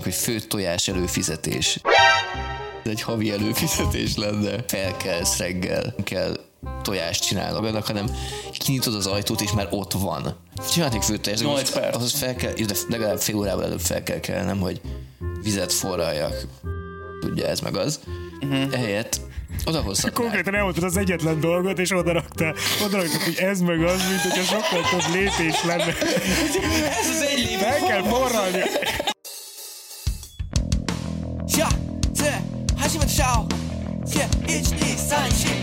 mondjuk, hogy főtt tojás előfizetés. Ez egy havi előfizetés lenne. Felkelsz reggel, kell tojást csinálni benne, hanem kinyitod az ajtót, és már ott van. Csinálnék főtt tojást, de perc. ahhoz fel kell, de legalább fél órával előbb fel kell kelnem, hogy vizet forraljak. Tudja, ez meg az. Uh-huh. Ehelyett odahozhatnák. Konkrétan elmondtad az egyetlen dolgot, és oda raktál, oda raktad, hogy ez meg az, mint hogyha sokkal több lépés lenne. Ez az egy lépés. Fel kell forralni. う。Yeah, 1、2、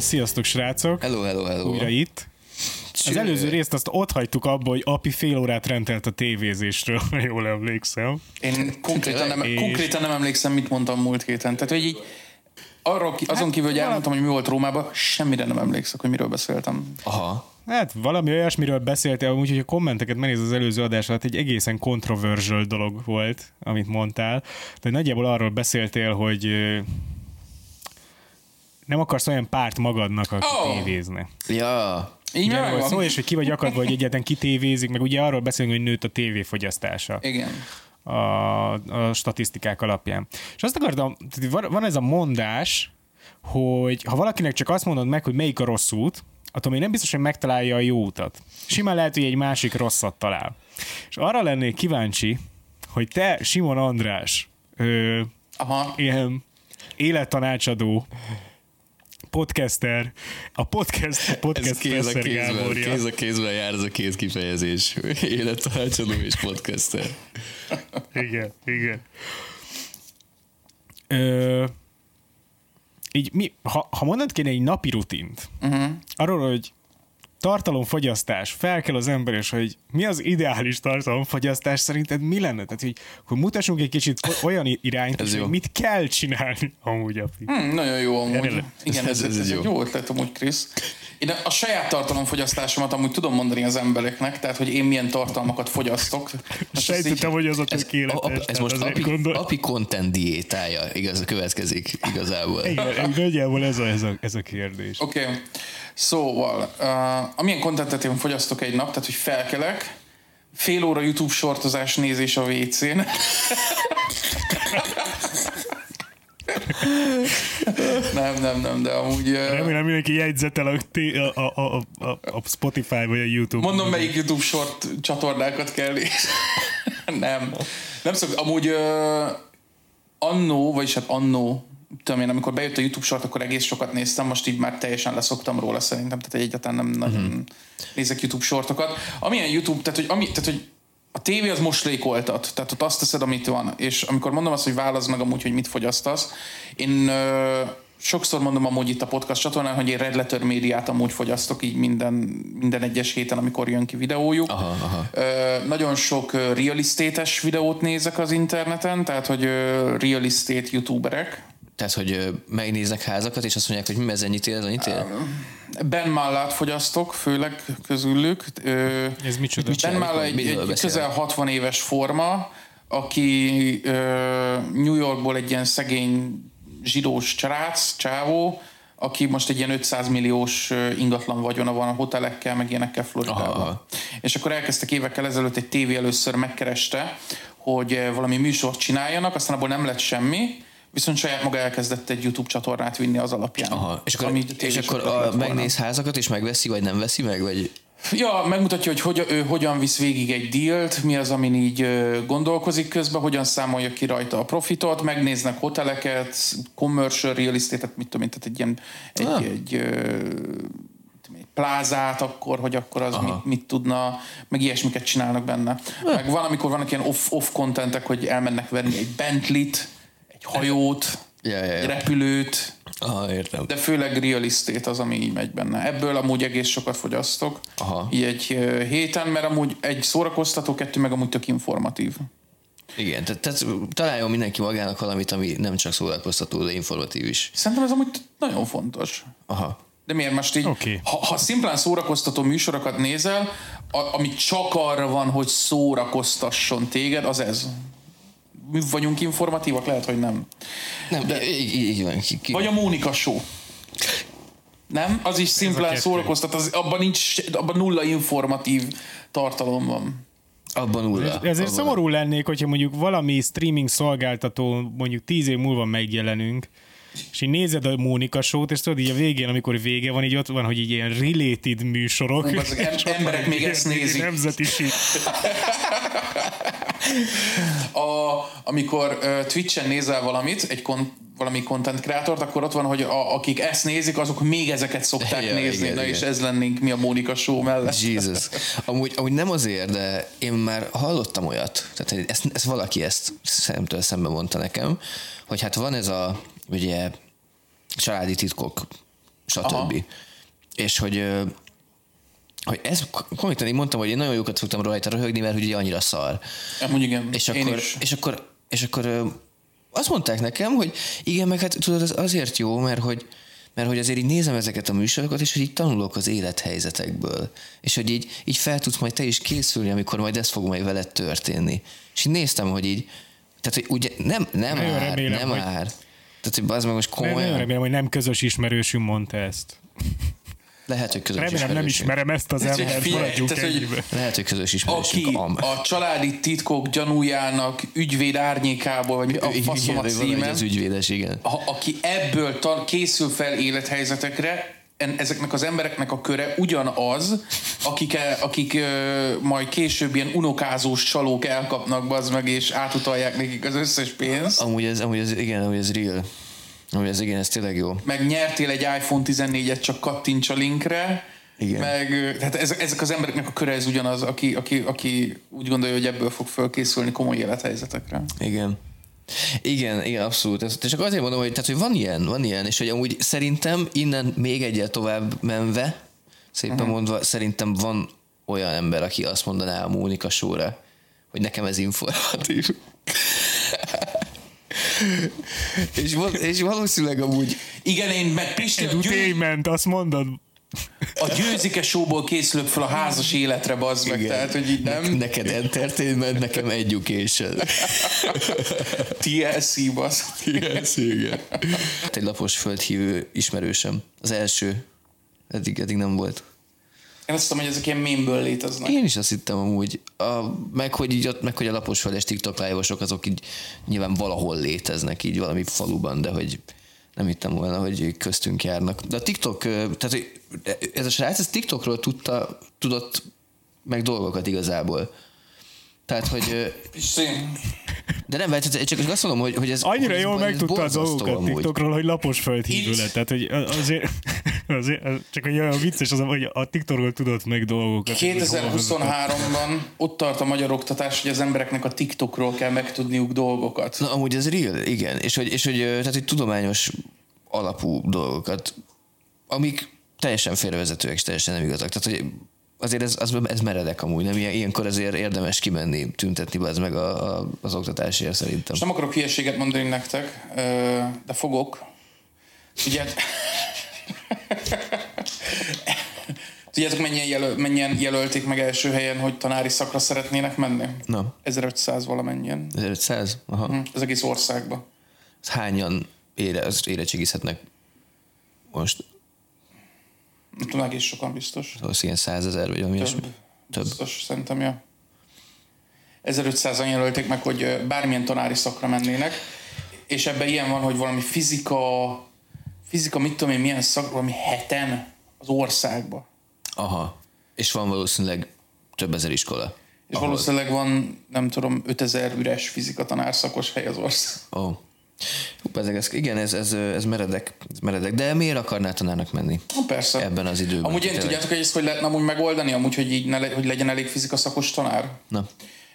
sziasztok, srácok! Hello, hello, hello. Újra itt. Az előző részt azt ott hagytuk abba, hogy api fél órát rendelt a tévézésről, ha jól emlékszem. Én konkrétan nem, És- konkrétan nem emlékszem, mit mondtam múlt héten. Tehát, hogy így arról, ki- azon kívül, hogy elmondtam, hogy mi volt Rómában, semmire nem emlékszek, hogy miről beszéltem. Aha. Hát valami olyasmiről beszéltél, úgyhogy a kommenteket megnéz az előző adás alatt, egy egészen controversial dolog volt, amit mondtál. De nagyjából arról beszéltél, hogy nem akarsz olyan párt magadnak, aki oh. tévézne. Ja, Így volt meg szó, és hogy ki vagy akadva, hogy egyáltalán kitévézik, meg ugye arról beszélünk, hogy nőtt a tévéfogyasztása Igen. a, a statisztikák alapján. És azt akartam, van, van ez a mondás, hogy ha valakinek csak azt mondod meg, hogy melyik a rossz út, attól még nem biztos, hogy megtalálja a jó utat. Simán lehet, hogy egy másik rosszat talál. És arra lennék kíváncsi, hogy te, Simon András, ö, Aha. ilyen élettanácsadó, podcaster, a podcast, a ez podcast kéz a kézben, Gáborja. kéz a kézben jár ez a két kifejezés. Élettanácsadó és podcaster. Igen, igen. Ö, így mi, ha, ha mondanod kéne egy napi rutint, uh-huh. arról, hogy tartalomfogyasztás, fel kell az ember, és hogy mi az ideális tartalomfogyasztás, szerinted mi lenne? Tehát, hogy akkor mutassunk egy kicsit olyan irányt, Ez jó. hogy mit kell csinálni amúgy. Api. Hm, nagyon jó amúgy. Erre- Igen, ez, ez- ez, ez ez, jó. egy jó ötlet amúgy, Krisz. Én a saját tartalomfogyasztásomat amúgy tudom mondani az embereknek, tehát, hogy én milyen tartalmakat fogyasztok. Sejtettem, hogy az a Ez, tökéletes. a, ez most api, gondol- api content diétája igaz, következik igazából. Igen, nagyjából ez a, ez a, ez a kérdés. Oké, okay. szóval, uh, amilyen kontentet én fogyasztok egy nap, tehát hogy felkelek, fél óra YouTube sortozás nézés a WC-n. nem, nem, nem, de amúgy... Remélem mindenki jegyzetel a, a, a, a, a, Spotify vagy a YouTube. mondom, melyik YouTube short csatornákat kell nem. Nem szok, amúgy uh, annó, vagyis hát annó, tudom én, amikor bejött a YouTube short, akkor egész sokat néztem, most így már teljesen leszoktam róla szerintem, tehát egyáltalán nem nagyon Mhm. nézek YouTube shortokat. Amilyen YouTube, tehát hogy, ami, tehát, hogy a tévé az moslékoltat, tehát ott azt teszed, amit van, és amikor mondom azt, hogy válaszd meg amúgy, hogy mit fogyasztasz, én ö, sokszor mondom amúgy itt a podcast csatornán, hogy én Red Letter médiát amúgy fogyasztok így minden, minden egyes héten, amikor jön ki videójuk. Aha, aha. Ö, nagyon sok ö, real estate-es videót nézek az interneten, tehát hogy ö, real estate youtuberek. Tehát, hogy megnéznek házakat, és azt mondják, hogy mi ez ennyit ér, ez annyit ér? Ben Mallát fogyasztok, főleg közülük. Ez micsoda? Ben Malla egy, egy közel 60 éves forma, aki New Yorkból egy ilyen szegény zsidós csrác, csávó, aki most egy ilyen 500 milliós ingatlan vagyona van a hotelekkel, meg ilyenekkel Floridában. Aha. És akkor elkezdtek évekkel ezelőtt egy tévé először megkereste, hogy valami műsort csináljanak, aztán abból nem lett semmi, viszont saját maga elkezdett egy YouTube csatornát vinni az alapján. Aha. És akkor, Ami és akkor a, megnéz házakat, és megveszi, vagy nem veszi meg? Vagy... Ja, megmutatja, hogy hogy ő hogyan visz végig egy dílt, mi az, amin így gondolkozik közben, hogyan számolja ki rajta a profitot, megnéznek hoteleket, commercial real estate-et, mit tudom én, tehát egy ilyen egy, Ah. egy, tudom én, plázát akkor, hogy akkor az mit, mit, tudna, meg ilyesmiket csinálnak benne. Meg van, amikor vannak ilyen off, off contentek, hogy elmennek venni egy Bentley-t, egy hajót, Ja, ja, ja. repülőt, Aha, értem. de főleg real estate az, ami így megy benne. Ebből amúgy egész sokat fogyasztok. Aha. Így egy héten, mert amúgy egy szórakoztató, kettő meg amúgy tök informatív. Igen, tehát, tehát találjon mindenki magának valamit, ami nem csak szórakoztató, de informatív is. Szerintem ez amúgy nagyon fontos. Aha. De miért most így, Oké. ha, ha szimplán szórakoztató műsorokat nézel, a, ami csak arra van, hogy szórakoztasson téged, az ez. Mi vagyunk informatívak? Lehet, hogy nem. Nem, de így, van. Vagy a Mónika Show. Nem? Az is szimplán szórakoztat, az, abban, nincs, abban nulla informatív tartalom van. Abban nulla. Ezért abban. szomorú lennék, hogyha mondjuk valami streaming szolgáltató mondjuk tíz év múlva megjelenünk, és így nézed a Mónika sót, és tudod, így a végén, amikor vége van, így ott van, hogy így ilyen related műsorok. Ott emberek még ezt nézik. Nemzetiség. A, amikor uh, Twitch-en nézel valamit, egy kon, valami content creatort, akkor ott van, hogy a, akik ezt nézik, azok még ezeket szokták Ja, nézni. igen, Na igen. és ez lennénk mi a Mónika Show mellett. Jesus. Amúgy, amúgy nem azért, de én már hallottam olyat, tehát ezt, ezt valaki ezt szemtől szembe mondta nekem, hogy hát van ez a ugye családi titkok, stb. Aha. És hogy hogy ez konkrétan én mondtam, hogy én nagyon jókat szoktam rajta röhögni, mert ugye annyira szar. Amúgy igen, És én akkor, is. és akkor, és akkor azt mondták nekem, hogy igen, meg hát tudod, ez azért jó, mert hogy, mert hogy azért így nézem ezeket a műsorokat, és hogy így tanulok az élethelyzetekből. És hogy így, így fel tudsz majd te is készülni, amikor majd ez fog majd veled történni. És így néztem, hogy így, tehát hogy ugye nem, nem Nagyon ár, remélem, nem hogy- ár. Tehát, hogy az meg most Nem, nagyon komolyan, remélem, hogy nem közös ismerősünk mondta ezt. Lehet, hogy közös Remélem nem ismerem ezt az embert, figyelj, maradjunk tehát, hogy-. Lehet, hogy közös ismerősünk. Aki Am. a családi titkok gyanújának ügyvéd árnyékából, vagy a faszom a hogy valahogy címe, az ügyvédes, igen. ha, aki ebből tan- készül fel élethelyzetekre, en- ezeknek az embereknek a köre ugyanaz, akik, akik ö, majd később ilyen unokázós csalók elkapnak bazd meg, és átutalják nekik az összes pénzt. Amúgy ez, amúgy ez, igen, amúgy ez real. Amúgy ez igen, ez tényleg jó. meg nyertél egy iPhone 14-et, csak kattints a linkre, Igen. meg tehát ezek, ezek az embereknek a köre ez ugyanaz, aki, aki, aki úgy gondolja, hogy ebből fog fölkészülni komoly élethelyzetekre. Igen. Igen, igen, abszolút. Ez, csak azért mondom, hogy, tehát, hogy van ilyen, van ilyen, és hogy amúgy szerintem innen még egyet tovább menve, szépen uh-huh. mondva, szerintem van olyan ember, aki azt mondaná a Mónika sóra, hogy nekem ez informatív. És, val- és valószínűleg amúgy Igen, én meg Pisti, Edutainment, azt mondod? a győzike showból készülök fel a házas életre, bazd meg, igen, tehát, hogy így nem neked entertainment, nekem education. TLC, bazd. Yes, igen. Egy lapos földhívő ismerősöm. Az első. Eddig, eddig nem volt. Én azt hiszem, hogy ezek ilyen mémből léteznek. Én is azt hittem amúgy. A, meg, hogy így, ott- meg hogy a lapos földes TikTok live azok így nyilván valahol léteznek, így valami faluban, de hogy nem hittem volna, hogy köztünk járnak. De a TikTok, tehát ez a srác, ez TikTokról tudta, tudott meg dolgokat igazából. Tehát, hogy Pisti, de nem, tehát csak azt mondom, hogy, hogy ez Annyira hogy ez- jól megtudta a dolgokat. TikTokról, hogy lapos lett. Tehát, hogy azért, azért, csak hogy olyan vicces az, hogy a TikTokról tudott meg dolgokat. 2023-ban ott tart a magyar oktatás, hogy az embereknek a TikTokról kell megtudniuk dolgokat. Na, amúgy ez real, igen. És hogy, és hogy, tehát, hogy tudományos alapú dolgokat, amik teljesen félrevezetőek, és teljesen nem igazak. Tehát, hogy azért ez, az, ez meredek amúgy, nem? Ilyen, ilyenkor azért érdemes kimenni, tüntetni az meg a, a, az oktatásért szerintem. Most nem akarok hülyeséget mondani nektek, de fogok. Ugye, Tudjátok, mennyien, jelöl, mennyien jelölték meg első helyen, hogy tanári szakra szeretnének menni? Na, 1500 valamennyien. 1500? Aha. Hm, Az egész országban. Ez hányan ére, érettségizhetnek most? Nem tudom, egész sokan biztos. Ilyen százezer, vagy valami ilyesmi. Több. Biztos, szerintem, ja. 1500-an jelölték meg, hogy bármilyen tanári szakra mennének, és ebben ilyen van, hogy valami fizika, fizika, mit tudom én, milyen szak, valami heten az országba. Aha. És van valószínűleg több ezer iskola. És valószínűleg van, nem tudom, 5000 üres fizika tanárszakos hely az ország. Ó. Oh. Ezek, ez, igen, ez, ez, ez, meredek, ez meredek. De miért akarnál tanárnak menni? Na persze. Ebben az időben. Amúgy én tényleg. tudjátok, hogy ezt hogy lehetne amúgy megoldani, amúgy, hogy, így ne le, hogy legyen elég fizika szakos tanár? Na,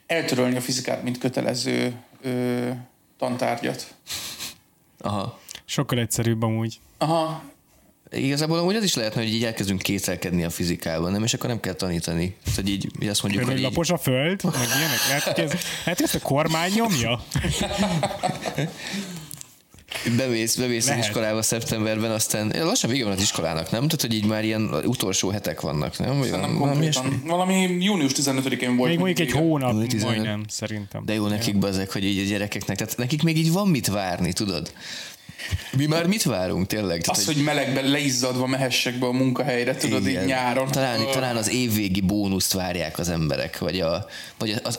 Eltörölni a fizikát, mint kötelező ö, tantárgyat. aha. Sokkal egyszerűbb amúgy. Aha, Igazából amúgy az is lehetne, hogy így elkezdünk kételkedni a fizikában, nem? És akkor nem kell tanítani. Tehát, hogy így, így azt mondjuk, Hogy hogy így, lapos a föld, meg ilyenek. Lehet, hogy, ez, lehet, hogy ezt a kormány nyomja? bemész, bemész az iskolába szeptemberben, aztán lassan vége van az iskolának, nem? Tehát, hogy így már ilyen utolsó hetek vannak, nem? Vagy Nem valami? Valami június 15-én volt. Még mondjuk egy hónap, Vagy 15. majdnem, szerintem. De jó nekik bezek, hogy így a gyerekeknek, tehát nekik még így van mit várni, tudod? Mi már mit várunk tényleg? Tehát, Az, hogy melegben leizzadva mehessek be a munkahelyre, tudod, Igen. így nyáron. Talán, talán az évvégi bónuszt várják az emberek, vagy a, vagy a,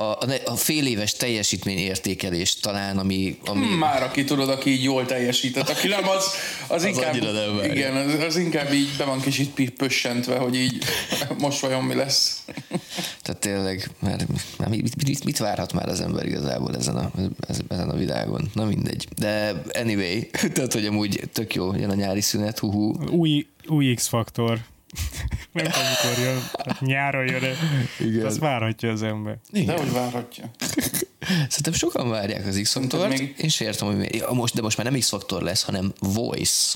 a, a, a fél éves teljesítmény értékelés talán, ami, ami Már aki tudod, aki így jól teljesített, aki nem, az, az, inkább, nem várja. igen, az, az, inkább így be van kicsit pössentve, hogy így most vajon mi lesz. Tehát tényleg, már mit, mit, mit, várhat már az ember igazából ezen a, ezen a világon? Na mindegy. De anyway, tehát hogy amúgy tök jó, jön a nyári szünet, huhu. Új, új X-faktor. Nem tudom, mikor jön. Hát nyáron jön Igen. Azt várhatja az ember. De hogy várhatja. Szerintem sokan várják az X-faktort, még... én sem értem, hogy. Ja, most, de most már nem X-faktor lesz, hanem Voice.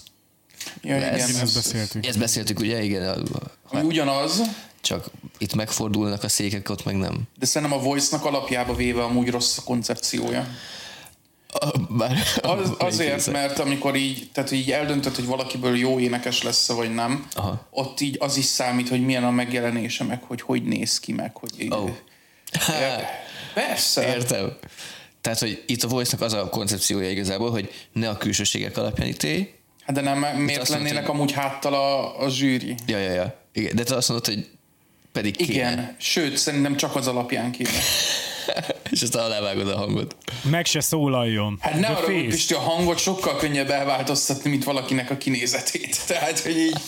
Ja, Lesz. igen, Igen, ezt ez, beszéltük. Ezt beszéltük, ugye? Igen, a- ami ugyanaz, csak itt megfordulnak a székek, ott meg nem. de szerintem a Voice-nak alapjába véve amúgy rossz a koncepciója. Bár, Az, azért, mert amikor így, tehát így eldöntöd, hogy valakiből jó énekes lesz vagy nem, Aha. ott így az is számít, hogy milyen a megjelenése, meg hogy hogy néz ki, meg hogy így. Ó. Persze. Értem. Tehát, hogy itt a Voice-nak az a koncepciója igazából, hogy ne a külsőségek alapján ítélj. Hát de nem, miért lennének mondtad, amúgy háttal a, a zsűri? Ja, ja, ja. Igen. De te azt mondod, hogy pedig kéne. Igen, sőt, szerintem csak az alapján kéne. És aztán alávágod a hangot. Meg se szólaljon. Hát ne arra, hogy. Pisti, a hangot sokkal könnyebb elváltoztatni, mint valakinek a kinézetét. Tehát, hogy így...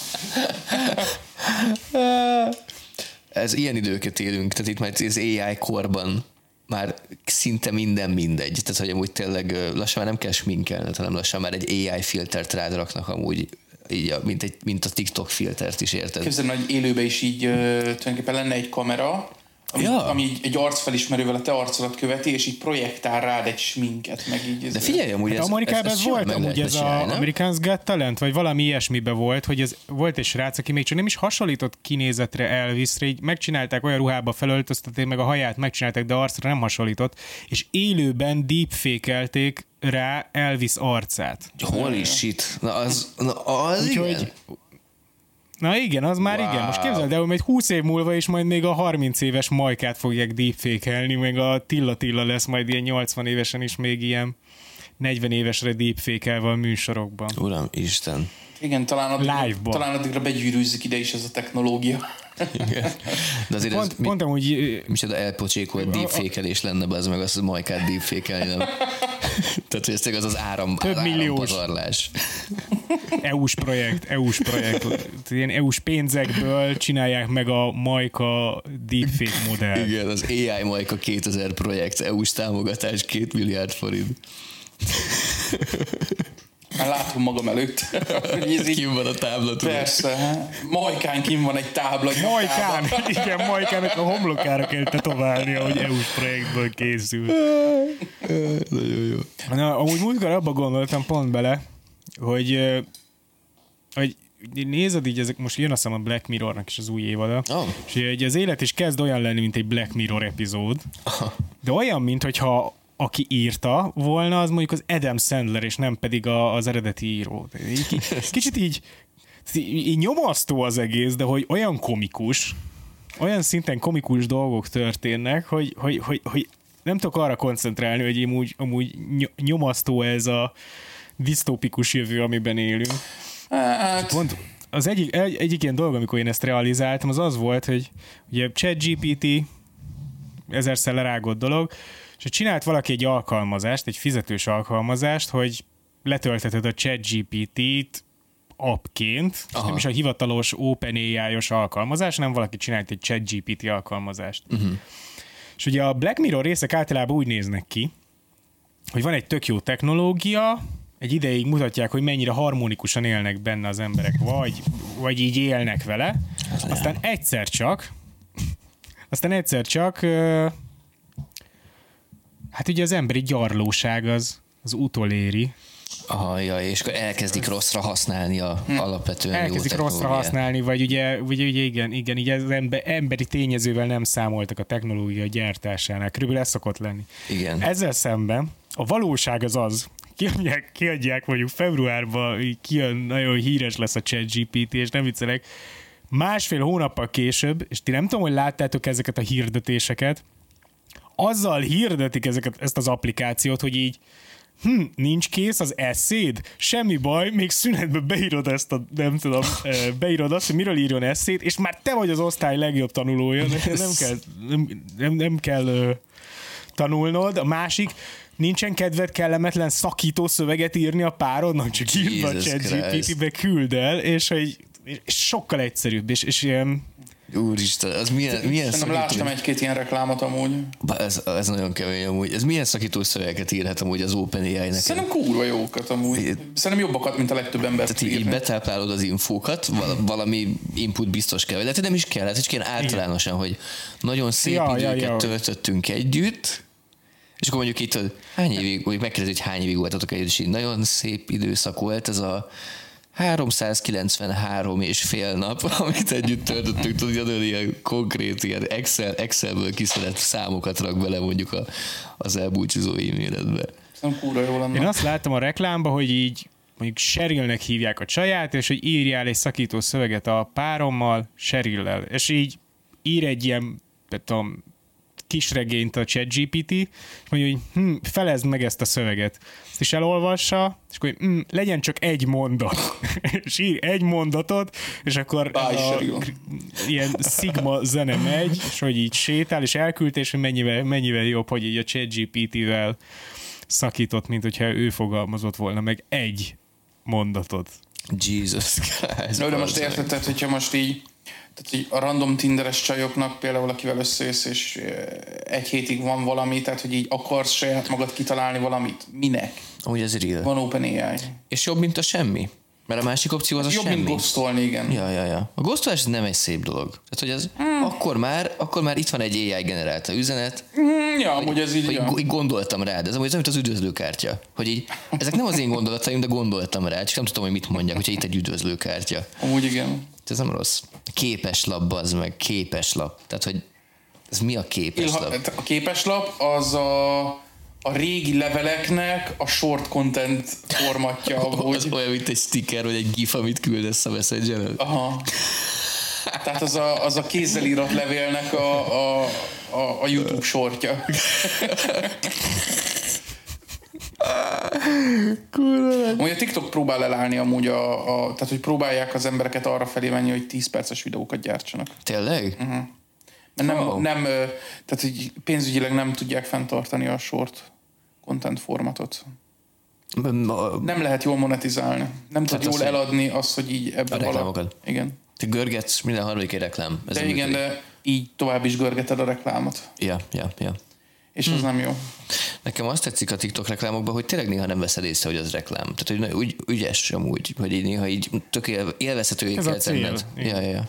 Ez ilyen időket élünk, tehát itt már az AI korban már szinte minden mindegy. Tehát, hogy amúgy tényleg lassan már nem kell sminkelned, hanem lassan már egy AI filtert rád raknak amúgy, így mint, egy, mint a TikTok filtert is érted. Képzeld, hogy élőben is így tulajdonképpen lenne egy kamera, ami, Ja. ami így egy arcfelismerővel a te arcodat követi, és így projektál rád egy sminket, meg így... De figyelj, amúgy Hát ez, Amerikában ez, ez, ez volt amúgy ez csinálni, a nem? American's Got Talent, vagy valami ilyesmibe volt, hogy ez volt egy srác, aki még csak nem is hasonlított kinézetre Elvisre, így megcsinálták olyan ruhába felöltöztették, meg a haját megcsinálták, de arcra nem hasonlított, és élőben deepfake rá Elvis arcát. Holy shit. Na az, na az Úgyhogy- igen. Na igen, az már Wow. igen. Most képzeld el, hogy majd 20 év múlva is majd még a 30 éves majkát fogják deepfake meg a Tilla Tilla lesz majd ilyen 80 évesen is még ilyen 40 évesre deepfake a műsorokban. Uram, Isten. Igen, talán addigra, Live-ba. talán addigra begyűrűzik ide is ez a technológia. Igen. De azért Pont, ez mi, pont amúgy ö, micsoda elpocsékolt deepfake-elés lenne, az meg azt a majkát deepfake nem? Tehát, hogy ez az az áram, Több az milliós. EU-s projekt, EU-s projekt. Ilyen EU-s pénzekből csinálják meg a Majka deepfake modell. Igen, az AI Majka 2000 projekt, EU-s támogatás 2 milliárd forint. Már látom magam előtt. Kim van a tábla, tudod? persze. Majkán kim van egy tábla. egy Majkán, nyakában. igen, Majkának a homlokára kell tetoválnia, hogy EU-s projektből készül. Nagyon jó. Na, amúgy múltkor abba gondoltam pont bele, hogy, hogy nézed így, ezek most jön azt hiszem a Black Mirrornak is az új évada, Oh. és hogy az élet is kezd olyan lenni, mint egy Black Mirror epizód, de olyan, mint hogyha aki írta volna, az mondjuk az Adam Sandler, és nem pedig a, az eredeti író. Kicsit így, így, nyomasztó az egész, de hogy olyan komikus, olyan szinten komikus dolgok történnek, hogy, hogy, hogy, hogy nem tudok arra koncentrálni, hogy amúgy, amúgy ny- nyomasztó ez a disztópikus jövő, amiben élünk. Hát, Pont az egyik, egy, egyik ilyen dolog, amikor én ezt realizáltam, az az volt, hogy ugye ChatGPT ezerszer lerágott dolog, és hogy csinált valaki egy alkalmazást, egy fizetős alkalmazást, hogy letöltheted a ChatGPT-t appként, és nem is a hivatalos OpenAI-os alkalmazás, hanem valaki csinált egy ChatGPT alkalmazást. Uh-huh. És ugye a Black Mirror részek általában úgy néznek ki, hogy van egy tök jó technológia, egy ideig mutatják, hogy mennyire harmonikusan élnek benne az emberek, vagy, vagy így élnek vele, aztán egyszer csak, aztán egyszer csak, hát ugye az emberi gyarlóság az, az utoléri, Aha, ja, és akkor elkezdik rosszra használni a Hm. alapvetően jó elkezdik rosszra technológiát. használni, vagy ugye, ugye, ugye igen, igen, így az ember, emberi tényezővel nem számoltak a technológia gyártásánál. Körülbelül ez szokott lenni. Igen. Ezzel szemben a valóság az az, kiadják, kiadják mondjuk februárban, kijön, nagyon híres lesz a ChatGPT, és nem viccelek, másfél hónappal később, és ti nem tudom, hogy láttátok ezeket a hirdetéseket, azzal hirdetik ezeket, ezt az applikációt, hogy így hm, nincs kész az eszéd? Semmi baj, még szünetben beírod ezt a, nem tudom, beírod azt, hogy miről írjon eszét, és már te vagy az osztály legjobb tanulója, nem kell, nem, nem, nem kell tanulnod. A másik, nincsen kedved kellemetlen szakító szöveget írni a párodnak, csak írd a Jesus ChatGPT-be, küld el, és hogy és sokkal egyszerűbb, és, és ilyen, Úristen, az milyen, milyen Szerintem szakító... láttam egy-két ilyen reklámot amúgy. Ba, Ez, ez nagyon kemény amúgy. Ez milyen szakító szövegeket írhat amúgy az OpenAI nekem? Szerintem kurva jókat amúgy. Szerintem jobbakat, mint a legtöbb ember Tehát így, írni. betáplálod az infókat, val- valami input biztos kell, de nem is kell, hát csak ilyen általánosan, hogy nagyon szép Ja, ja, időket ja. töltöttünk együtt, és akkor mondjuk itt, hogy hány évig, hogy megkérdezi, hogy hány évig voltatok együtt, és így nagyon szép időszak volt ez a 393 és fél nap, amit együtt töltöttünk, tudod, nagyon ilyen konkrét, ilyen Excel, Excelből kiszedett számokat rak bele mondjuk a, az elbúcsúzó e-mailedbe. Én azt láttam a reklámba, hogy így mondjuk Sheryl-nek hívják a csaját, és hogy írjál egy szakító szöveget a párommal, Sheryl-lel. És így ír egy ilyen, nem tudom, kisregényt a ChatGPT, és mondja, hogy hm, felezd meg ezt a szöveget. Ezt is elolvassa, és akkor hm, legyen csak egy mondat. és ír egy mondatot, és akkor a, ilyen szigma zene megy, és hogy így sétál, és elküldte, és hogy mennyivel, mennyivel jobb, hogy így a ChatGPT-vel szakított, mint hogyha ő fogalmazott volna meg egy mondatot. Jesus Christ. No, de most érted, tehát, hogyha most így, tehát így a random tinderes csajoknak például, akivel összejössz, és eh, egy hétig van valami, tehát hogy így akarsz saját magad kitalálni valamit. Minek? Amúgy ez real. Van OpenAI. És jobb, mint a semmi. Mert a másik opció az a Jobb, semmi. mint ghostolni, igen. Ja, ja, ja. A ghostolás ez nem egy szép dolog. Tehát, hogy ez Hmm. akkor, már, akkor már itt van egy AI generálta üzenet, Mm, ja, amúgy ez így, hogy ja. így gondoltam rád. Ez amúgy olyan, mint az üdvözlőkártya. Hogy így, ezek nem az én gondolataim, de gondoltam rá, csak nem tudom, hogy mit mondjak, hogyha itt egy üdvözlőkártya. amúgy igen. Ez nem rossz. Képes lap, az meg, képes lap. Tehát, hogy ez mi a képes lap? a képeslap az a, a régi leveleknek a short content formatja. Az Hogy, olyan, mint egy sticker, vagy egy gif, amit küldesz a messenger aha. Tehát az a, az a kézzel írott levélnek a, a, a, a YouTube sortja. Amúgy a TikTok próbál elállni amúgy a, a, tehát hogy próbálják az embereket arra felé menni, hogy 10 perces videókat gyártsanak. Tényleg? Mert nem, Oh. nem, tehát hogy pénzügyileg nem tudják fenntartani a short content formatot. Ma- Nem lehet jól monetizálni. Nem tud jól eladni azt, hogy így A reklámokat. Igen. Te görgetsz minden harmadik reklám. Ez De igen, működik. de így tovább is görgeted a reklámot. Ja, ja, ja. És Hm. az nem jó. Nekem azt tetszik a TikTok reklámokban, hogy tényleg néha nem veszed észre, hogy az reklám. Tehát, hogy úgy ügyes amúgy, hogy így néha így tök él, élvezhetővé Ez a kell tenned. Ja, ja, ja.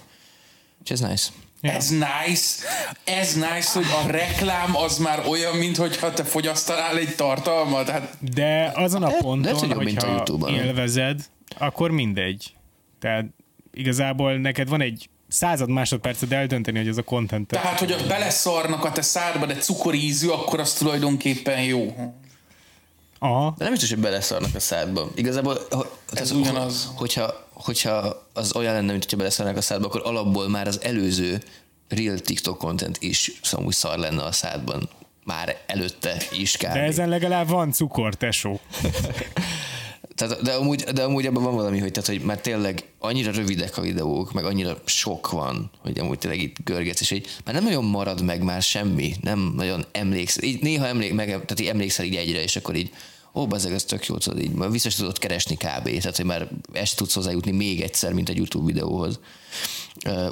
És ez nice. Ja. Ez nice. Ez nice, hogy a reklám az már olyan, mintha te fogyasztanál egy tartalmat. Hát De azon a ponton, mint a hogyha YouTube-on. élvezed, akkor mindegy. Tehát igazából neked van egy század másodperced eldönteni, hogy ez a content. Tehát, hogy beleszarnak a te szádba, de cukorízű, akkor az tulajdonképpen jó. Aha, De nem biztos, hogy beleszarnak a szádba. Igazából, ha, Ez ugyanaz. Hogyha, hogyha az olyan lenne, mint hogyha beleszarnak a szádba, akkor alapból már az előző real TikTok content is szóval úgy szar lenne a szádban. Már előtte is kb. de ezen legalább van cukor, tesó. Tehát, de, amúgy, de amúgy abban van valami, hogy, tehát, hogy már tényleg annyira rövidek a videók, meg annyira sok van, hogy amúgy tényleg itt görgetsz, és hogy már nem nagyon marad meg már semmi, nem nagyon emlékszel. Így néha emlék, meg, tehát így emlékszel így egyre, és akkor így ó, bazeg, ez tök jó, tudod, így vissza is tudod keresni kb. Tehát, hogy már ezt tudsz hozzájutni még egyszer, mint egy YouTube videóhoz.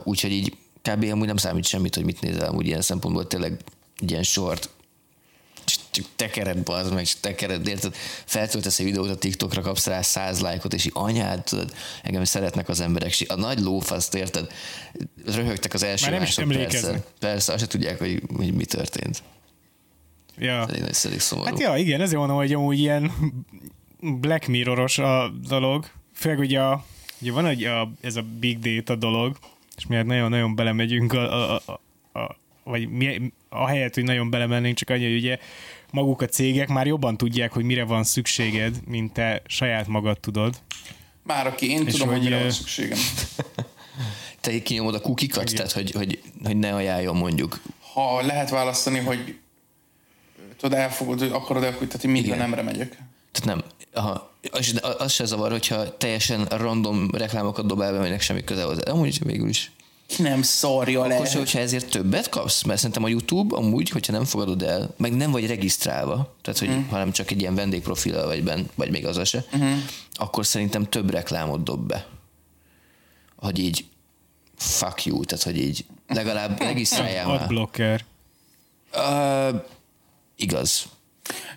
Úgyhogy így kb. amúgy nem számít semmit, hogy mit nézel, amúgy ilyen szempontból tényleg egy ilyen short csak- tekered bazd meg, csak tekered, érted? Feltöltesz egy videót a TikTokra, kapsz rá száz lájkot, és így anyád, tudod, engem szeretnek az emberek, és a nagy lófaszt, érted? Röhögtek az első Már nem is másodpercen. emlékeznek. Persze, azt se tudják, hogy, hogy mi történt. Ja. Ez szedés szomorú. Hát ja, igen, ezért mondom, hogy amúgy ilyen Black Mirroros a dolog, főleg ugye, a, ugye van egy a, ez a big data dolog, és miért nagyon-nagyon belemegyünk a, a, a, a vagy mi, ahelyett, hogy nagyon belemennénk, csak annyi, hogy ugye maguk a cégek már jobban tudják, hogy mire van szükséged, mint te saját magad tudod. Már aki én És tudom, hogy mire van szükségem. Te kinyomod a kukikat, tehát hogy, hogy, hogy ne ajánljon mondjuk. Ha lehet választani, hogy tudod, elfogod, hogy akarod elküldeni, hogy mindre Igen. nemre megyek. Tehát nem. Aha, az, az se zavar, hogyha teljesen random reklámokat dobál be, aminek semmi köze hozzá. Amúgy végül is. Nem szarja le. Akkor hogyha ezért többet kapsz, mert szerintem a YouTube amúgy, hogyha nem fogadod el, meg nem vagy regisztrálva, tehát hogy mm. hanem csak egy ilyen vendégprofillal vagy benn, vagy még az se, mm. akkor szerintem több reklámot dob be. Hogy így fuck you, tehát hogy így legalább regisztráljál már. Adblocker. Uh, igaz.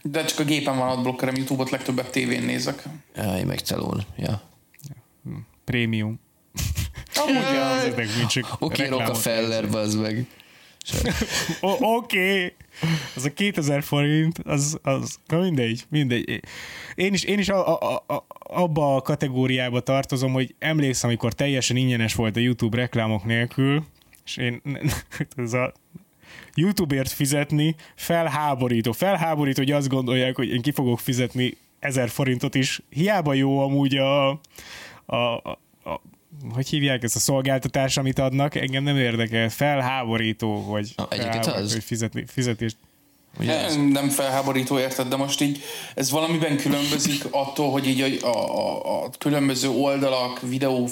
De csak a gépen van adblockerem, YouTube-ot legtöbbet tévén nézek. Jaj, meg telón. Ja. Prémium. Amúgy, ja. Ezek mind csak Oké, okay, reklámok. Rockefeller, bazd meg. Oké, okay. az a 2000 forint, az, az na mindegy, mindegy. Én is, én is a, a, a, abba a kategóriába tartozom, hogy emlékszem, amikor teljesen ingyenes volt a YouTube reklámok nélkül, és én ez a YouTube-ért fizetni felháborító. Felháborító, hogy azt gondolják, hogy én ki fogok fizetni ezer forintot is. Hiába jó amúgy a, a hogy hívják ezt a szolgáltatás, amit adnak, engem nem érdekel. Felháborító, hogy, egyébként felháborító, az. hogy fizetni, fizetést. Ugye ez? Nem, nem felháborító, érted, de most így ez valamiben különbözik attól, hogy így a, a, a, különböző oldalak, videó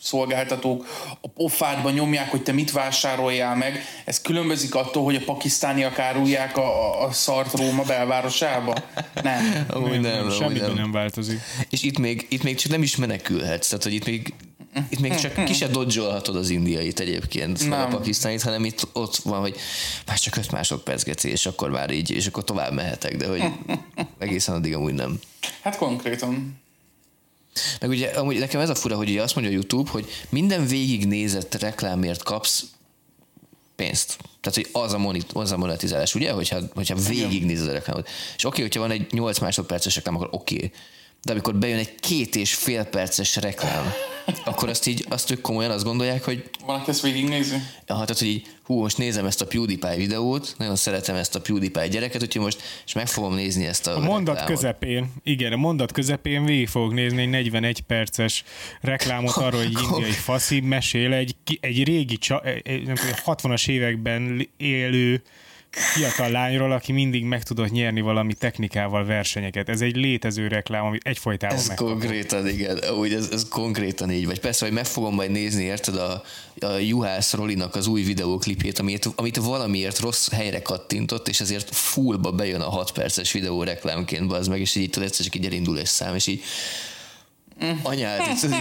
szolgáltatók a pofádba nyomják, hogy te mit vásároljál meg. Ez különbözik attól, hogy a pakisztániak árulják a, a, szart Róma belvárosába? Nem. Amúgy nem, amúgy semmiben nem. nem változik. És itt még, itt még csak nem is menekülhetsz, tehát hogy itt még, itt még csak ki se dodzsolhatod az indiait egyébként, vagy a Nem. pakisztánit, hanem itt ott van, hogy már csak 5 másodperc geci, és akkor már így, és akkor tovább mehetek, de hogy egészen addig amúgy nem. Hát konkrétan. Meg ugye amúgy nekem ez a fura, hogy ugye azt mondja a YouTube, hogy minden végignézett reklámért kapsz pénzt. Tehát, hogy az a, monit, az a monetizálás, ugye? Hogyha, hogyha végignézed a reklámot. És oké, hogyha van egy 8 másodperces reklám, akkor oké. De amikor bejön egy két és fél perces reklám, akkor azt így, azt ők komolyan azt gondolják, hogy Van, aki ezt végignézi? Ja, tehát, hogy így, hú, most nézem ezt a PewDiePie videót, nagyon szeretem ezt a PewDiePie gyereket, úgyhogy most és meg fogom nézni ezt a A mondat reklámot. közepén, igen, a mondat közepén végig fogok nézni egy 41 perces reklámot arról, hogy egy indiai faszi mesél egy, egy régi, csa, egy, nem tudom, 60-as években élő fiatal lányról, aki mindig meg tudott nyerni valami technikával versenyeket. Ez egy létező reklám, amit egyfolytában Ez megkapott. konkrétan, igen, úgy ez, ez konkrétan így. Vagy persze, hogy meg fogom majd nézni, érted, a, a Juhász Rolinak az új videóklipjét, amit, amit valamiért rossz helyre kattintott, és ezért fullba bejön a 6 perces videó reklámként, az meg, és így tudod, egyszer csak így elindul egy szám, és így anyád,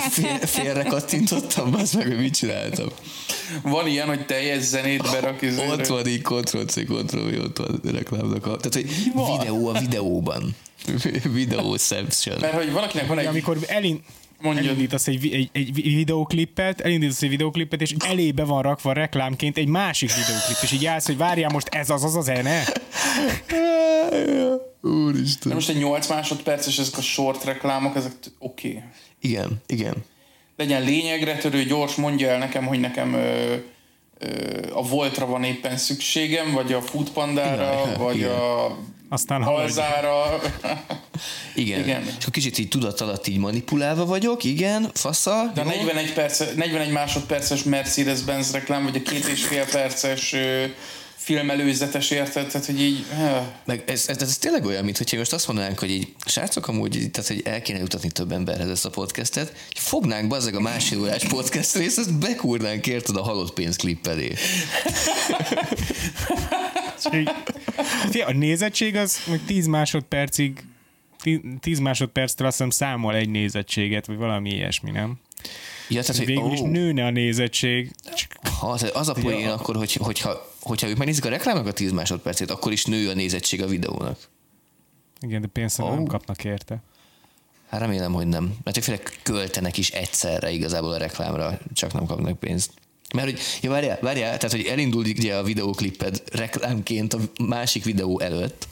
fél, félre kattintottam, az meg, hogy mit csináltam. Van ilyen, hogy teljes zenét berak. Ott van így Ctrl-C, Ctrl-V, ott van a reklámnak. A, tehát, hogy van? videó a videóban. Videóception. Mert hogy valakinek van egy... Amikor elin, Mondjad. elindítasz egy, egy, egy vi- videóklipet, elindítasz egy videóklipet, és elébe van rakva reklámként egy másik videóklip, és így állsz, hogy várjál most ez az az a zene? De Úristen. most egy 8 másodperces, ezek a short reklámok, ezek t- oké. Okay. Igen, igen. Legyen lényegre törő, gyors, mondja el nekem, hogy nekem ö, ö, a Voltra van éppen szükségem, vagy a Foodpandára, Igen, vagy igen. a Aztán haladj. Alzára. Igen. Igen. És akkor kicsit így tudat alatt így manipulálva vagyok, igen, fasza. De a jó. 41, perce, 41 másodperces Mercedes-Benz reklám, vagy a két és fél perces filmelőzetes érted, tehát hogy így... ö, Meg ez, ez, ez, tényleg olyan, mint hogyha most azt mondanánk, hogy így, srácok, amúgy, tehát, hogy el kéne jutatni több emberhez ezt a podcastet, hogy fognánk bazzeg a másfél órás podcast részt, ezt bekúrnánk érted a halott pénzklipp elé. És így- Fia, A nézettség az hogy 10 másodpercig 10 másodperctől azt hiszem számol egy nézettséget, vagy valami ilyesmi, nem? Ja, tehát, hogy, Végül is ó, nőne a nézettség. Csak ha, tehát az a poén akkor, hogy, hogyha, hogyha ők megnézik a reklámnak a 10 másodpercét, akkor is nő a nézettség a videónak. Igen, de pénzt oh. Nem kapnak érte. Hát remélem, hogy nem. Mert főleg költenek is egyszerre igazából a reklámra, csak nem kapnak pénzt. Mert hogy, ja várjál, várjál, tehát hogy elindul ugye a videókliped reklámként a másik videó előtt,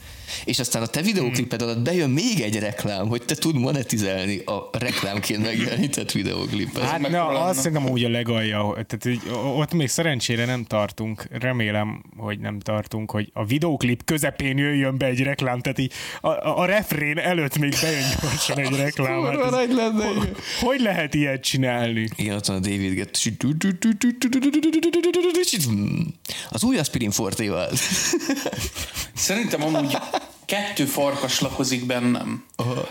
és aztán a te videókliped alatt bejön még egy reklám, hogy te tud monetizálni a reklámként megjelenített videóklipet. Hát na, azt szerintem úgy a legalja, hogy- tehát így, ott még szerencsére nem tartunk, remélem, hogy nem tartunk, hogy a videóklip közepén jöjjön be egy reklám, tehát így a, a, a refrén előtt még bejön gyorsan egy reklám. Hát ez, nagy lenne, ho- igen. hogy lehet ilyet csinálni? Igen, ott van a David Gett. Az új aspirin fortéval. Szerintem amúgy kettő farkas lakozik bennem.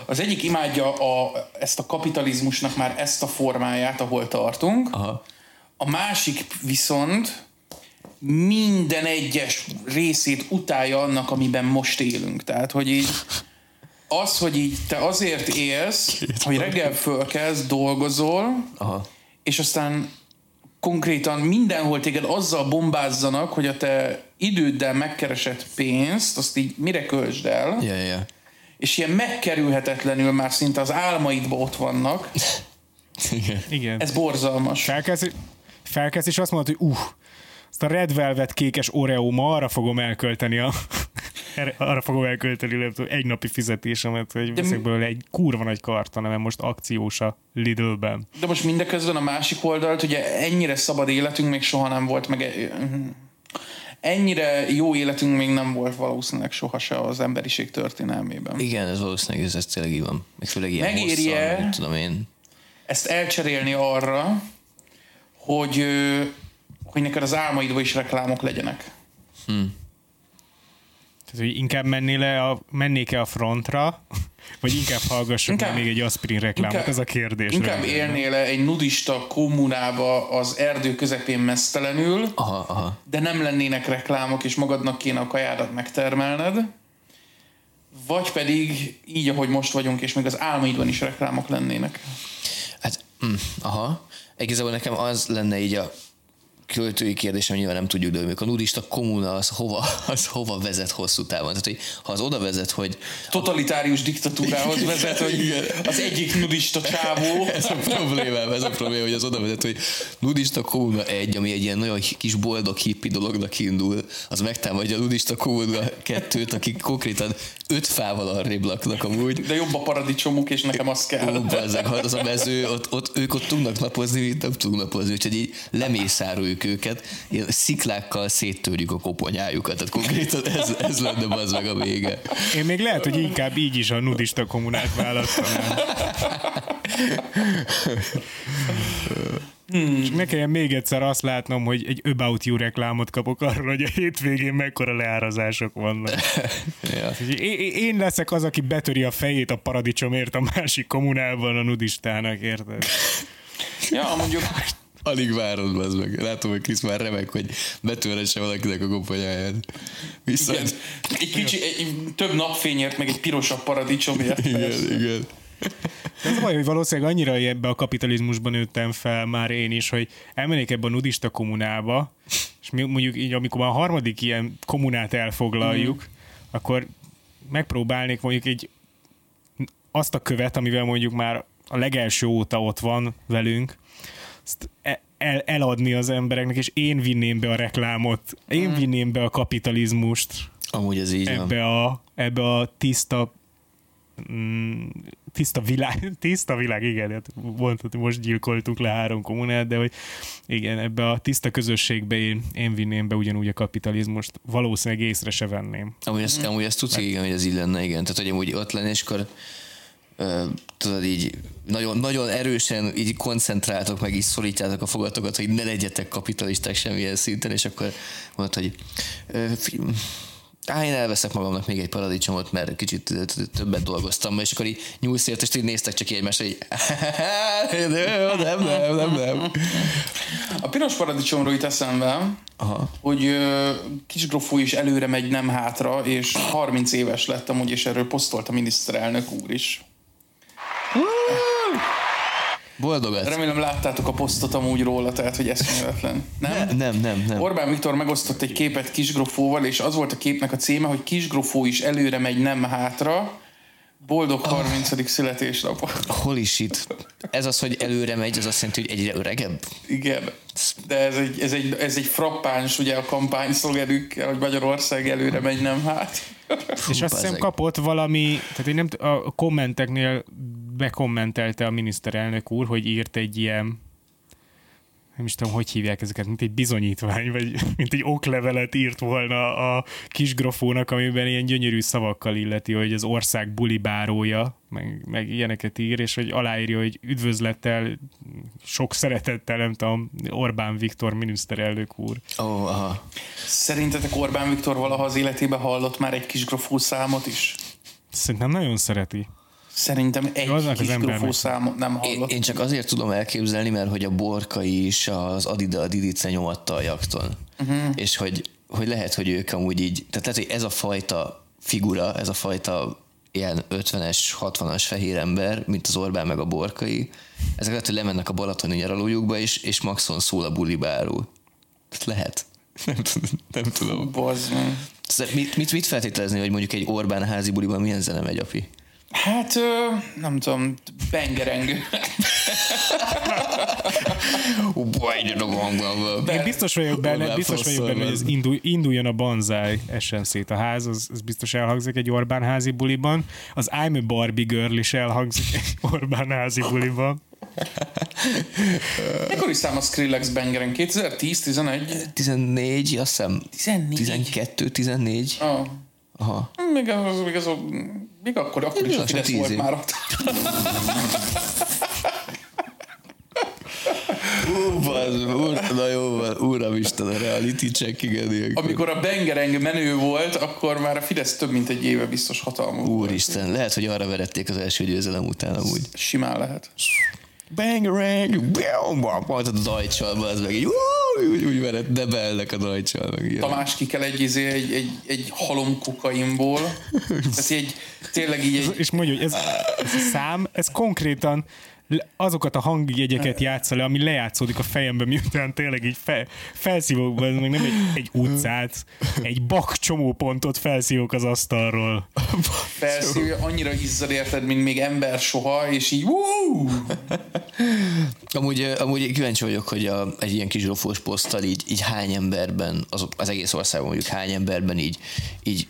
Az egyik imádja a, ezt a kapitalizmusnak már ezt a formáját, ahol tartunk. Aha. A másik viszont minden egyes részét utálja annak, amiben most élünk. Tehát, hogy így az, hogy így te azért élsz, hogy reggel fölkelsz, dolgozol, Aha. és aztán konkrétan mindenhol téged azzal bombázzanak, hogy a te időddel megkeresett pénzt, azt így mire költsd el, ja, ja. és ilyen megkerülhetetlenül már szinte az álmaidba ott vannak. Igen. Igen. Ez borzalmas. Felkelsz, felkelsz és azt mondod, hogy uh, azt a Red Velvet kékes Oreo ma arra fogom elkölteni a erre- arra fogom elkölteni nem tudom, egy napi fizetésemet, hogy De veszek belőle egy kurva nagy karton, mert most akciós a Lidl-ben. De most mindeközben a másik oldalt, ugye ennyire szabad életünk még soha nem volt, meg e- ennyire jó életünk még nem volt valószínűleg soha se az emberiség történelmében. Igen, ez valószínűleg ez, ez tényleg így van. Meg főleg ilyen Megéri-e? hosszan, mit tudom én. Ezt elcserélni arra, hogy, hogy neked az álmaidban is reklámok legyenek. Tehát, hogy inkább mennél le a, mennék-e a frontra, vagy inkább hallgassuk Inkább- inkább, még egy aspirin reklámot, ez a kérdés. Inkább rögtön. élnél -e egy nudista kommunába az erdő közepén mesztelenül, Aha, aha. de nem lennének reklámok, és magadnak kéne a kajádat megtermelned, vagy pedig így, ahogy most vagyunk, és még az álmaidban is reklámok lennének. Hát, mm, aha. Igazából nekem az lenne így a költői kérdésem, nyilván nem tudjuk, de hogy a nudista kommuna az hova, az hova vezet hosszú távon. Tehát, hogy ha az oda vezet, hogy Totalitárius diktatúrához vezet, hogy az egyik nudista csávó ez a problémám, ez a probléma, hogy az oda vezet, hogy nudista kommuna egy, ami egy ilyen nagyon kis boldog hippi dolognak indul, az megtámadja a nudista kommuna kettőt, akik konkrétan öt fával arrébb laknak amúgy. de jobb a paradicsomuk, és nekem az kell. Bazzeg, ha az a mező, ott, ott, ők ott tudnak napozni, mi nem tudunk napozni, úgyhogy így lemészároljuk őket, ilyen sziklákkal széttörjük a koponyájukat, tehát konkrétan ez, ez lenne bazd meg a vége. Én még lehet, hogy inkább így is a nudista kommunát választanám. És ne kelljen még egyszer azt látnom, hogy egy About You reklámot kapok arról, hogy a hétvégén mekkora leárazások vannak. Ja. Én, leszek az, aki betöri a fejét a paradicsomért a másik kommunában a nudistának, érted? Ja, mondjuk Alig várod, bazd meg. Látom, hogy Krisz már remek, hogy betöresse valakinek a koponyáját. Viszont... igen, egy kicsi, egy, több napfényért, meg egy pirosabb paradicsomért. Igen, igen. De az a baj, hogy valószínűleg annyira ebbe a kapitalizmusban nőttem fel már én is, hogy elmennék ebbe a nudista kommunába, és mondjuk így, amikor már a harmadik ilyen kommunát elfoglaljuk, mm. akkor megpróbálnék mondjuk egy azt a követ, amivel mondjuk már a legelső óta ott van velünk, azt e- el, eladni az embereknek, és én vinném be a reklámot, én vinném be a kapitalizmust Amúgy ez így van. ebbe a, ebbe a tiszta mm, tiszta világ, tiszta világ, igen, hát hogy most gyilkoltuk le három kommunát, de hogy igen, ebbe a tiszta közösségbe én, én vinném be ugyanúgy a kapitalizmust, valószínűleg észre se venném. Amúgy ezt, amúgy ezt tudsz, igen, hogy ez így lenne, igen. Tehát, hogy amúgy ott lenne, és akkor tudod így nagyon, nagyon erősen így koncentráltok, meg így szorítjátok a fogatokat, hogy ne legyetek kapitalisták semmilyen szinten, és akkor mondod, hogy Á, én elveszek magamnak még egy paradicsomot, mert kicsit többet dolgoztam, és akkor így nyúlsz ért, és így néztek csak egymásra, így nem, nem, nem, nem. A piros paradicsomról jut eszembe, Aha. hogy Kisgrofó is előre megy, nem hátra, és 30 éves lett amúgy, és erről posztolt a miniszterelnök úr is. Boldogat. Remélem láttátok a posztot amúgy róla, tehát hogy eszméletlen. Nem? Nem, nem, nem. Orbán Viktor megosztott egy képet Kisgrofóval, és az volt a képnek a címe, hogy Kisgrofó is előre megy, nem hátra. Boldog 30. születésnap. Hol is itt? Ez az, hogy előre megy, az azt jelenti, hogy egyre öregebb? Igen. De ez egy, ez egy, ez egy frappáns, ugye a kampány szlogenükkel, hogy Magyarország előre megy, nem hát. És azt hiszem kapott valami, tehát én nem t- a kommenteknél bekommentelte a miniszterelnök úr, hogy írt egy ilyen nem is tudom, hogy hívják ezeket, mint egy bizonyítvány, vagy mint egy oklevelet írt volna a kisgrofónak, amiben ilyen gyönyörű szavakkal illeti, hogy az ország bulibárója, meg, meg ilyeneket ír, és hogy aláírja, hogy üdvözlettel, sok szeretettel, nem tudom, Orbán Viktor miniszterelnök úr. Ó, oh, aha. Szerintetek Orbán Viktor valaha az életében hallott már egy kis grofó számot is? Szerintem nagyon szereti. Szerintem egy az kis számot nem Én, hallott. én csak azért tudom elképzelni, mert hogy a Borkai is az Adida Didice nyomatta a jakton. Uh-huh. És hogy, hogy lehet, hogy ők amúgy így, tehát lehet, hogy ez a fajta figura, ez a fajta ilyen 50-es, 60-as fehér ember, mint az Orbán meg a Borkai, ezek lehet, hogy lemennek a balatoni nyaralójukba, és, és maxon szól a bulibáról. Tehát lehet. Nem tudom. Nem tudom. Bazd. Szóval Mit, mit, mit feltételezni, hogy mondjuk egy Orbán házi buliban milyen zene megy, api? Hát, ö, nem tudom, bengereng. Ó, baj, de hangban Én biztos vagyok benne, biztos vagyok benne, hogy ez indul, induljon a banzáj, essen szét a ház, az, az biztos elhangzik egy Orbán házi buliban. Az I'm a Barbie Girl is elhangzik egy Orbán házi buliban. Mikor is szám a Skrillex bengereng? 2010-11? 14, azt hiszem 14? 12, 14. Ah. Aha. Még, az, még, az, még akkor, akkor is a Fidesz volt már ott. Úr, na jó van, uramisten, a reality check, igen, ilyenkor. Amikor a bengereng menő volt, akkor már a Fidesz több mint egy éve biztos hatalmú. volt. Úristen, lehet, hogy arra verették az első győzelem után amúgy. Simán lehet. Bangerang, majd a dajcsal, az meg így, úgy, úgy verett, de beellek a dajcsal, meg ilyen. Tamás ki kell egy, izé, egy, egy, egy halom kokainból. Tehát egy, tényleg így egy, És mondja, hogy ez, ez a szám, ez konkrétan azokat a hangjegyeket játsza le, ami lejátszódik a fejemben, miután tényleg így fel, felszívok, meg nem egy, egy utcát, egy bak csomópontot felszívok az asztalról. felszívja, annyira izzad érted, mint még ember soha, és így Woo! Amúgy, amúgy kíváncsi vagyok, hogy a, egy ilyen kis zsofós poszttal így, így hány emberben, az, az egész országban mondjuk hány emberben így, így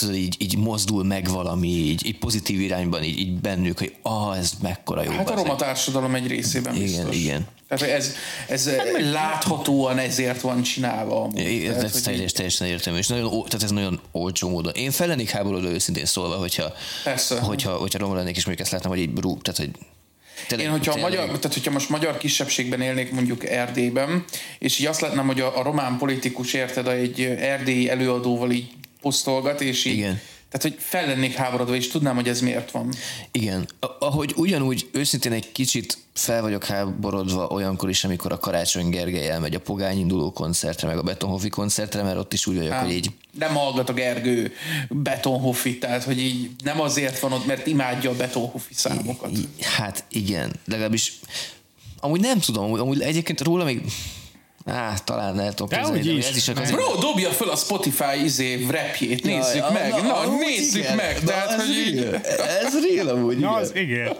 tudod, így, így mozdul meg valami, így, így pozitív irányban, így, így bennük, hogy ah, ez mekkora jó. Hát a roma társadalom egy részében Igen, biztos. igen. Tehát ez, ez láthatóan ezért van csinálva. amúgy. É, Tehát, Ez hogy teljesen, teljesen értem, és nagyon, tehát ez nagyon olcsó módon. Én fel lennék háborodva őszintén szólva, hogyha, Persze. hogyha, hogyha roma lennék, és mondjuk ezt látnám, hogy így rú, tehát hogy tényleg, Én, hogyha, a tényleg- magyar, tehát, hogyha most magyar kisebbségben élnék mondjuk Erdélyben, és így azt látnám, hogy a, a román politikus érted, egy erdélyi előadóval így posztolgat, és így, Igen. tehát hogy fel lennék háborodva, és tudnám, hogy ez miért van. Igen. Ahogy ugyanúgy őszintén egy kicsit fel vagyok háborodva olyankor is, amikor a Karácsony Gergely elmegy a Pogány induló koncertre, meg a Betonhofi koncertre, mert ott is úgy vagyok, hogy így Nem hallgat a Gergő Betonhoffi, tehát hogy így nem azért van ott, mert imádja a Betonhoffi számokat. Hát igen, legalábbis amúgy nem tudom, amúgy, amúgy egyébként róla még Á, talán el tudom képzelni, de is. ez is csak az... Bro, dobja föl a Spotify izé rapjét, nézzük Ja, meg, na, na, amúgy nézzük igen. meg, Na, tehát ez hogy real. Ez real amúgy, Na, igen. az igen.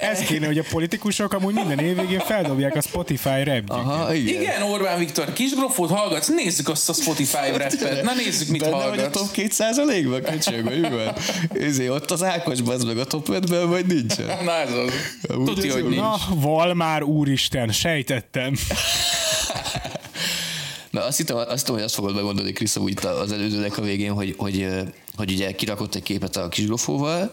Ez kéne, hogy a politikusok amúgy minden évvégén feldobják a Spotify rap Aha, igen. Igen, Orbán Viktor, kis grofót hallgatsz, nézzük azt a Spotify rappet, na nézzük, mit Benne vagy a hallgatsz. top 2%-ban, köcsög, hogy van? Ezé, ott az Ákos bazd meg a top 5-ben, vagy nincsen? Na ez az. Amúgy Tudja, ez hogy nincs. Na, val már úristen, sejtettem. Mert azt hittem, azt hittem, hogy azt fogod megmondani, Krisz, úgy az előzőnek a végén, hogy, hogy, ö, hogy ugye kirakott egy képet a kisgrofóval,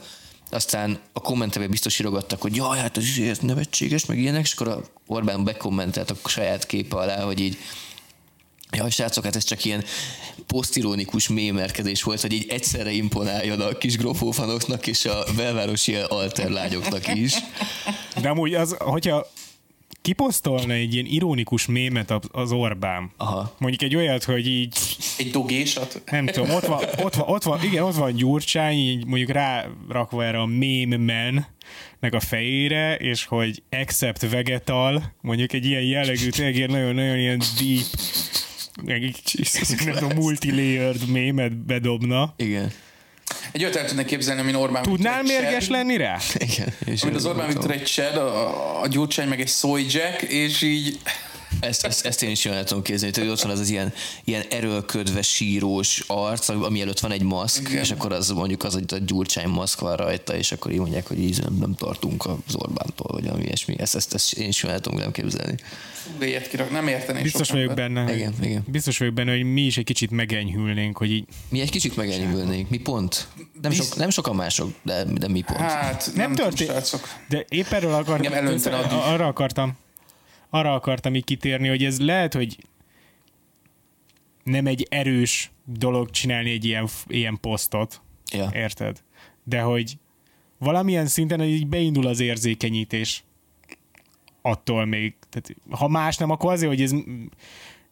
aztán a kommentekben biztos írogattak, hogy jaj, hát ez izé, nevetséges, meg ilyenek, és akkor a Orbán bekommentelt a saját képe alá, hogy így Jaj, srácok, hát ez csak ilyen posztironikus mémerkedés volt, hogy így egyszerre imponáljon a kis grofófanoknak és a belvárosi alterlányoknak is. De amúgy az, hogyha kiposztolna egy ilyen ironikus mémet az- Orbán, Aha. mondjuk egy olyat, hogy így Egy dogésat. nem tudom, ott van, ott van, ott van igen, ott van Gyurcsány, így mondjuk rárakva erre a meme man nek a fejére, és hogy accept vegetal, mondjuk egy ilyen jellegű, tényleg nagyon-nagyon ilyen deep, meg így, nem tudom, multilayered mémet bedobna. Igen. Egy olyat el tudnék képzelni, amin Orbán Tudnál Viktor mérges csed, lenni rá? Igen. És az Orbán Viktor egy csed, a, a Gyurcsány meg egy soy jack, és így Ezt, ezt, ezt én is jól tudom képzelni, hogy ott van az, az ilyen, ilyen erőlködve sírós arc, ami előtt van egy maszk, Igen. Igen. és akkor az mondjuk az, hogy a gyurcsány maszk van rajta, és akkor így mondják, hogy így nem, nem tartunk az Orbántól, vagy valami ilyesmi. Ezt, ezt, ezt én is jól tudom nem képzelni. Fú, ilyet kirak, nem értenék Biztos vagyok ember. benne, hogy, Igen, igen. biztos vagyok benne, hogy mi is egy kicsit megenyhülnénk, hogy így Mi egy kicsit megenyhülnénk. Mi pont? Nem, sok, nem sokan mások, de, de mi pont? Hát, nem, Nem történt-. De épp erről akartam, arra akartam, arra akartam így kitérni, hogy ez lehet, hogy nem egy erős dolog csinálni egy ilyen, ilyen posztot, Ja. érted? De hogy valamilyen szinten így beindul az érzékenyítés attól még. Tehát, ha más nem, akkor azért, hogy ez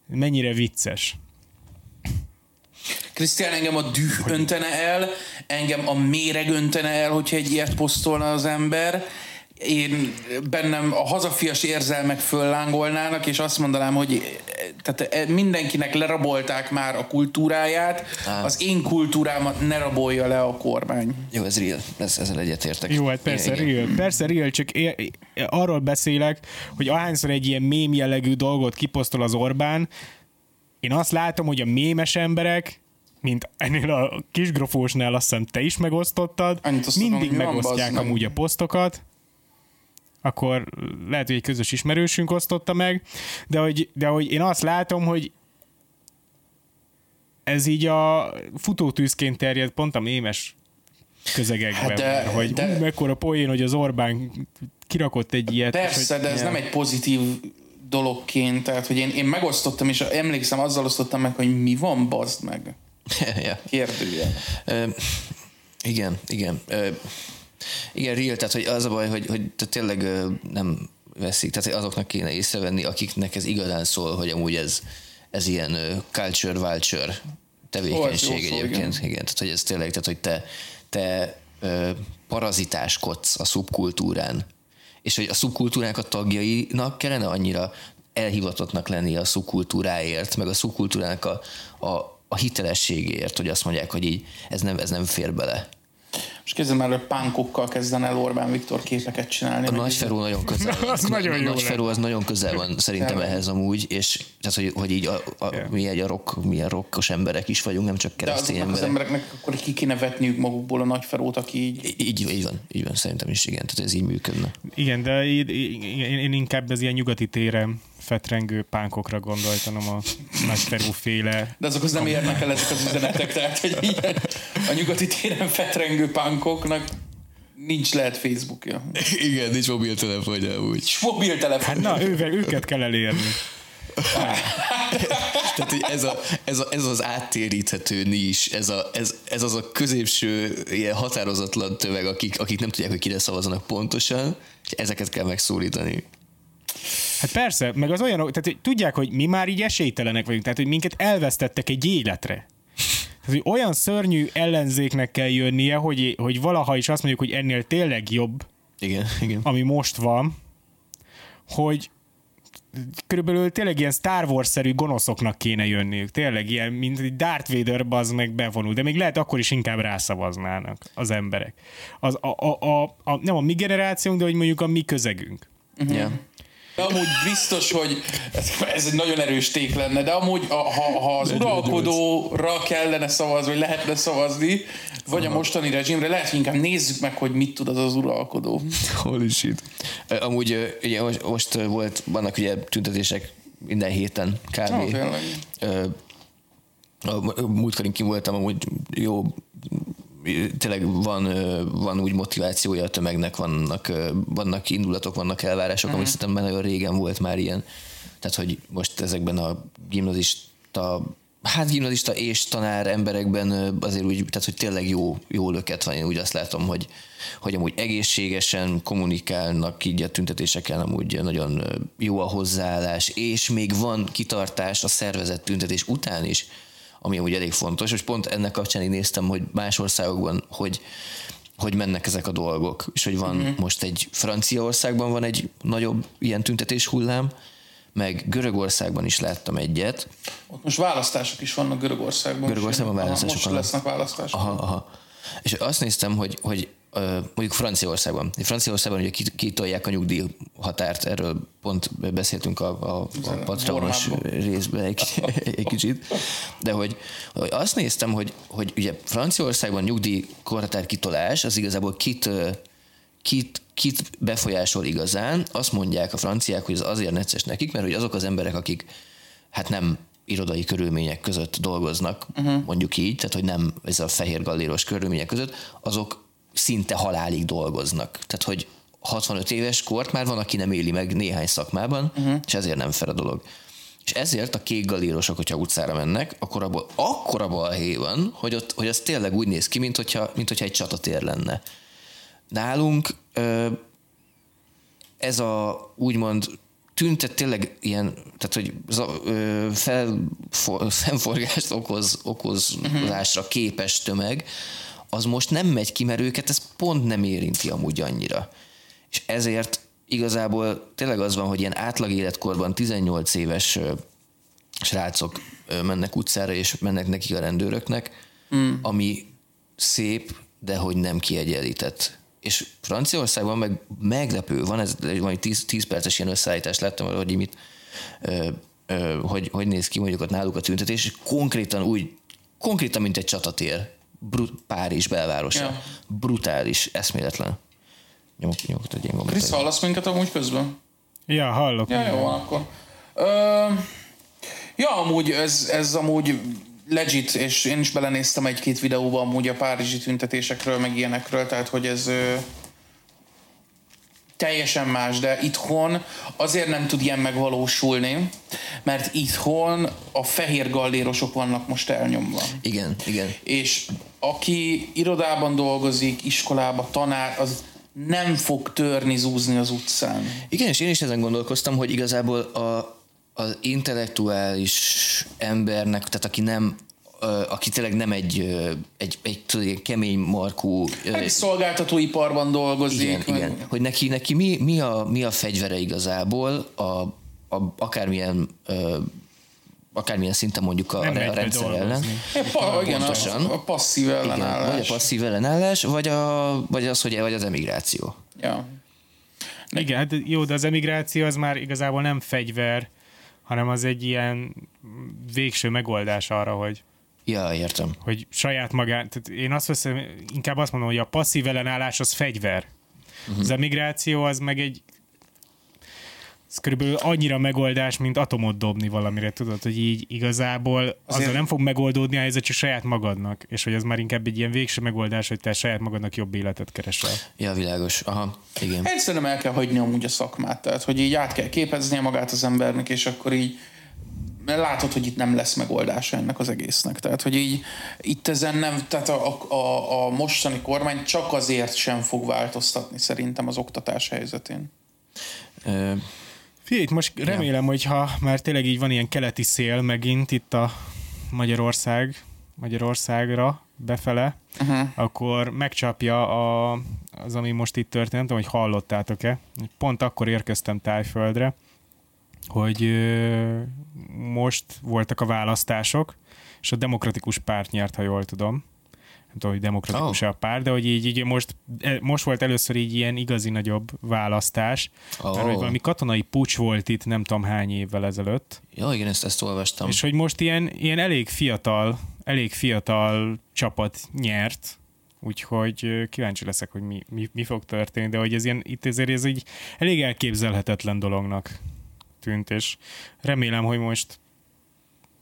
mennyire vicces. Krisztián, engem a düh öntene el, engem a méreg öntene el, hogyha egy ilyet posztolna az ember. Én bennem a hazafias érzelmek föllángolnának, és azt mondanám, hogy tehát mindenkinek lerabolták már a kultúráját, az én kultúrámat ne rabolja le a kormány. Jó, ez real. Ez, ezzel egyetértek. Jó, hát persze Igen, igen. real, persze real, csak é- arról beszélek, hogy ahányszor egy ilyen mém jellegű dolgot kiposztol az Orbán, én azt látom, hogy a mémes emberek, mint ennél a kisgrofósnál azt hiszem te is megosztottad, Annyit mindig van, megosztják amúgy a posztokat, akkor lehet, hogy egy közös ismerősünk osztotta meg, de hogy, de hogy én azt látom, hogy ez így a futótűzként terjed pont a mémes közegekben, Hát de- hogy de- mekkora poén, hogy az Orbán kirakott egy ilyet. Persze, hogy, de ez nem egy pozitív dologként, tehát hogy én, én megosztottam, és emlékszem, azzal osztottam meg, hogy mi van, bazd meg. ja. Kérdője. Igen, igen. Ö, igen, real, tehát hogy az a baj, hogy, hogy tényleg nem veszik, tehát azoknak kéne észrevenni, akiknek ez igazán szól, hogy amúgy ez, ez ilyen culture vulture tevékenység ez jó szó, egyébként. igen. Igen. tehát hogy ez tényleg, tehát hogy te, te ö, parazitáskodsz a szubkultúrán, és hogy a szubkultúrák a tagjainak kellene annyira elhivatottnak lenni a szubkultúráért, meg a szubkultúrának a, a, a hitelességéért, hogy azt mondják, hogy így ez nem, ez nem fér bele. És kezdem már, hogy pánkokkal kezden el Orbán Viktor képeket csinálni. A meg Nagy Feró nagyon közel van. Az nagyon a jó Nagy Feró az nagyon közel van szerintem ehhez amúgy, és tehát, hogy, hogy így a, a, Ja. mi egy a rock, milyen rockos emberek is vagyunk, nem csak keresztény azoknak az emberek. embereknek akkor ki kéne vetniük magukból a nagy ferót, aki így... Így, így van, így van, szerintem is igen, tehát ez így működne. Igen, de én, én én inkább az ilyen nyugati téren fetrengő pánkokra gondoltam a nagy féle. De azokhoz nem érnek el ezek az üzenetek, tehát hogy így a nyugati téren fetrengő pánkoknak nincs lehet Facebookja. Igen, nincs mobiltelefonja úgy. És mobiltelefon. Hát na, ővel, őket kell elérni. Tehát hogy ez, a, ez, a, ez az áttéríthető nis, ez, a, ez, ez az a középső ilyen határozatlan tömeg, akik, akik nem tudják, hogy kire szavazanak pontosan, és ezeket kell megszólítani. Hát persze, meg az olyanok, tehát hogy tudják, hogy mi már így esélytelenek vagyunk, tehát hogy minket elvesztettek egy életre. Tehát, hogy olyan szörnyű ellenzéknek kell jönnie, hogy, hogy valaha is azt mondjuk, hogy ennél tényleg jobb, Igen, igen. ami most van, hogy körülbelül tényleg ilyen Star Wars-szerű gonoszoknak kéne jönniük. Tényleg ilyen, mint egy Darth Vader az meg bevonul, de még lehet akkor is inkább rászavaznának az emberek. Az, a, a, a, a, nem a mi generációnk, de hogy mondjuk a mi közegünk. Ja. De amúgy biztos, hogy ez, egy nagyon erős ték lenne, de amúgy a, ha, ha az uralkodóra kellene szavazni, vagy lehetne szavazni, vagy a mostani rezsimre, lehet, hogy inkább nézzük meg, hogy mit tud az az uralkodó. Holy shit. Amúgy ugye most, most volt, vannak ugye tüntetések minden héten kb. Ah, tényleg. Múltkor én voltam, amúgy jó, tényleg van, van úgy motivációja a tömegnek, vannak, vannak indulatok, vannak elvárások, Mhm. ami szerintem már nagyon régen volt már ilyen. Tehát, hogy most ezekben a gimnazista hát gimnazista és tanár emberekben azért úgy, tehát hogy tényleg jó, jó löket van, én úgy azt látom, hogy, hogy amúgy egészségesen kommunikálnak így a tüntetéseken, amúgy nagyon jó a hozzáállás, és még van kitartás a szervezett tüntetés után is, ami amúgy elég fontos, és pont ennek kapcsán én néztem, hogy más országokban, hogy hogy mennek ezek a dolgok, és hogy van uh-huh. most egy Franciaországban van egy nagyobb ilyen tüntetés hullám, meg Görögországban is láttam egyet, Ott most választások is vannak Görögországban. Görögországban Aha, választások Most lesznek választások. Aha, aha. És azt néztem, hogy, hogy mondjuk Franciaországban. Franciaországban ugye kit- kitolják a nyugdíj határt, erről pont beszéltünk a, a, a patronos részben egy, egy kicsit, de hogy, hogy azt néztem, hogy, hogy ugye Franciaországban nyugdíj korhatár kitolás, az igazából kit, kit, kit befolyásol igazán, azt mondják a franciák, hogy ez azért necces nekik, mert hogy azok az emberek, akik hát nem irodai körülmények között dolgoznak, uh-huh. mondjuk így, tehát hogy nem ez a fehér galléros körülmények között, azok szinte halálig dolgoznak. Tehát, hogy 65 éves kort már van, aki nem éli meg néhány szakmában, uh-huh. és ezért nem fel a dolog. És ezért a kék galérosok, hogyha utcára mennek, akkor abból akkora balhé van, hogy, ott, hogy az tényleg úgy néz ki, mint hogyha, mint hogyha egy csatatér lenne. Nálunk ez a úgymond tüntet tényleg ilyen, tehát hogy fel, for, szemforgást okoz, okozásra képes tömeg, az most nem megy ki, mert őket ez pont nem érinti amúgy annyira. És ezért igazából tényleg az van, hogy ilyen átlag életkorban 18 éves srácok mennek utcára, és mennek nekik a rendőröknek, mm. ami szép, de hogy nem kiegyenlített. És Franciaországban meg meglepő, van ez valami 10, 10 perces ilyen összeállítást láttam, hogy mit, ö, ö, hogy, hogy néz ki mondjuk ott náluk a tüntetés, és konkrétan úgy, konkrétan mint egy csatatér, Bru- Párizs belvárosa. Ja. Brutális, eszméletlen. Nyomok, nyomok egy ilyen gombot. Krisz, hallasz minket amúgy közben? Ja, hallok. Ja, jó van akkor. Ö, ja, amúgy ez, ez amúgy legit, és én is belenéztem egy-két videóba amúgy a párizsi tüntetésekről, meg ilyenekről, tehát hogy ez ö, teljesen más, de itthon azért nem tud ilyen megvalósulni, mert itthon a fehér gallérosok vannak most elnyomva. Igen, igen. És aki irodában dolgozik, iskolába, tanár, az nem fog törni, zúzni az utcán. Igen, és én is ezen gondolkoztam, hogy igazából a, az intellektuális embernek, tehát aki nem aki tényleg nem egy, egy, egy, egy kemény markú Egy szolgáltatóiparban dolgozik. igen, meg- igen, hogy neki, neki mi, mi, a, mi a fegyvere igazából a, a akármilyen akármilyen szinten mondjuk a, Nem a rendszer ellen. Ja, pa, igen, Pontosan. a, a passzív Igen, ellenállás. vagy a passzív ellenállás, vagy, a, vagy az, hogy vagy az emigráció. Ja. Igen, hát jó, de az emigráció az már igazából nem fegyver, hanem az egy ilyen végső megoldás arra, hogy, Ja, értem. hogy saját magán, tehát én azt veszem, inkább azt mondom, hogy a passzív ellenállás az fegyver. Uh-huh. Az emigráció az meg egy ez körülbelül annyira megoldás, mint atomot dobni valamire, tudod, hogy így igazából Azért... azzal nem fog megoldódni a helyzet, csak saját magadnak, és hogy az már inkább egy ilyen végső megoldás, hogy te saját magadnak jobb életet keresel. Ja, világos. Aha, igen. Szerintem el kell hagyni amúgy a szakmát, tehát hogy így át kell képeznie magát az embernek, és akkor így látod, hogy itt nem lesz megoldása ennek az egésznek. Tehát, hogy így itt ezen nem, tehát a, a, a mostani kormány csak azért sem fog változtatni szerintem az oktatás helyzetén. Ö, Figyelj, itt most remélem, hogy ha már tényleg így van ilyen keleti szél megint itt a Magyarország, Magyarországra befele, uh-huh. akkor megcsapja a, az, ami most itt történt, nem tudom, hogy hallottátok-e. Pont akkor érkeztem Tájföldre, hogy most voltak a választások, és a demokratikus párt nyert, ha jól tudom. Nem tudom, hogy demokratikus oh. a párt, de hogy így, így most, e- most volt először így ilyen igazi nagyobb választás, oh. mert Oh. hogy valami katonai pucs volt itt nem tudom hány évvel ezelőtt, ja, igen, ezt, ezt olvastam. és hogy most ilyen, ilyen elég fiatal, elég fiatal csapat nyert, úgyhogy kíváncsi leszek, hogy mi, mi, mi fog történni, de hogy ez ilyen, itt ezért ez egy elég elképzelhetetlen dolognak tűnt, és remélem, hogy most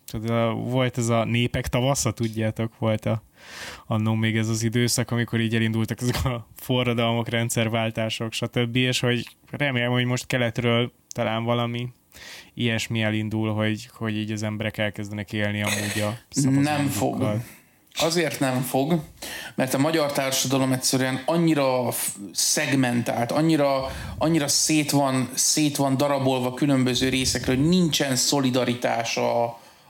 tudod, volt ez a népek tavasza, tudjátok, volt a, annó még ez az időszak, amikor így elindultak ezek a forradalmak, rendszerváltások, stb. És hogy remélem, hogy most keletről talán valami ilyesmi elindul, hogy, hogy így az emberek elkezdenek élni amúgy a Nem fog. Azért nem fog, mert a magyar társadalom egyszerűen annyira szegmentált, annyira, annyira szét, van, szét van darabolva különböző részekről, nincsen szolidaritás a,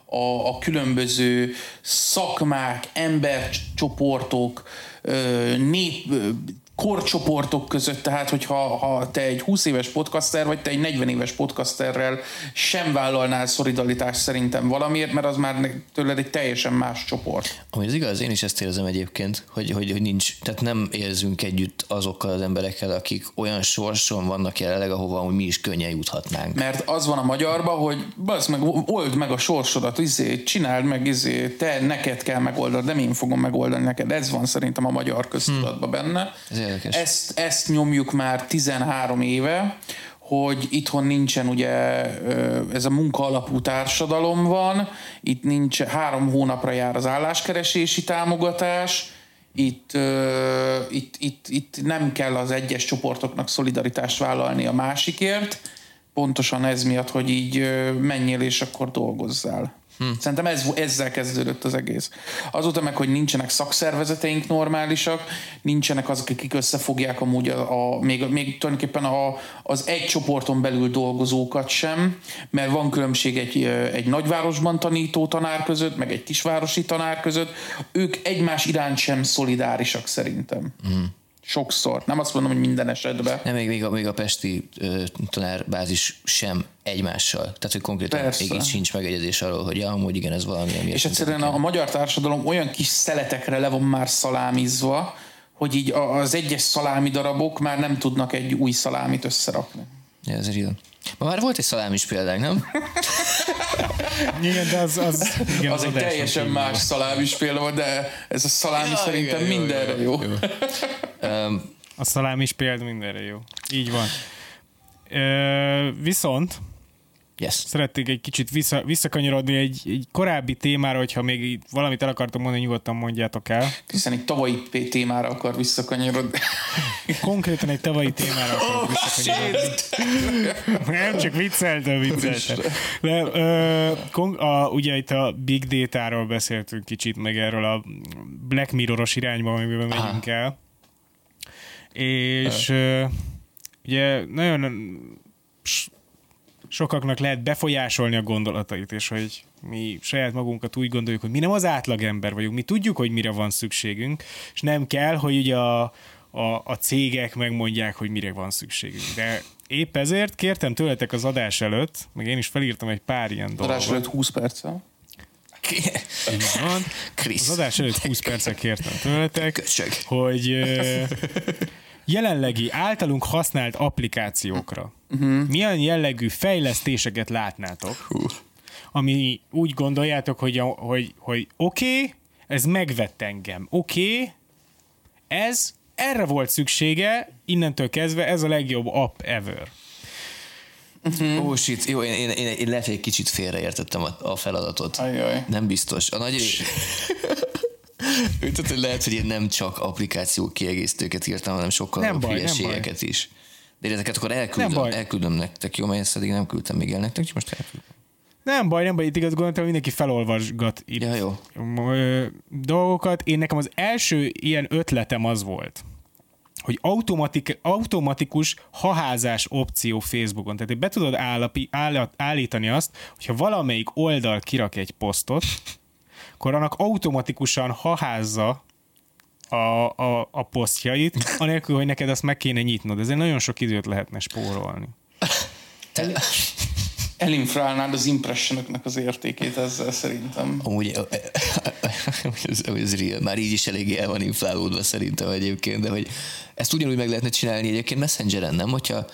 a, a különböző szakmák, embercsoportok, nép, korcsoportok között, tehát hogyha ha te egy 20 éves podcaster vagy, te egy 40 éves podcasterrel sem vállalnál szolidaritást szerintem valamiért, mert az már tőled egy teljesen más csoport. Ami az igaz, én is ezt érzem egyébként, hogy, hogy, hogy nincs, tehát nem érzünk együtt azokkal az emberekkel, akik olyan sorson vannak jelenleg, ahova hogy mi is könnyen juthatnánk. Mert az van a magyarban, hogy basz meg, old meg a sorsodat, izé, csináld meg, izé, te neked kell megoldani, nem én fogom megoldani neked. Ez van szerintem a magyar köztudatban benne. Ez érdekes. Ezt, ezt nyomjuk már 13 éve, hogy itthon nincsen ugye ez a munka alapú társadalom van, itt nincs három hónapra jár az álláskeresési támogatás, itt, itt, itt, itt nem kell az egyes csoportoknak szolidaritást vállalni a másikért, pontosan ez miatt, hogy így menjél és akkor dolgozzál. Hm. Szerintem ez, ezzel kezdődött az egész. Azóta meg, hogy nincsenek szakszervezeteink normálisak, nincsenek azok, akik összefogják amúgy a, a, még, még tulajdonképpen a, az egy csoporton belül dolgozókat sem, mert van különbség egy, egy nagyvárosban tanító tanár között, meg egy kisvárosi tanár között. Ők egymás iránt sem szolidárisak szerintem. Hm. Sokszor. Nem azt mondom, hogy minden esetben. Nem, még, még, a, még a pesti ö, tanárbázis sem egymással. Tehát, hogy konkrétan Persze. még így sincs megegyezés arról, hogy ja, amúgy igen, ez valami, ami És egyszerűen a, a magyar társadalom olyan kis szeletekre le van már szalámizva, hogy így az egyes szalámi darabok már nem tudnak egy új szalámit összerakni. Ja, ez real. Ma már volt egy szalámis példánk, nem? Igen, de az, az, igen, Az egy adáson teljesen más szalámis példa volt, de ez a szalámi Ja, szerintem igen, jó, mindenre jó, jó. jó. Um, A szalám is példa mindenre jó. Így van. Ö, viszont yes. szeretnék egy kicsit vissza, visszakanyarodni egy, egy korábbi témára, hogyha még valamit el akartam mondani, nyugodtan mondjátok el. Hiszen egy tavalyi témára akar visszakanyarodni. Konkrétan egy tavalyi témára akarok visszakanyarodni. Nem, csak vicceltem, vicceltem. De, ö, kon- a, ugye itt a Big Data-ról beszéltünk kicsit, meg erről a Black Mirror-os irányba, amiben megyünk el. És ö, ugye nagyon s- sokaknak lehet befolyásolni a gondolatait, és hogy mi saját magunkat úgy gondoljuk, hogy mi nem az átlagember vagyunk, mi tudjuk, hogy mire van szükségünk, és nem kell, hogy ugye a, a, a cégek megmondják, hogy mire van szükségünk. De épp ezért kértem tőletek az adás előtt, meg én is felírtam egy pár ilyen Adás dolgot. előtt 20 perccel. Van. Krisz. Az adás előtt 20 percet kértem tőletek, Köcsög. hogy jelenlegi általunk használt applikációkra uh-huh. milyen jellegű fejlesztéseket látnátok, Hú. ami úgy gondoljátok, hogy, hogy, hogy oké, okay, ez megvett engem, oké, okay, ez, erre volt szüksége, innentől kezdve ez a legjobb app ever. Ó, oh, shit. Jó, én, én, én, én lehet, hogy egy kicsit félreértettem a, a feladatot. Ajaj. Nem biztos. A nagy... Hogy lehet, hogy én nem csak applikáció kiegészítőket írtam, hanem sokkal Nem baj, nem hülyeségeket is. De ezeket akkor Nem elküldöm, baj. elküldöm nektek, jó, mert ezt eddig nem küldtem még el nektek, úgyhogy most elküldöm. Nem baj, nem baj, itt igaz gondoltam, hogy mindenki felolvasgat itt Ja, jó. dolgokat. Én nekem az első ilyen ötletem az volt, hogy automatik, automatikus haházás opció Facebookon. Tehát be tudod állapi, áll, állítani azt, hogyha valamelyik oldal kirak egy posztot, akkor annak automatikusan haházza a, a, a posztjait, anélkül, hogy neked azt meg kéne nyitnod. Ezért nagyon sok időt lehetne spórolni. Elinfrálnád az impressionöknek az értékét ezzel szerintem. Amúgy ez, ez real. Már így is eléggé el van inflálódva szerintem egyébként, de hogy ezt ugyanúgy meg lehetne csinálni egyébként Messengeren, nem? Hogyha,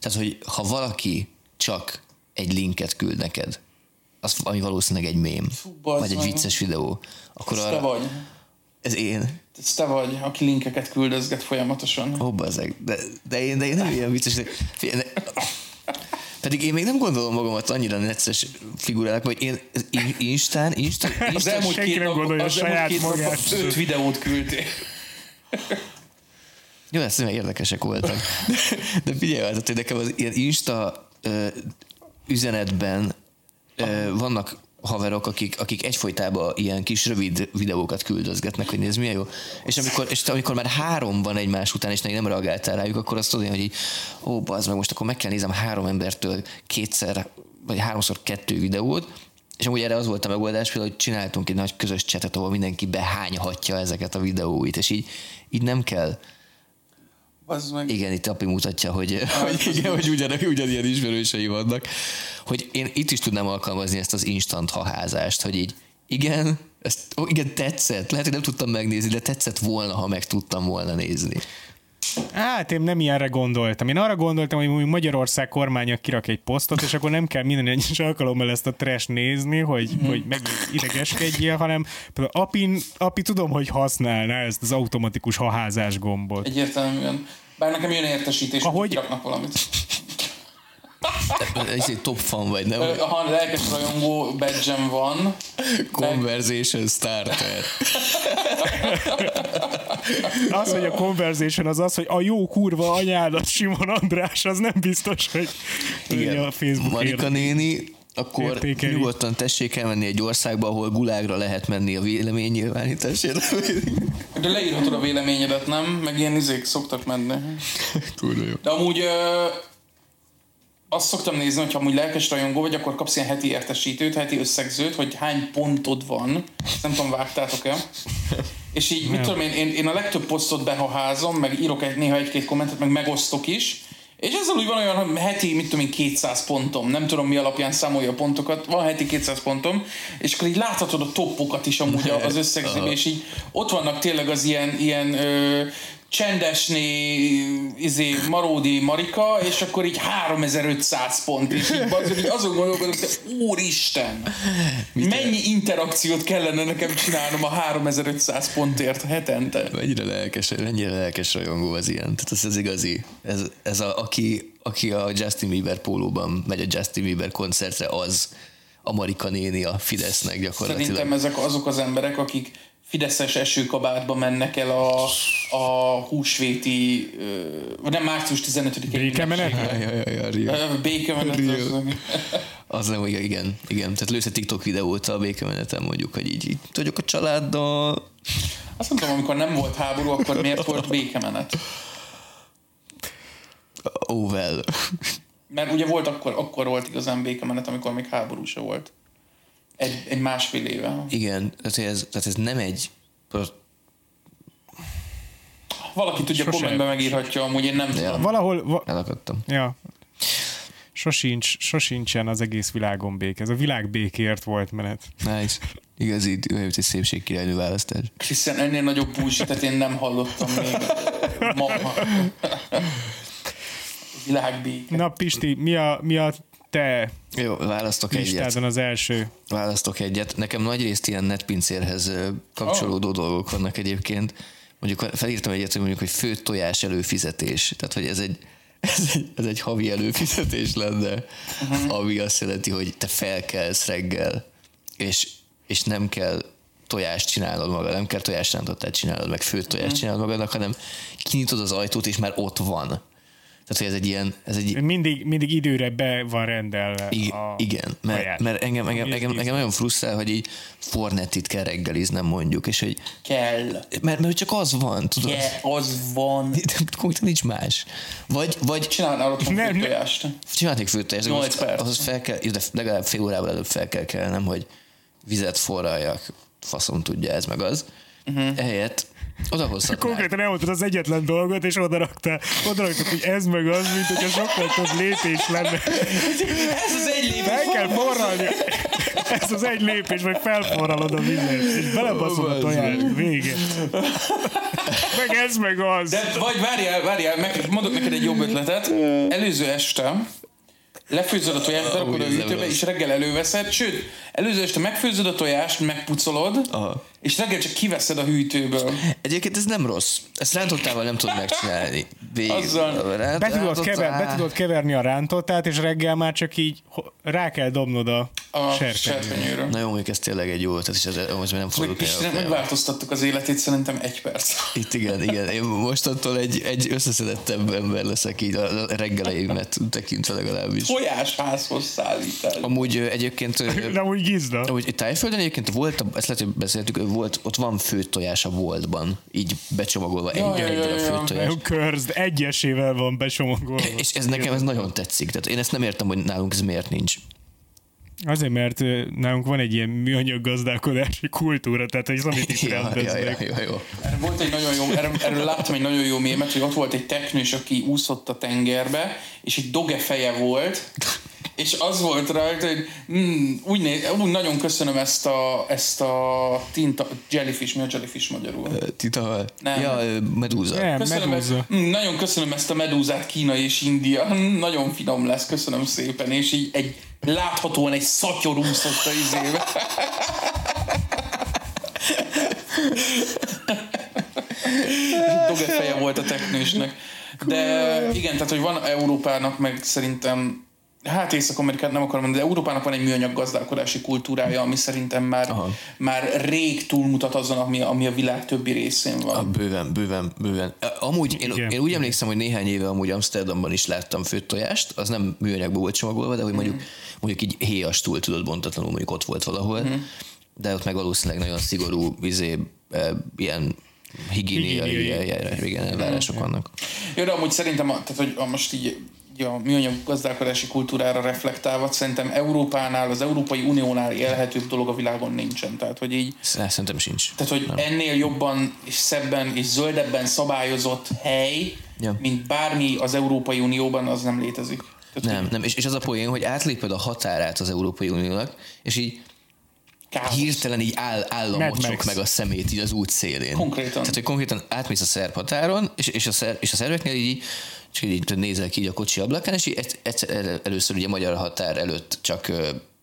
tehát, hogy ha valaki csak egy linket küld neked, az, ami valószínűleg egy mém, bazd vagy egy vicces videó, akkor Ez te arra, vagy. ez én. Ez te vagy, aki linkeket küldözget folyamatosan. Ó, bazeg. De, de, én, de én nem ilyen vicces. de- Figyelj, ne- Pedig én még nem gondolom magamat annyira necces figurának, hogy én in- Instán, Insta, Az elmúlt két nem nap, gondolja az saját két magát. öt videót küldtél. Jó, ezt nem érdekesek voltak. De, de figyelj, hát, hogy nekem az ilyen Insta ö, üzenetben vannak haverok, akik, akik egyfolytában ilyen kis rövid videókat küldözgetnek, hogy nézd milyen jó. És amikor, és amikor már három van egymás után, és nem reagáltál rájuk, akkor azt tudod, hogy így, ó, bazd meg, most akkor meg kell nézem három embertől kétszer, vagy háromszor kettő videót, és amúgy erre az volt a megoldás, például, hogy csináltunk egy nagy közös csetet, ahol mindenki behányhatja ezeket a videóit, és így, így nem kell Az meg. Igen, itt api mutatja, hogy, hogy, igen, hogy ugyan, ugyanilyen ismerősei vannak. Hogy én itt is tudnám alkalmazni ezt az instant haházást, hogy így igen, ezt, ó, igen, tetszett. Lehet, hogy nem tudtam megnézni, de tetszett volna, ha meg tudtam volna nézni. Hát én nem ilyenre gondoltam. Én arra gondoltam, hogy Magyarország kormánya kirak egy posztot, és akkor nem kell minden egyes alkalommal ezt a trash nézni, hogy, Mhm. hogy meg idegeskedjél, hanem például api, api tudom, hogy használná ezt az automatikus haházás gombot. Egyértelműen. Bár nekem jön értesítés, Ahogy- hogy kiraknak valamit. Ez egy top fan vagy, nem? Ha lelkes rajongó badge van, Conversation starter. Az, hogy a conversation az az, hogy a jó kurva anyádat Simon András, az nem biztos, hogy, hogy a Facebook Marika ér. néni, akkor Értékeli. nyugodtan tessék elmenni egy országba, ahol gulágra lehet menni a véleménynyilvánításért. de leírhatod a véleményedet, nem? Meg ilyen izék szoktak menni. Kurva jó. De amúgy ö, azt szoktam nézni, hogy ha amúgy lelkes rajongó vagy, akkor kapsz ilyen heti értesítőt, heti összegzőt, hogy hány pontod van. Ezt nem tudom, vágtátok-e? És így, mit tudom én, én, én a legtöbb posztot behaházom, meg írok egy, néha egy-két kommentet, meg megosztok is, és ezzel úgy van olyan, hogy heti, mit tudom én, 200 pontom. Nem tudom, mi alapján számolja a pontokat. Van heti 200 pontom, és akkor így láthatod a toppokat is amúgy az összegzőben, és így ott vannak tényleg az ilyen, ilyen ö, csendesné, izé, Maródi Marika, és akkor így 3500 pont, és így, bazd, így azon gondolkodok, hogy úristen, mennyi interakciót kellene nekem csinálnom a 3500 pontért hetente? Mennyire lelkes, mennyire lelkes rajongó az ilyen. Tehát ez az igazi. Ez, ez a, aki, aki a Justin Bieber pólóban megy a Justin Bieber koncertre, az a Marika néni a Fidesznek gyakorlatilag. Szerintem ezek azok az emberek, akik fideszes esőkabátba mennek el a, a húsvéti, vagy nem március 15-i Békemenet? Békemenet. Az- nem, igen, igen, igen. Tehát lősz egy TikTok videót a békemeneten mondjuk, hogy így, így vagyok a családdal. Azt nem tudom, amikor nem volt háború, akkor miért volt békemenet? Oh well. Mert ugye volt akkor, akkor volt igazán békemenet, amikor még háború se volt. Egy, egy másfél éve. Igen, tehát ez, tehát ez nem egy Valaki tudja, Sose- kommentben megírhatja, amúgy én nem tudom. Valahol, va, elakadtam. ja, sosincs, sosincsen az egész világon béke. Ez a világ békért volt menet. Nice. Igazi, olyan, egy szépségkirálynő választás. Hiszen ennél nagyobb bullshit én nem hallottam még ma. Világbéke. Na Pisti, mi a, mi a te Jó, választok egyet. az első? Választok egyet. Nekem nagyrészt ilyen netpincérhez kapcsolódó oh. dolgok vannak egyébként. Mondjuk felírtam egyet, hogy mondjuk, hogy főtt tojás előfizetés. Tehát, hogy ez egy, ez egy, ez egy havi előfizetés lenne, uh-huh. ami azt jelenti, hogy te felkelsz reggel, és, és nem kell tojást csinálnod magad, nem kell tojásrántottát csinálnod, meg főtt tojást csinálnod magadnak, hanem kinyitod az ajtót, és már ott van. Tehát, hogy ez egy ilyen, ez egy, Mindig, mindig időre be van rendelve I- a igen, mert, mert engem, engem, engem, engem nagyon frusztrál, hogy így fornettit kell reggeliznem mondjuk, és hogy Kell. mert, mert csak az van, tudod? Kell, az van. De Konkrétan nincs más. Vagy, vagy Csinálnál otthon Nem, nem. tojást. csinálnék főtejes, Nyolc perc. ahhoz fel kell, de legalább fél órával előbb fel kell kelnem, hogy vizet forraljak, faszom tudja ez meg az. Uh-huh. Ehelyett odahozhatnák. Konkrétan elmondtad az egyetlen dolgot, és oda raktál, oda raktad, hogy ez meg az, mint hogyha sokkal több lépés lenne. Ez az egy lépés. Fel kell forralni. Ez az egy lépés, meg felforralod a vizet, és belebaszod a tojást. Vége. Meg ez meg az. De vagy várjál, várjál, meg, mondok neked egy jobb ötletet. Előző este lefőzöd a tojást, berakod a hűtőbe, és reggel előveszed, sőt, előző este megfőzöd a tojást, megpucolod, Aha. És reggel csak kiveszed a hűtőből. Egyébként ez nem rossz. Ezt rántottával nem tudod megcsinálni. Azzal. Ránt- Be tudod, kever, be tudod keverni a rántottát, és reggel már csak így rá kell dobnod a, A serpenyőről. Na jó, mondjuk ez tényleg egy jó ötlet, és ez, most már nem fordult És el. megváltoztattuk az életét szerintem egy perc. Itt igen, igen. Én mostantól egy, egy összeszedettebb ember leszek így a reggeleimet tekintve legalábbis. Tojás házhoz szállítás. Amúgy egyébként, Nem úgy gizda. amúgy Tájföldön egyébként volt, ezt lehet, hogy beszéltük, volt, ott van főtt tojás a boltban, így becsomagolva egy, Ja, ja, egy ja, ja. főtt tojás. Jó körzd, egyesével van besomagolva. És ez nekem ez nagyon tetszik. Tehát én ezt nem értem, hogy nálunk ez miért nincs. Azért, mert nálunk van egy ilyen műanyag gazdálkodási kultúra, tehát hogy amit itt Ja, ja, ja, rendeznek. ja, jó. Erről volt egy nagyon jó, erről, erről láttam egy nagyon jó mémet, hogy ott volt egy teknős, aki úszott a tengerbe, és egy doge feje volt, és az volt rajta, hogy mm, úgy, né, úgy nagyon köszönöm ezt a, ezt a tinta, jellyfish, mi a jellyfish magyarul? Tita, Nem. ja, medúza. Nem, Köszönöm, ezt, medúza. mm, nagyon köszönöm ezt a medúzát Kína és India. Mm, nagyon finom lesz, köszönöm szépen. És így egy láthatóan egy szatyor úszott a izébe. Doge feje volt a teknősnek. De igen, tehát hogy van Európának meg szerintem Hát Észak-Amerikát nem akarom mondani, de Európának van egy műanyag gazdálkodási kultúrája, ami szerintem már, Aha. már rég túlmutat azon, ami, ami a világ többi részén van. A bőven, bőven, bőven. Amúgy én, Igen. én úgy emlékszem, hogy néhány éve amúgy Amsterdamban is láttam főtt tojást, az nem műanyagba volt csomagolva, de hogy mondjuk, mondjuk így héjastul tudod bontatlanul, mondjuk ott volt valahol, de ott meg valószínűleg nagyon szigorú izé, e, ilyen higiéniai Higiéniai. igen, elvárások vannak. Jó, de amúgy szerintem, tehát, hogy most így a műanyag gazdálkodási kultúrára reflektálva, szerintem Európánál, az Európai Uniónál élhetőbb dolog a világon nincsen. Tehát, hogy így Szerintem sincs. tehát, hogy ennél jobban és szebben és zöldebben szabályozott hely, Ja. mint bármi az Európai Unióban, az nem létezik. Tehát, Nem, nem. És, és az a poén, hogy átléped a határát az Európai Uniónak, és így káosz. hirtelen így áll, áll a Mad mocsok Max. meg a szemét így az út szélén. Konkrétan. Tehát, hogy konkrétan átmész a szerb határon, és, és, a, szer, és a szerveknél így, csak így nézel ki így a kocsi ablakán, és így egy, egyszer, el- először ugye a magyar határ előtt csak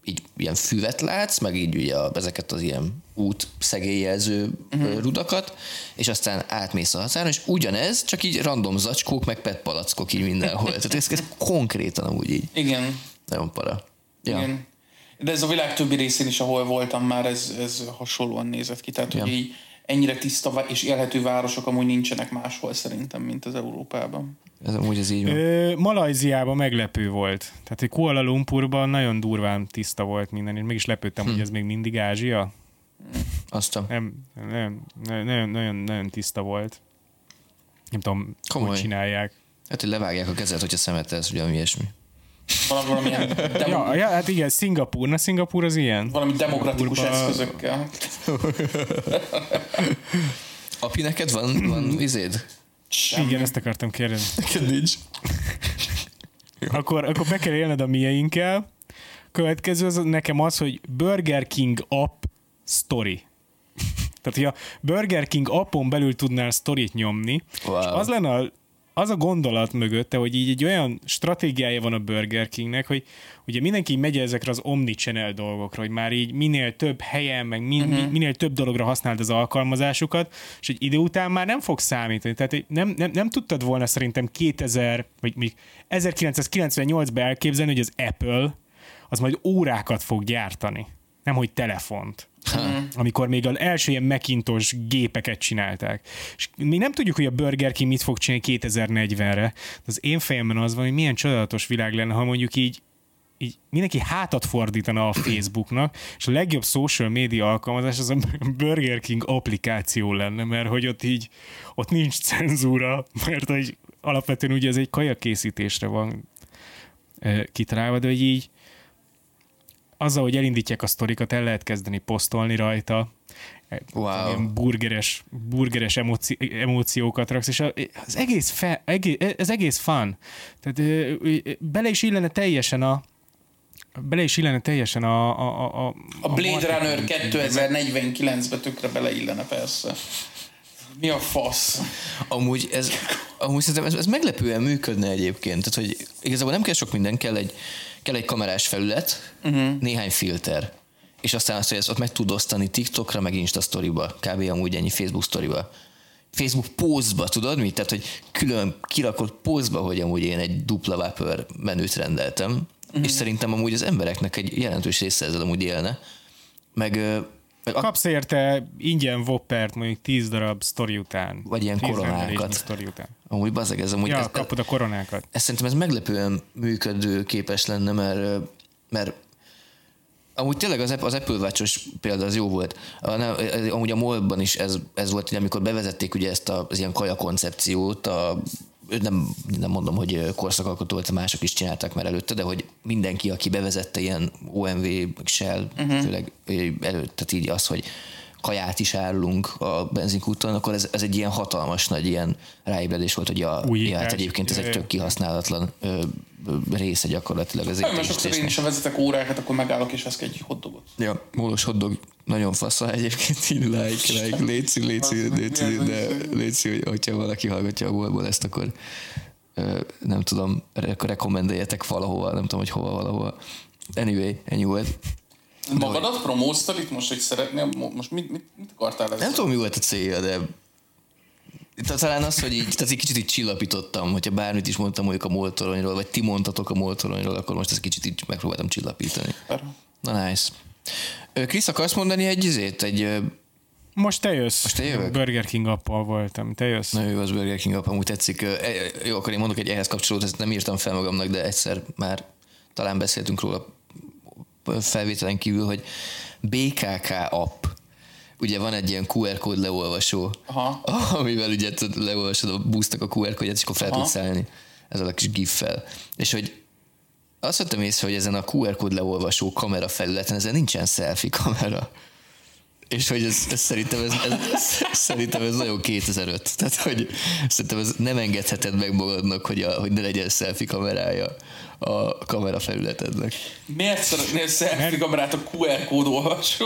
így ilyen füvet látsz, meg így ugye a, ezeket az ilyen út szegélyjelző uh-huh. rudakat, és aztán átmész a határon, és ugyanez, csak így random zacskók, meg PET palackok így mindenhol. Tehát ez, ez konkrétan amúgy így. Igen. Nagyon para. Ja. Igen. De ez a világ többi részén is, ahol voltam már, ez, ez hasonlóan nézett ki. Tehát, Ja. hogy így ennyire tiszta és élhető városok amúgy nincsenek máshol szerintem, mint az Európában. Ez amúgy ez így van. Ö, Malajziában meglepő volt. Tehát, hogy Kuala Lumpurban nagyon durván tiszta volt minden, és mégis lepődtem, Hm. hogy ez még mindig Ázsia. Azt a... Nem, nem, nem, nagyon, nagyon, nagyon tiszta volt. Nem tudom, Komoly. hogy csinálják. Hát, hogy levágják a kezed, hogyha szemetelsz, ugye, ami ilyesmi. Valami, valamilyen demo- Ja, ja, hát igen, Szingapúr. Na, Szingapúr az ilyen. valami demokratikus Szingapúrban- eszközökkel. Api, neked van, van izéd? Semmi. Igen, ezt akartam kérdezni. Neked nincs. Akkor, akkor be kell élned a mieinkkel. Következő az nekem az, hogy Burger King app story. Tehát, hogy a Burger King appon belül tudnál sztorit nyomni, Wow. és az lenne a, az a gondolat mögötte, hogy így egy olyan stratégiája van a Burger Kingnek, hogy ugye mindenki megy ezekre az omnichannel dolgokra, hogy már így minél több helyen, meg min, uh-huh. minél több dologra használd az alkalmazásukat, és egy idő után már nem fog számítani. Tehát nem, nem, nem tudtad volna szerintem 2000, vagy még 1998-ban elképzelni, hogy az Apple az majd órákat fog gyártani, nem hogy telefont amikor még az első ilyen Macintosh gépeket csinálták. És még nem tudjuk, hogy a Burger King mit fog csinálni 2040-re. De az én fejemben az van, hogy milyen csodálatos világ lenne, ha mondjuk így így mindenki hátat fordítana a Facebooknak, és a legjobb social media alkalmazás az a Burger King applikáció lenne, mert hogy ott így, ott nincs cenzúra, mert hogy alapvetően ugye ez egy kajakészítésre van kitalálva, de hogy így azzal, hogy elindítják a sztorikat, el lehet kezdeni posztolni rajta, Wow. ilyen burgeres, burgeres emóci, emóciókat raksz, és a- az egész, fe, egész, ez egész fun. Tehát bele is illene teljesen a bele is illene teljesen a... A, a, a, A Blade marketing- Runner 2049-be tökre beleillene persze. Mi a fasz? Amúgy ez, amúgy szerintem ez, ez meglepően működne egyébként. Tehát, hogy igazából nem kell sok minden, kell egy, kell egy kamerás felület, uh-huh. néhány filter, és aztán azt, hogy ezt ott meg tud osztani TikTokra, meg Insta storyba, kb. amúgy ennyi Facebook storyba. Facebook pózba, tudod mit? Tehát, hogy külön kirakott pózba, hogy amúgy én egy dupla vapor menüt rendeltem, uh-huh. és szerintem amúgy az embereknek egy jelentős része ezzel amúgy élne. Meg, meg a, Kapsz érte ingyen Whoppert mondjuk 10 darab sztori után. Vagy ilyen 10 koronákat. sztori után. amúgy bazeg, ez amúgy Ja, ez, kapod a koronákat. ez szerintem ez meglepően működő képes lenne, mert, mert amúgy tényleg az, az Apple watch példa az jó volt. A, nem, amúgy a molban is ez, ez volt, hogy amikor bevezették ugye ezt a, az ilyen kaja koncepciót a nem, nem mondom, hogy korszakalkotó volt, mások is csinálták már előtte, de hogy mindenki, aki bevezette ilyen OMV, Shell, uh-huh. főleg előtt, tehát így az, hogy kaját is árulunk a benzinkúton, akkor ez, ez egy ilyen hatalmas nagy ilyen ráébredés volt, hogy a, Újítás. ja, hát egyébként ez egy tök kihasználatlan ö, ö, része gyakorlatilag. Ez Mert sokszor én is, ha vezetek órákat, akkor megállok és veszek egy hotdogot. Ja, mólos hoddog nagyon fasza egyébként, így like, like, létszi, létszi, létszi, de létszi, hogy hogyha valaki hallgatja a boltból ezt, akkor nem tudom, re- rekomendeljetek valahova, nem tudom, hogy hova valahova. Anyway, ennyi volt. Magadat promóztad itt most, hogy szeretnél, mo- most mit, mit, mit akartál ezzel? Nem tudom, mi volt a célja, de de talán az, hogy így, tehát egy kicsit így csillapítottam, hogyha bármit is mondtam mondjuk a moltoronyról, vagy ti mondtatok a moltoronyról, akkor most ezt kicsit így megpróbáltam csillapítani. Na nice. Krisz, akarsz mondani egy izét? Egy, Most te jössz. Most én jövök? Burger King appal voltam. Te jössz. Na jó, az Burger King app, amúgy tetszik. E- Jó, akkor én mondok egy ehhez kapcsolódót, ezt nem írtam fel magamnak, de egyszer már talán beszéltünk róla felvételen kívül, hogy BKK app. Ugye van egy ilyen QR kód leolvasó, Aha. amivel ugye leolvasod a busznak a QR kódját, és akkor fel Aha. tudsz szállni ezzel a kis gif-fel. És hogy azt vettem észre, hogy ezen a QR kód leolvasó kamera felületen ezen nincsen selfie kamera. És hogy ez, ez szerintem, ez, ez, szerintem ez nagyon 2005. Tehát, hogy szerintem ez nem engedheted meg magadnak, hogy, a, hogy ne legyen selfie kamerája a kamera felületednek. Miért szeretnél selfie kamerát a QR kód olvasó?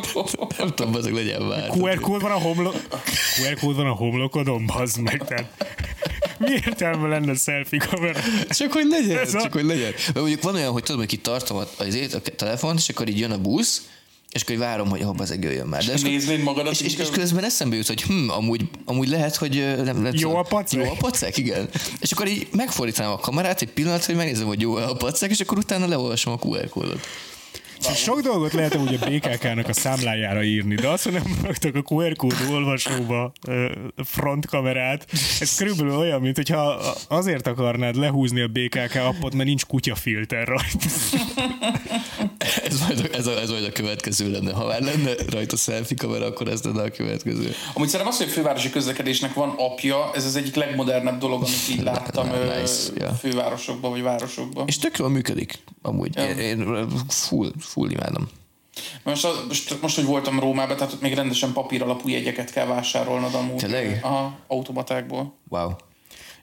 Nem tudom, azok legyen már. QR kód van a homlok... QR kód van a homlokodon, bazd meg. Tehát mi értelme lenne selfie kamera? Csak hogy legyen, Ez a- csak hogy legyen. Mert mondjuk van olyan, hogy tudom, hogy itt tartom a, az a telefont, és akkor így jön a busz, és akkor várom, hogy hopp, az jöjjön már. De és, Néznéd magadat, és, és, és közben eszembe jut, hogy hm, amúgy, amúgy lehet, hogy nem, nem Jó a pacek? Jó a pacek, igen. És akkor így megfordítanám a kamerát egy pillanat, hogy megnézem, hogy jó a pacek, és akkor utána leolvasom a QR kódot. Sok dolgot lehet úgy a BKK-nak a számlájára írni, de azt, hogy nem raktak a QR kód olvasóba frontkamerát, ez körülbelül olyan, mint hogyha azért akarnád lehúzni a BKK appot, mert nincs kutyafilter rajta. Ez majd, a, ez, a, ez majd a következő lenne. Ha már lenne rajta selfie kamera, akkor ez lenne a következő. Amúgy szerintem az, hogy a fővárosi közlekedésnek van apja, ez az egyik legmodernebb dolog, amit így láttam Nice, ja. fővárosokban vagy városokban. És tök jól működik, amúgy. Ja. Én, én full, full imádom. Most, most, most, hogy voltam Rómában, tehát ott még rendesen papír alapú jegyeket kell vásárolnod amúgy. Tényleg? Aha, automatákból. Wow.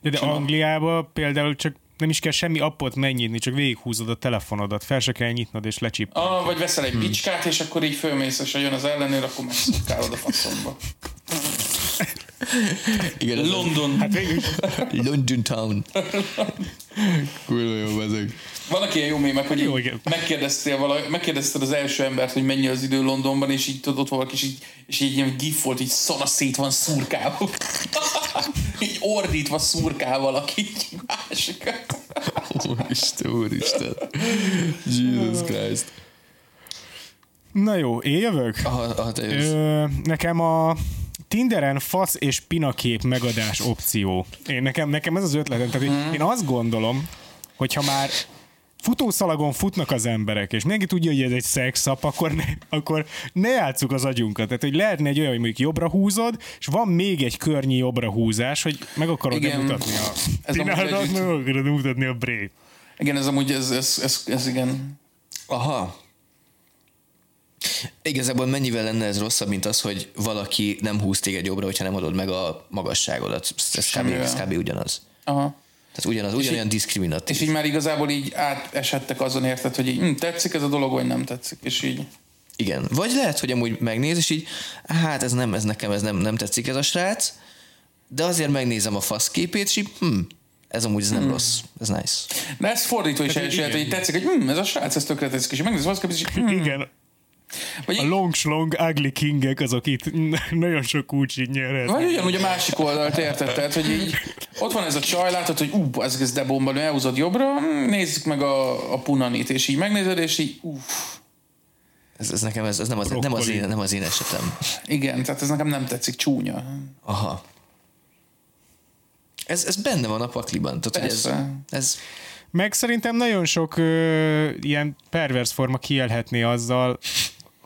Ja, de Angliában például csak nem is kell semmi appot megnyitni, csak végighúzod a telefonodat, fel se kell nyitnod és lecsip. Ah, vagy veszel Hmm. egy bicskát, és akkor így fölmész, és ha jön az ellenőr, akkor megszukálod a faszomba. Igen, ez London. Hát végül London Town. Kurva jó ezek. Vannak ilyen jó mémek, hogy Jó, igen. megkérdeztél vala, megkérdezted az első embert, hogy mennyi az idő Londonban, és így tudod, ott valaki, és így, és így ilyen gif volt, így szana szét van szurkálva. így ordítva szurkál valaki, másikat. Úristen, úristen. Jesus Christ. Na jó, én jövök? Aha, aha te jössz. Ö, nekem a Tinderen fasz és pinakép megadás opció. Én nekem, nekem ez az ötletem. Tehát mm. én azt gondolom, hogy ha már futószalagon futnak az emberek, és mindenki tudja, hogy ez egy szexap, akkor ne, akkor ne játsszuk az agyunkat. Tehát, hogy lehetne egy olyan, hogy mondjuk jobbra húzod, és van még egy környi jobbra húzás, hogy meg akarod Igen. mutatni a Ez legit. meg akarod mutatni a brét. Igen, ez amúgy, ez, ez, ez, ez igen. Aha. Igazából mennyivel lenne ez rosszabb, mint az, hogy valaki nem húz téged jobbra, hogyha nem adod meg a magasságodat. Ez, kb, ez kb. ugyanaz. Aha. Tehát ugyanaz, ugyanolyan diszkriminatív. És így már igazából így átesettek azon érted, hogy így, hm, tetszik ez a dolog, vagy nem tetszik, és így. Igen. Vagy lehet, hogy amúgy megnéz, és így, hát ez nem, ez nekem ez nem, nem tetszik ez a srác, de azért megnézem a faszképét, és így, hm, ez amúgy ez nem Hmm. rossz, ez nice. De ez fordítva is elsőhet, hogy így tetszik, hogy hm, ez a srác, ez tökre tetszik, és így megnézem azt, és így, hm, Igen, vagy, a long slong ugly kingek azok itt nagyon sok kulcsit nyerhetnek. vagy ugyanúgy a másik oldalt érted, tehát, hogy így ott van ez a csaj, látod, hogy ú, ez, ez de bomba, elhúzod jobbra, hm, nézzük meg a, a punanit, és így megnézed, és így, uff, Ez, ez nekem ez, ez nem, az, nem, az Brokkoli. én, nem az én esetem. igen, tehát ez nekem nem tetszik, csúnya. Aha. Ez, ez benne van a pakliban. Tehát, hogy ez, ez, Meg szerintem nagyon sok ö, ilyen pervers forma kielhetné azzal,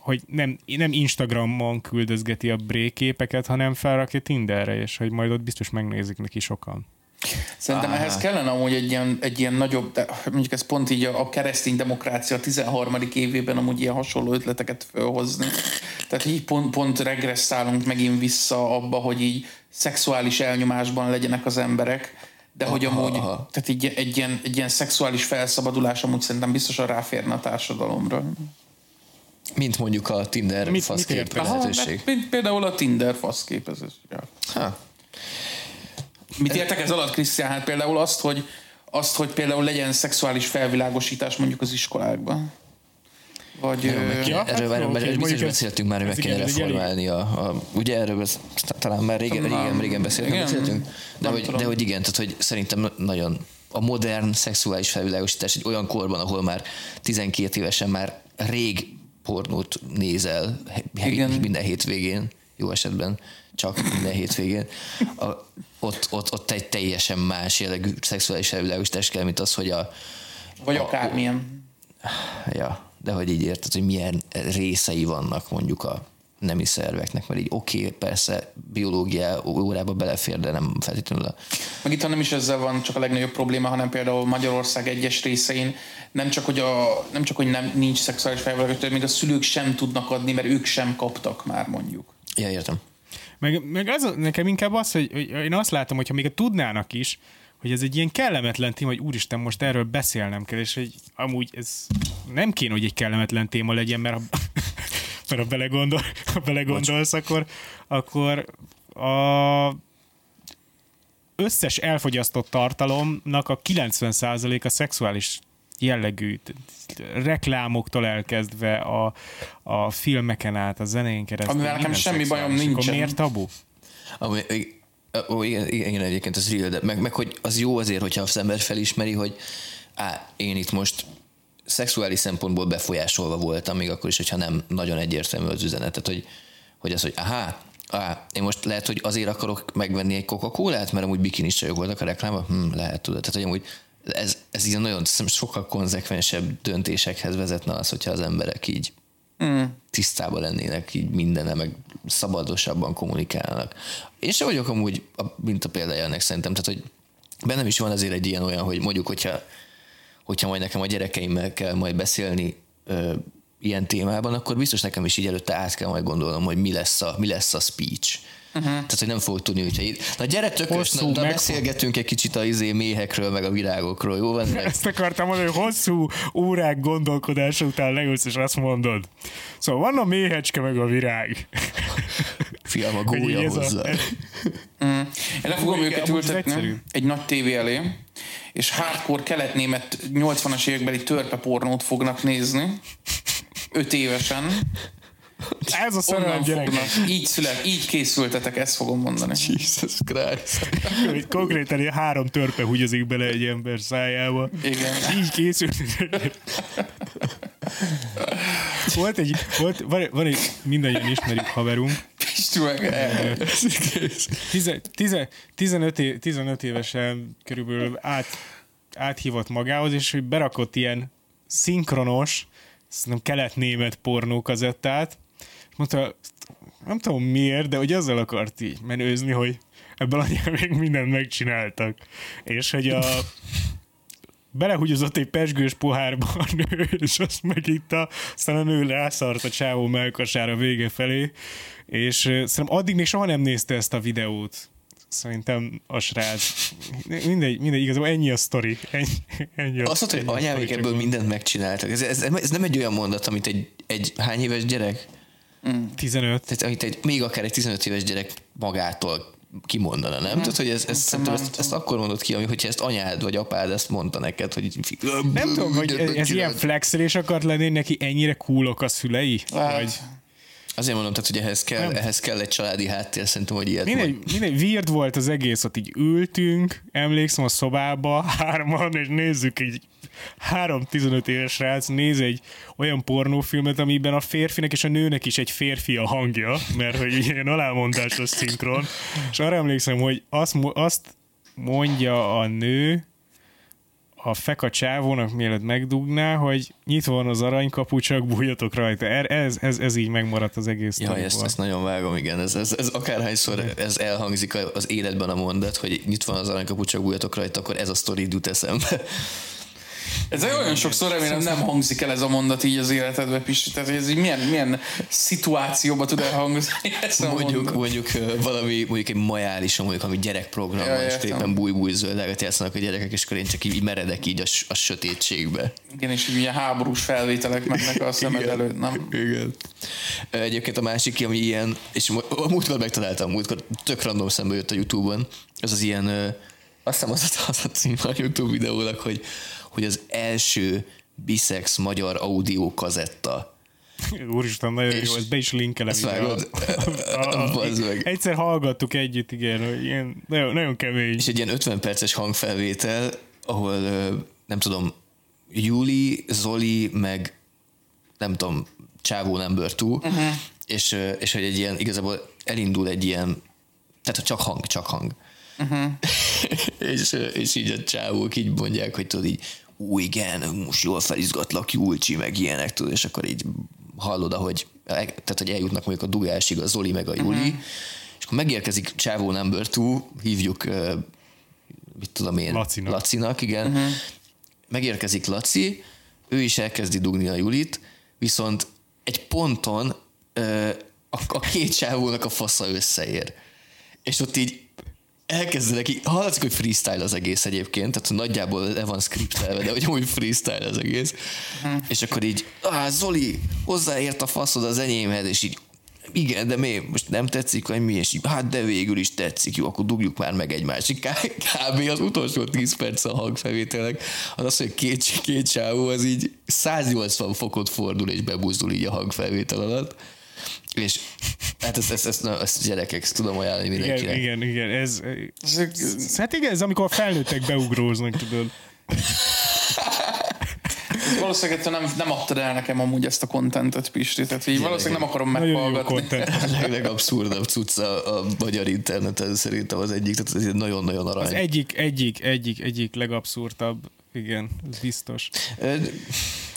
hogy nem, nem Instagramon küldözgeti a bréképeket, hanem felrakja Tinderre, és hogy majd ott biztos megnézik neki sokan. Szerintem ah. ehhez kellene amúgy egy ilyen, egy ilyen nagyobb, de mondjuk ez pont így a, a keresztény demokrácia 13. évében amúgy ilyen hasonló ötleteket felhozni. Tehát így pont, pont regresszálunk megint vissza abba, hogy így szexuális elnyomásban legyenek az emberek, de hogy Aha, amúgy, aha. tehát így egy ilyen, egy ilyen szexuális felszabadulás amúgy szerintem biztosan ráférne a társadalomra. Mint mondjuk a Tinder Mit- mit faszkép érted? lehetőség. hát, mint például a Tinder faszképezés. Ja. Ha. Mit értek ez alatt, Krisztián? Hát például azt, hogy, azt, hogy például legyen szexuális felvilágosítás mondjuk az iskolákban. Vagy... Erről, meg Ja, hát erről, jó, erről biztos ez- beszéltünk már, hogy meg ez kéne ez reformálni a, a, ugye erről ez, talán már régen, Talán- régen, régen beszéltünk, igen. beszéltünk de hogy, de hogy igen, tehát hogy szerintem nagyon a modern szexuális felvilágosítás egy olyan korban, ahol már 12 évesen már rég pornót nézel Igen. minden hétvégén, jó esetben csak minden hétvégén, a, ott, ott, ott egy teljesen más jellegű szexuális felvilágosítás kell, mint az, hogy a, vagy akármilyen. Ja, de hogy így érted, hogy milyen részei vannak mondjuk a nemi szerveknek, mert így oké, okay, persze biológia órába belefér, de nem feltétlenül a... Meg itt nem is ezzel van csak a legnagyobb probléma, hanem például Magyarország egyes részein nem csak, hogy, a, nem, csak, hogy nem, nincs szexuális felvilágosítás, még a szülők sem tudnak adni, mert ők sem kaptak már mondjuk. Ja, értem. Meg, meg az, nekem inkább az, hogy, hogy én azt látom, hogyha még tudnának is, hogy ez egy ilyen kellemetlen téma, hogy úristen, most erről beszélnem kell, és hogy amúgy ez nem kéne, hogy egy kellemetlen téma legyen, mert ha, mert ha, belegondol, ha belegondolsz, akkor, akkor a összes elfogyasztott tartalomnak a 90%-a szexuális jellegű reklámoktól elkezdve a, a filmeken át, a zenén keresztül. Amivel nekem semmi bajom szexuális. Akkor miért tabu? Ami, ó, igen, igen, igen, egyébként az real, de meg, meg hogy az jó azért, hogyha az ember felismeri, hogy á, én itt most szexuális szempontból befolyásolva voltam, még akkor is, hogyha nem nagyon egyértelmű az üzenetet, hogy, hogy az, hogy aha, Á, én most lehet, hogy azért akarok megvenni egy coca cola mert amúgy bikinis csajok voltak a reklámban? Hm, lehet, tudod. Tehát, hogy amúgy ez, ez ilyen nagyon sokkal konzekvensebb döntésekhez vezetne az, hogyha az emberek így mm. tisztában lennének így mindenne, meg szabadosabban kommunikálnak. Én sem vagyok amúgy, mint a példája ennek szerintem, tehát hogy bennem is van azért egy ilyen olyan, hogy mondjuk, hogyha, hogyha majd nekem a gyerekeimmel kell majd beszélni ö, ilyen témában, akkor biztos nekem is így előtte át kell majd gondolnom, hogy mi lesz a, mi lesz a speech. Uh-huh. Tehát, hogy nem fogok tudni, hogyha itt... Na gyere tökös, Hosszú, na, na beszélgetünk egy kicsit a izé méhekről, meg a virágokról, jó van? Meg, Ezt akartam mondani, hogy hosszú órák gondolkodása után leülsz, és azt mondod. Szóval van a méhecske, meg a virág. fiam, a gólya ez a- hozzá. Én le fogom őket ültetni egy nagy tévé elé, és hardcore keletnémet 80-as évekbeli törpe pornót fognak nézni. Öt évesen. Ez a szerelem Onnan gyerek. fognak. Így szület, így készültetek, ezt fogom mondani. Jesus Christ. Hogy konkrétan ilyen három törpe húgyozik bele egy ember szájába. Igen. Így készült. volt egy, volt, van, van egy mindannyian ismerjük haverunk, Pisti meg el. Tize, tize, 15, é, 15 évesen körülbelül át, áthívott magához, és hogy berakott ilyen szinkronos, szerintem kelet-német pornókazettát, és mondta, nem tudom miért, de hogy azzal akart így menőzni, hogy ebből anyám még mindent megcsináltak. És hogy a belehúgyozott egy pesgős pohárba a nő, és azt megitta, aztán a nő rászart a csávó melkasára vége felé, és szerintem addig még soha nem nézte ezt a videót. Szerintem a srác. Mindegy, mindegy, igazából ennyi a sztori. Ennyi, ennyi a, Azt mondta, hogy ennyi a anyámék sztori, ebből csak mindent megcsináltak. Ez, ez, ez nem egy olyan mondat, amit egy, egy hány éves gyerek, 15. tehát amit egy, még akár egy 15 éves gyerek magától kimondana, nem? Tehát, hogy ez, ez, szerintem ezt, ezt, akkor mondod ki, hogyha ezt anyád vagy apád ezt mondta neked, hogy így, Nem tudom, hogy ez, ilyen flexelés akart lenni, neki ennyire coolok a szülei? Hát, Vagy Azért mondom, tehát, hogy ehhez kell, ehhez kell egy családi háttér, szerintem, hogy ilyet mindegy, mindegy, weird volt az egész, ott így ültünk, emlékszem a szobába, hárman, és nézzük egy három 15 éves srác néz egy olyan pornófilmet, amiben a férfinek és a nőnek is egy férfi a hangja, mert hogy ilyen alámondásos szinkron, és arra emlékszem, hogy azt, azt mondja a nő a feka csávónak mielőtt megdugná, hogy nyitva van az aranykapu, csak bújjatok rajta. Er- Ez, ez, ez így megmaradt az egész Ja, ezt, ezt nagyon vágom, igen. Ez, ez, ez akárhányszor ez elhangzik az életben a mondat, hogy nyitva van az aranykapu, csak bújjatok rajta, akkor ez a sztori jut eszembe. Ez egy olyan sokszor remélem nem hangzik el ez a mondat így az életedbe, Pisti. Tehát ez így milyen, milyen szituációba tud elhangzni ez a Mondjuk, mondat. mondjuk valami, mondjuk egy majálison, mondjuk ami gyerekprogram Ja, és éppen búj-búj zöldágat játszanak a gyerekek, és akkor én csak így, meredek így a, a sötétségbe. Igen, és így ilyen háborús felvételek mennek a szemed Igen. előtt, nem? Igen. Egyébként a másik, ami ilyen, és a múltkor megtaláltam, múltkor tök random szembe jött a Youtube-on, az az ilyen, azt hiszem az a, az a cím a Youtube videónak, hogy, hogy az első bisex magyar audio kazetta. Úristen, nagyon És- jó, ezt be is linkelem. Ezt vágod? a- a- a- meg. Egyszer hallgattuk együtt, igen, hogy ilyen, nagyon, nagyon kemény. És egy ilyen 50 perces hangfelvétel, ahol nem tudom, Juli, Zoli, meg nem tudom, Csávó Number 2, uh-huh. és, és hogy egy ilyen, igazából elindul egy ilyen, tehát csak hang, csak hang. Uh-huh. és, és így a csávók így mondják, hogy tudod így, ú igen, most jól felizgatlak, Julcsi, meg ilyenek, tudod, és akkor így hallod, ahogy, tehát hogy eljutnak mondjuk a dugásig a Zoli meg a Juli, uh-huh. és akkor megérkezik Csávó Number 2, hívjuk mit tudom én, Lacinak. Lacinak igen. Uh-huh. Megérkezik Laci, ő is elkezdi dugni a Julit, viszont egy ponton a, a két sávónak a fasza összeér. És ott így elkezdenek, hallatszik, hogy freestyle az egész egyébként, tehát nagyjából le van skriptelve, de hogy úgy freestyle az egész. Uh-huh. És akkor így, ah, Zoli, hozzáért a faszod az enyémhez, és így, igen, de mi most nem tetszik, vagy mi, és így, hát de végül is tetszik, jó, akkor dugjuk már meg egymást. És K- Kb. az utolsó 10 perc a hangfelvételnek, az az, hogy két, két sávó az így 180 fokot fordul és bebuzdul így a hangfelvétel alatt. És hát ezt, ezt, ezt, ezt, ezt gyerekek, ezt tudom ajánlani Igen, mindenkinek. igen, igen, ez, Ez, hát igen, ez amikor a felnőttek beugróznak, tudod. valószínűleg te nem, nem adtad el nekem amúgy ezt a kontentet, Pisti. Tehát így valószínűleg nem akarom meghallgatni. A leg- legabszurdabb cucc a, a magyar interneten szerintem az egyik, tehát ez egy nagyon-nagyon arany. Az egyik, egyik, egyik, egyik legabszurdabb, igen, ez biztos.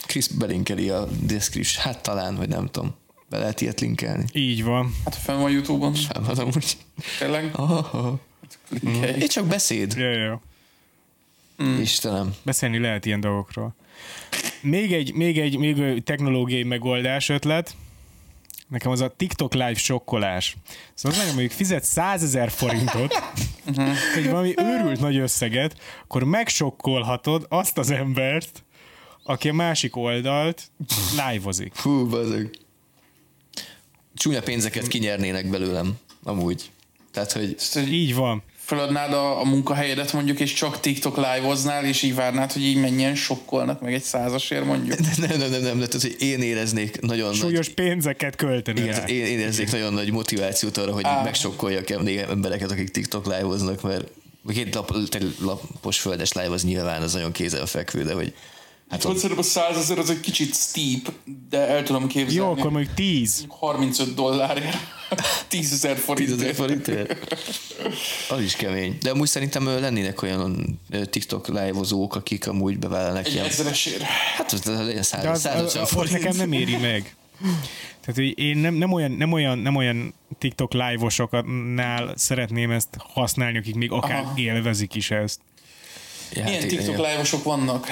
Chris belinkeli a description, hát talán, vagy nem tudom. Be lehet ilyet linkelni. Így van. Hát fenn van Youtube-on, Nem, az amúgy. tényleg. Klikkelj. Itt csak beszéd. Ja, ja, ja. Mm. Istenem. Beszélni lehet ilyen dolgokról. Még egy, még egy, még egy technológiai megoldás ötlet. Nekem az a TikTok live sokkolás. Szóval az meg, mondjuk fizet 100 ezer forintot, egy valami őrült nagy összeget, akkor megsokkolhatod azt az embert, aki a másik oldalt live-ozik. Hú, bazeg. Csúnya pénzeket kinyernének belőlem, amúgy. Tehát, hogy Így van. feladnád a, a munkahelyedet mondjuk, és csak TikTok live-oznál, és így várnád, hogy így mennyien sokkolnak meg egy százasért mondjuk. nem, nem, nem, nem, tehát, hogy én éreznék nagyon Súlyos nagy... pénzeket költeni Igen, rá. én, érzék nagyon nagy motivációt arra, hogy Á. megsokkoljak embereket, akik TikTok live-oznak, mert két lap, lapos földes live az nyilván az nagyon kézenfekvő, de hogy hát Hát szerintem a 100 ezer az egy kicsit steep, de el tudom képzelni. Jó, akkor mondjuk 10. 35 dollárért, 10 ezer 10 forintért. ezer forintért. Az is kemény. De amúgy szerintem lennének olyan TikTok live-ozók, akik amúgy bevállalnak Egy ilyen... ezeresért. Hát az legyen 100, az, 150 az, az forint. nekem nem éri meg. Tehát, hogy én nem, nem, olyan, nem, olyan, nem olyan TikTok live-osoknál szeretném ezt használni, akik még akár Aha. élvezik is ezt. Ja, Milyen igen, TikTok live-osok vannak?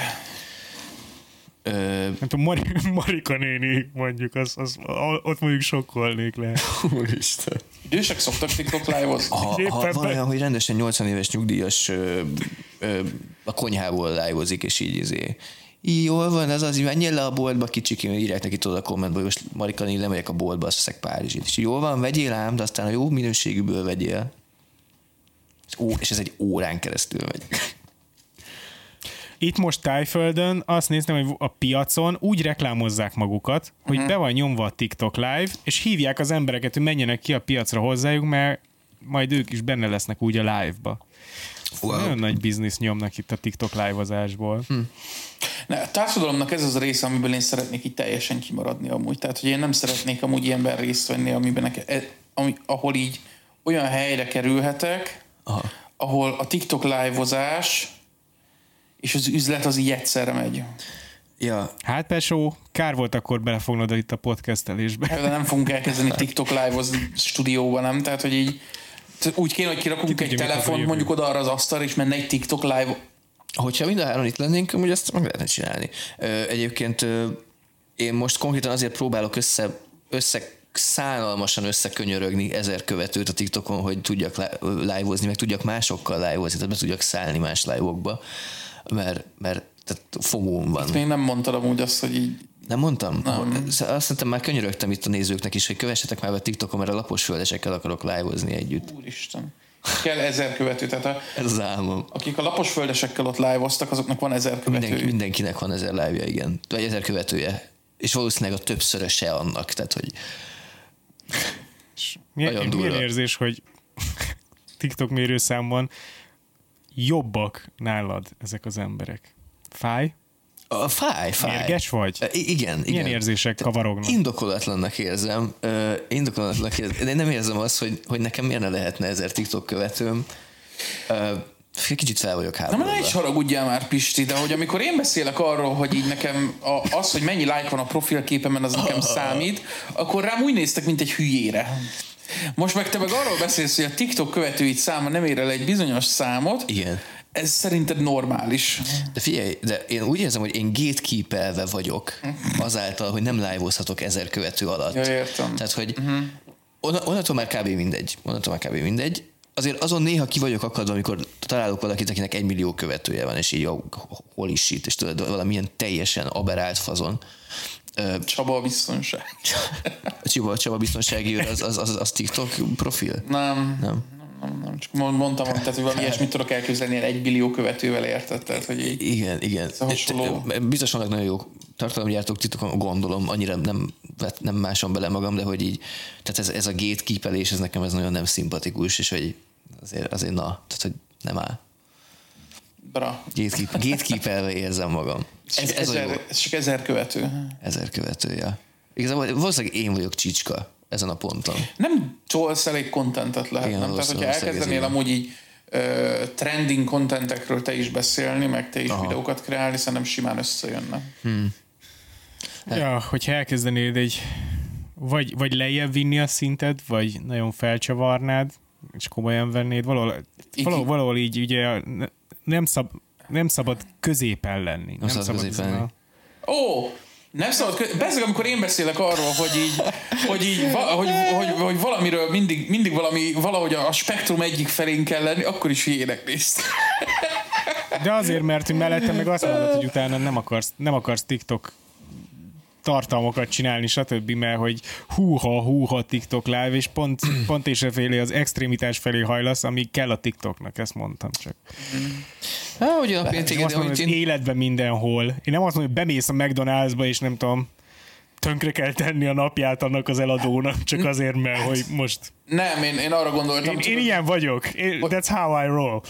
Ö, Nem tudom, Mari, Marika néni mondjuk, az, az, ott mondjuk sokkolnék le. Úristen. Idősek szoktak TikTok live-ozni? Ha, ha van olyan, hogy rendesen 80 éves nyugdíjas ö, ö, a konyhából live és így izé. Jól van, ez az, hogy menjél le a boltba, kicsik, írják neki tudod a kommentbe, most Marika néni lemegyek a boltba, azt veszek Párizsit. És jól van, vegyél ám, de aztán a jó minőségűből vegyél. És, ó, és ez egy órán keresztül megy. Itt most Tájföldön azt néztem, hogy a piacon úgy reklámozzák magukat, hogy Mhm. be van nyomva a TikTok live, és hívják az embereket, hogy menjenek ki a piacra hozzájuk, mert majd ők is benne lesznek úgy a live-ba. Wow. Nagyon nagy biznisz nyomnak itt a TikTok live-ozásból. Hm. Ne, a társadalomnak ez az a része, amiből én szeretnék így teljesen kimaradni amúgy. Tehát, hogy én nem szeretnék amúgy ilyenben részt venni, amiben neke, e- ami, ahol így olyan helyre kerülhetek, Aha. ahol a TikTok live-ozás és az üzlet az így egyszerre megy. Ja, Hát Pesó, kár volt akkor belefognod itt a podcastelésbe. De nem fogunk elkezdeni TikTok live-ozni stúdióban, nem? Tehát, hogy így úgy kéne, hogy kirakunk Ki egy telefont mondjuk oda arra az asztalra, és menne egy TikTok live. hogyha mind a három itt lennénk, amúgy ezt meg lehetne csinálni. Egyébként én most konkrétan azért próbálok össze, össze szánalmasan összekönyörögni ezer követőt a TikTokon, hogy tudjak li- live-ozni, meg tudjak másokkal live-ozni, tehát be tudjak szállni más live-okba, mert, mert tehát fogóm van. Még nem mondtad amúgy azt, hogy így Nem mondtam? Nem. Azt hiszem már könyörögtem itt a nézőknek is, hogy kövessetek már be TikTokon, mert a lapos földesekkel akarok live-ozni együtt. úristen. Kell ezer követő, tehát a, Ez az álmom. akik a lapos földesekkel ott live-oztak, azoknak van ezer követő. Mindenki, mindenkinek van ezer live igen. Vagy ezer követője. És valószínűleg a többszöröse annak. Tehát, hogy Milyen, milyen érzés, hogy TikTok mérőszámban jobbak nálad ezek az emberek? Fáj? a fáj, fáj. Mérges vagy? I- Igen, Milyen igen. érzések kavarognak? Indokolatlannak érzem. Ö, indokolatlannak érzem. De én nem érzem azt, hogy, hogy nekem miért ne lehetne ezer TikTok követőm. Ö, kicsit fel vagyok Na, háborodva. ne is haragudjál már, Pisti, de hogy amikor én beszélek arról, hogy így nekem a, az, hogy mennyi like van a profilképemen, az nekem számít, akkor rám úgy néztek, mint egy hülyére. Most meg te meg arról beszélsz, hogy a TikTok követőid száma nem ér el egy bizonyos számot, Igen. ez szerinted normális. De figyelj, de én úgy érzem, hogy én gatekeepelve vagyok azáltal, hogy nem live-ozhatok ezer követő alatt. Ja, értem. Tehát, hogy uh-huh. onnantól már kb. mindegy. Onnantól már kb. mindegy. Azért azon néha ki vagyok akadva, amikor találok valakit, akinek egy millió követője van, és így jó, hol is itt, és tudod, valamilyen teljesen aberált fazon. Csaba a biztonság. Csaba, Csaba biztonsági őr, az, az, az, az TikTok profil? Nem, Nem. nem, nem, csak mond- mondtam, hogy tehát, hogy valami ilyesmit tudok elképzelni, ilyen egy billió követővel érted, tehát, hogy így. Igen, igen. hasonló. Biztos vannak nagyon jó tartalomgyártók titokon, gondolom, annyira nem, nem másom bele magam, de hogy így, tehát ez, ez a gatekeepelés, ez nekem ez nagyon nem szimpatikus, és hogy azért, azért na, tehát hogy nem áll. Bra. Gatekeep, gatekeepelve érzem magam. Ez, ez, a jó ezer, ez csak ezer követő. ezer követője. Igazából valószínűleg én vagyok csicska ezen a ponton. Nem csolsz elég kontentet lehet, Igen, nem? Tehát, hogyha elkezdenél amúgy így ö, trending kontentekről te is beszélni, meg te is Aha. videókat kreálni, szerintem simán összejönne. Ja, hogyha elkezdenéd egy vagy, vagy lejjebb vinni a szinted, vagy nagyon felcsavarnád, és komolyan vennéd, valahol, Így- valahol, valahol így ugye ne- nem, szab, nem szabad középen lenni. Nem, szabad középen lenni. a- Ó, nem szabad, kö- Bezzeg, amikor én beszélek arról, hogy így, hogy, így va, hogy, hogy, hogy, valamiről mindig, mindig valami, valahogy a spektrum egyik felén kell lenni, akkor is hülyének néztek. De azért, mert mellette meg azt mondod, hogy utána nem akarsz, nem akarsz TikTok tartalmakat csinálni, stb., mert hogy húha, húha TikTok live, és pont, pont és e felé az extrémitás felé hajlasz, ami kell a TikToknak, ezt mondtam csak. Hát, hogy a péntek, azt mondom, hogy én, életben mindenhol. Én nem azt mondom, hogy bemész a McDonald'sba, és nem tudom, tönkre kell tenni a napját annak az eladónak, csak azért, mert hogy most... Nem, én, én arra gondoltam, Én, tudod, én ilyen vagyok. Én, that's how I roll.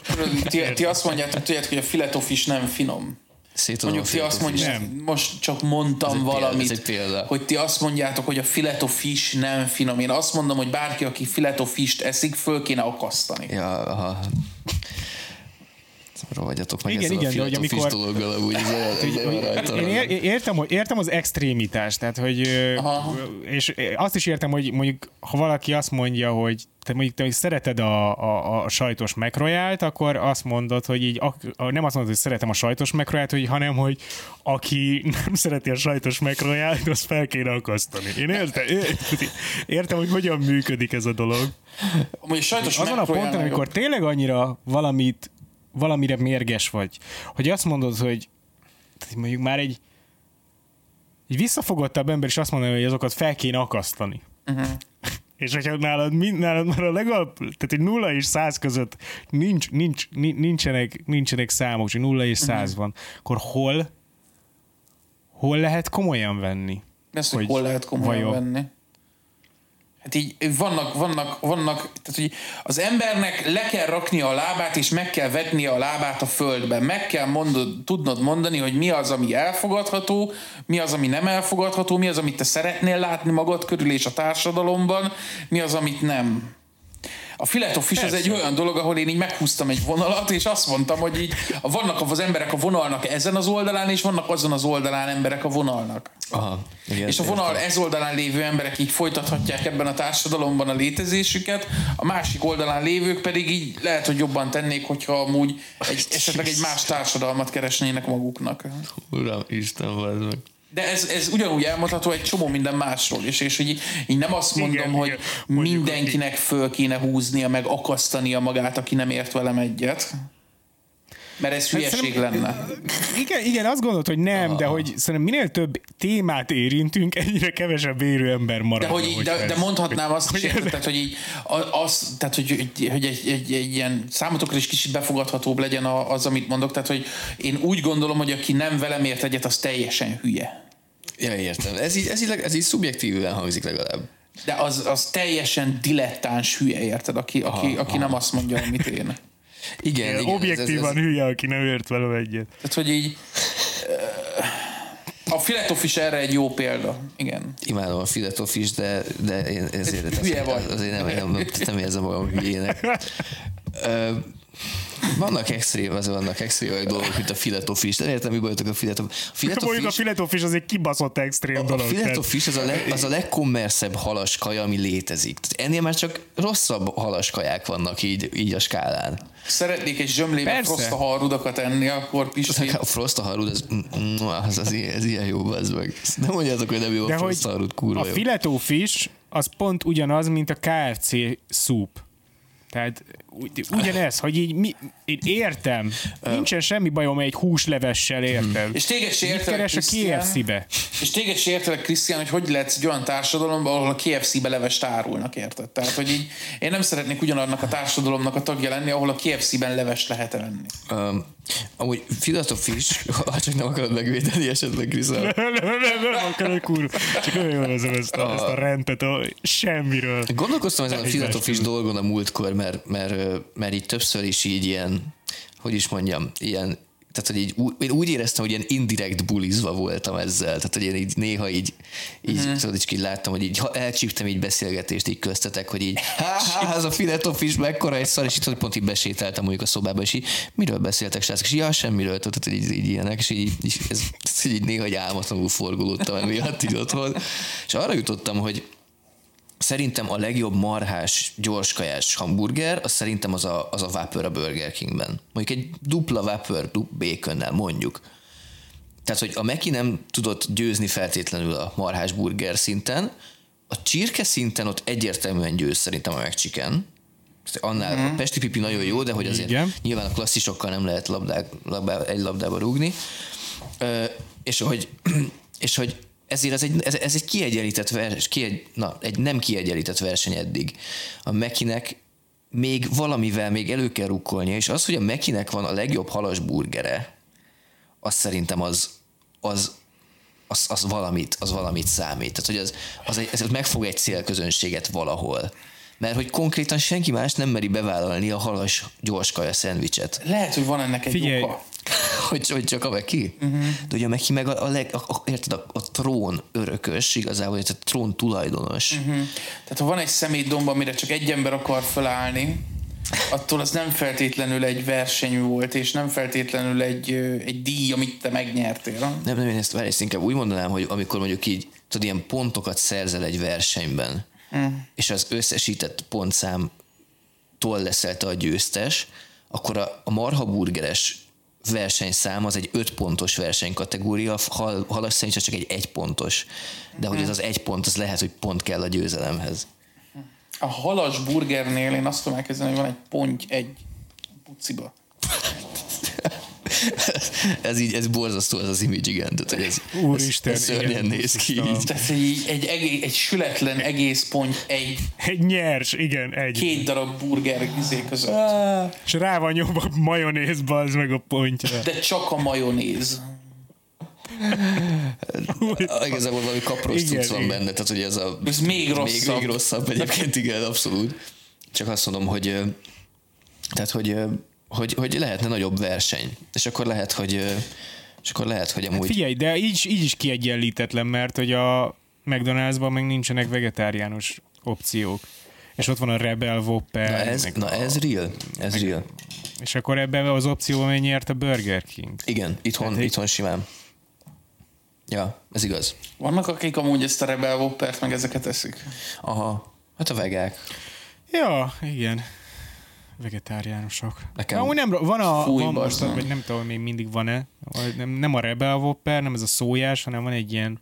ti, ti, azt mondjátok, tudjátok, hogy a filetofis nem finom. Szétadom Mondjuk ti azt mondjátok, Nem. most csak mondtam Ez egy példa, valamit, ez egy példa. hogy ti azt mondjátok, hogy a filet of fish nem finom. Én azt mondom, hogy bárki, aki filet of fish-t eszik, föl kéne akasztani. Ja, aha. Rohadjatok meg Igen, ezzel igen, a hogy filatofis amikor- dologgal, amúgy ez Én ér, értem, hogy- értem az extrémitást, tehát hogy, Aha. és azt is értem, hogy mondjuk, ha valaki azt mondja, hogy te mondjuk te szereted a, a, a sajtos megrojált, akkor azt mondod, hogy így, ak, nem azt mondod, hogy szeretem a sajtos megrojált, hogy, hanem, hogy aki nem szereti a sajtos megrojált, azt fel kéne akasztani. Én értem, értem, hogy hogyan működik ez a dolog. A sajtos Azon a ponton, amikor tényleg annyira valamit, valamire mérges vagy, hogy azt mondod, hogy tehát mondjuk már egy, egy visszafogottabb ember is azt mondaná, hogy azokat fel kéne akasztani. Uh-huh. És hogyha nálad, mind, nálad már a legalább, tehát egy nulla és száz között nincs, nincs, ni- nincsenek, nincsenek számok, csak nulla és száz van, akkor hol hol lehet komolyan venni? Ezt, hogy hogy hol lehet komolyan vajon- venni. Hát így vannak, vannak, vannak, tehát hogy az embernek le kell raknia a lábát, és meg kell vetnie a lábát a földbe. Meg kell mondod, tudnod mondani, hogy mi az, ami elfogadható, mi az, ami nem elfogadható, mi az, amit te szeretnél látni magad körül és a társadalomban, mi az, amit nem. A filet of fish az egy olyan dolog, ahol én így meghúztam egy vonalat, és azt mondtam, hogy így vannak az emberek a vonalnak ezen az oldalán, és vannak azon az oldalán emberek a vonalnak. Aha, igen, És a vonal értem. ez oldalán lévő emberek így folytathatják ebben a társadalomban a létezésüket, a másik oldalán lévők pedig így lehet, hogy jobban tennék, hogyha amúgy egy, esetleg egy más társadalmat keresnének maguknak. Uram, Isten, meg. De ez, ez ugyanúgy elmondható egy csomó minden másról is, és hogy így, így nem azt mondom, Igen, hogy igen. Mondjuk, mindenkinek föl kéne húznia, meg akasztania magát, aki nem ért velem egyet. Mert ez hülyeség szerintem- lenne. Igen, igen, azt gondolod, hogy nem, de hogy szerintem minél több témát érintünk, egyre kevesebb érő ember marad. De, hogy így, de, ez- de mondhatnám azt is, hogy- érted, tehát, hogy így, az, tehát, hogy, hogy, egy, egy, egy, ilyen számotokra is kicsit befogadhatóbb legyen a- az, amit mondok. Tehát, hogy én úgy gondolom, hogy aki nem velem ért egyet, az teljesen hülye. Ja, értem. Ez így, ez így, ez így szubjektívűen hangzik legalább. De az, az teljesen dilettáns hülye, érted? Aki, aki, aki nem azt mondja, amit én. Igen, igen. Objektívan ez, ez, hülye, aki nem ért velem egyet. Tehát, hogy így... A filet is erre egy jó példa. Igen. imádom a filet of fish, de, de én ezért Hülye vagy. azért nem, nem, nem, nem érzem magam hülyének. Vannak extrém, azért vannak extrém dolgok, mint a filet of fish. Nem értem, mi voltak a filet of A filet of Mondjuk a fish, filet of fish az egy kibaszott extrém a dolog. filet tehát- of fish az a, leg, az a legkommerszebb halaskaja, ami létezik. Ennél már csak rosszabb halaskaják vannak így, így a skálán. Szeretnék egy zsömlébe harudakat enni, akkor Pisti. A Frost a harud, az, az, az, ilyen- ez ilyen jó, az meg. Nem mondjátok, hogy nem jó De a a harud, kurva a fish az pont ugyanaz, mint a KFC soup. Tehát ugyanez, hogy így mi, én értem, nincsen semmi bajom egy húslevessel, értem. És téged se értelek, a Krisztián? KFC-be? És téged se értelek, Krisztián, hogy hogy lehetsz egy olyan társadalomban, ahol a KFC-be levest árulnak, érted? Tehát, hogy így én nem szeretnék ugyanannak a társadalomnak a tagja lenni, ahol a KFC-ben levest lehet venni. Um, amúgy filet of fish, ha csak nem akarod megvédeni esetleg, Krisztán. Nem, nem, nem, nem akarok kurva. Csak olyan jól érzem ezt a, ezt a rendet a semmiről. Gondolkoztam ezen a of fish dolgon a múltkor, mert, mert, mert így többször is így ilyen, hogy is mondjam, ilyen tehát, hogy így, én úgy éreztem, hogy ilyen indirekt bulizva voltam ezzel, tehát, hogy én így néha így, így, Mhm. mm. tudod, így, így láttam, hogy így ha elcsíptem így beszélgetést így köztetek, hogy így, há, há, ez a filet of fish mekkora egy szar, és itt pont így besétáltam mondjuk a szobába, és így, miről beszéltek, srácok, és így, ja, semmiről, tehát, hogy így, így ilyenek, és így, így, ez, így néha egy álmatlanul forgolódtam emiatt így otthon, és arra jutottam, hogy Szerintem a legjobb marhás, gyorskajás hamburger, az szerintem az a, az a Whopper a Burger Kingben. Mondjuk egy dupla Whopper baconnel mondjuk. Tehát, hogy a Meki nem tudott győzni feltétlenül a marhás burger szinten, a csirke szinten ott egyértelműen győz szerintem a McChicken. Annál mm. a Pesti Pipi nagyon jó, de hogy azért Igen. nyilván a klasszisokkal nem lehet labdák, labdá, egy labdába rúgni. Ö, és hogy, és hogy ezért ez egy, ez, ez egy kiegyenlített vers, kiegy, na, egy nem kiegyenlített verseny eddig. A Mekinek még valamivel még elő kell rukkolnia, és az, hogy a Mekinek van a legjobb halas burgere, az szerintem az, az, az, az, valamit, az valamit számít. Tehát, hogy az, az, egy, ez megfog egy célközönséget valahol. Mert hogy konkrétan senki más nem meri bevállalni a halas gyorskaja szendvicset. Lehet, hogy van ennek egy Figyelj. oka. Hogy, hogy csak a Meki? Uh-huh. De ugye a Meki meg a, a, leg, a, a, érted, a, a trón örökös, igazából, a trón tulajdonos. Uh-huh. Tehát ha van egy szemétdomb, amire csak egy ember akar felállni, attól az nem feltétlenül egy verseny volt, és nem feltétlenül egy, egy díj, amit te megnyertél. Nem, nem, én ezt, várj, ezt inkább úgy mondanám, hogy amikor mondjuk így, tudod, ilyen pontokat szerzel egy versenyben, mm. és az összesített pontszámtól leszel te a győztes, akkor a, a marha burgeres versenyszám az egy 5 pontos versenykategória, a hal, halas szerint csak egy 1 pontos. De hogy ez az egy pont, az lehet, hogy pont kell a győzelemhez. A halas burgernél én azt tudom elkezdeni, hogy van egy ponty egy puciba. Ez így, ez borzasztó az az image, igen. Tehát, hogy ez, Úristen, ez, ez szörnyen igen, néz ki így. Tehát hogy egy, egész, egy sületlen egész ponty egy Egy nyers, igen, egy. két darab burger izé között. És rá van nyomva majonézba, az meg a pontja. De csak a majonéz. Ah, Igazából valami kapros Igen, cucc van igen. benne, tehát hogy ez a... Ez még Még, rosszabb. még rosszabb egyébként, igen, abszolút. Csak azt mondom, hogy tehát, hogy, hogy, hogy lehetne nagyobb verseny. És akkor lehet, hogy és akkor lehet, hogy amúgy... Figyelj, de így, így is kiegyenlítetlen, mert hogy a McDonald'sban meg nincsenek vegetáriánus opciók. és ott van a Rebel Whopper. Na ez, meg na a- ez real. Ez real. És akkor ebben az opcióban még nyert a Burger King. Igen, itthon, Hát egy- itthon simán. Ja, ez igaz. Vannak, akik amúgy ezt a Rebel Whoppert meg ezeket eszik. Aha, hát a vegák. Ja, igen. Vegetáriánusok. Nekem- Nekem... nem, ro- van a, Fúj, van most, vagy nem tudom, még mindig van-e, nem, nem a Rebel Whopper, nem ez a szójás, hanem van egy ilyen,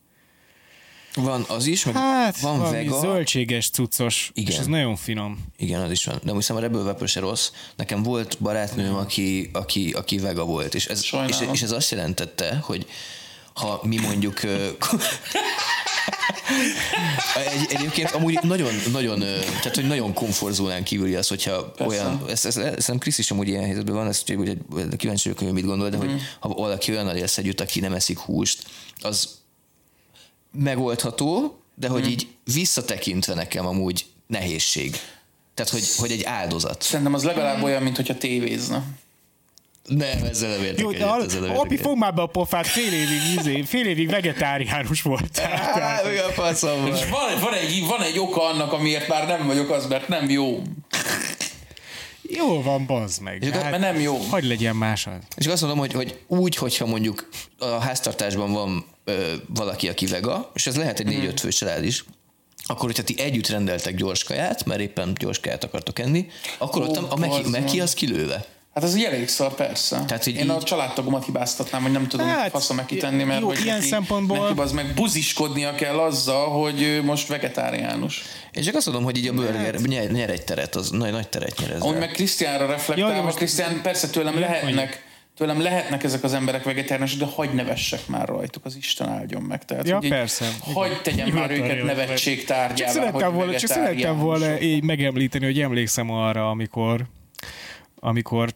Van az is, meg hát van vega. zöldséges cuccos, Igen. és ez nagyon finom. Igen, az is van. De hiszem a Rebel Vapor se rossz. Nekem volt barátnőm, aki, aki, aki vega volt, és ez, és, és ez azt jelentette, hogy ha mi mondjuk... Egy, egyébként amúgy nagyon, nagyon, tehát hogy nagyon komfortzónán kívüli az, hogyha Persze. olyan, ez, ez, ez nem Krisz is amúgy ilyen helyzetben van, ezt ugye kíváncsi vagyok, hogy mit gondol, de Mhm. hogy ha valaki olyan élsz együtt, aki nem eszik húst, az megoldható, de Mhm. hogy így visszatekintve nekem amúgy nehézség. Tehát, hogy, hogy egy áldozat. Szerintem az legalább olyan, mint hogyha tévézne. Nem, ezzel nem értek Jó, egyet, al- ezzel nem értek Api, egyet. fog már be a pofát, fél évig, izé, fél évig vegetáriánus volt. Á, mi a faszom És van? van, egy, van egy oka annak, amiért már nem vagyok az, mert nem jó. Jó van, bazd meg. Hát, akkor- Mert nem jó. Hagy legyen más. És azt mondom, hogy, hogy úgy, hogyha mondjuk a háztartásban van ö, valaki, aki vega, és ez lehet egy négy-öt fő család is, akkor, hogyha ti együtt rendeltek gyors kaját, mert éppen gyors kaját akartok enni, akkor Ó, ott a, a meki, meki az kilőve. Hát ez egy elég szar, persze. Tehát, hogy Én a így- családtagomat hibáztatnám, hogy nem tudom Hát, hát, faszom megkitenni, mert jó, hogy ilyen neki, szempontból- neki az meg buziskodnia kell azzal, hogy most vegetáriánus. Én csak azt mondom, hogy így a burger nyer, nyer egy teret, az nagy, nagy teret nyer ezzel. Ahogy meg Krisztiánra reflektálva, ja, most- Krisztián, persze tőlem lehetnek, tőlem lehetnek ezek az emberek vegetáriánusok, de hagyd nevessek már rajtuk, az Isten áldjon meg. Tehát, Ja, hogy persze. Hagyd tegyem már őket nevetség tárgyává, Csak szerettem, volna, csak szerettem volna így megemlíteni, hogy emlékszem arra, amikor amikor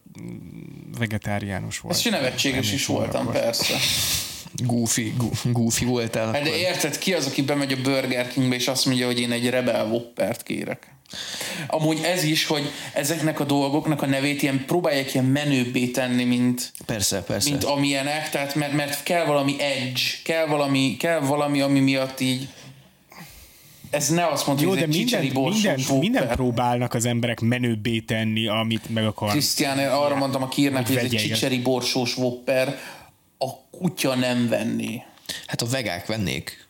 vegetáriánus volt. Ez nevetséges is voltam, persze. Goofy, goofy voltál. Hát de akkor. érted, ki az, aki bemegy a Burger Kingbe, és azt mondja, hogy én egy Rebel Whoppert kérek? Amúgy ez is, hogy ezeknek a dolgoknak a nevét ilyen próbálják ilyen menőbbé tenni, mint, Persze, persze. mint amilyenek, tehát mert, mert kell valami edge, kell valami, kell valami, ami miatt így ez ne azt mondja, Jó, hogy de minden, minden, minden próbálnak az emberek menőbbé tenni, amit meg akar. Krisztián, arra mondtam a kírnek, hogy ez egy csicseri borsós Whopper, a kutya nem venné. Hát a vegák vennék.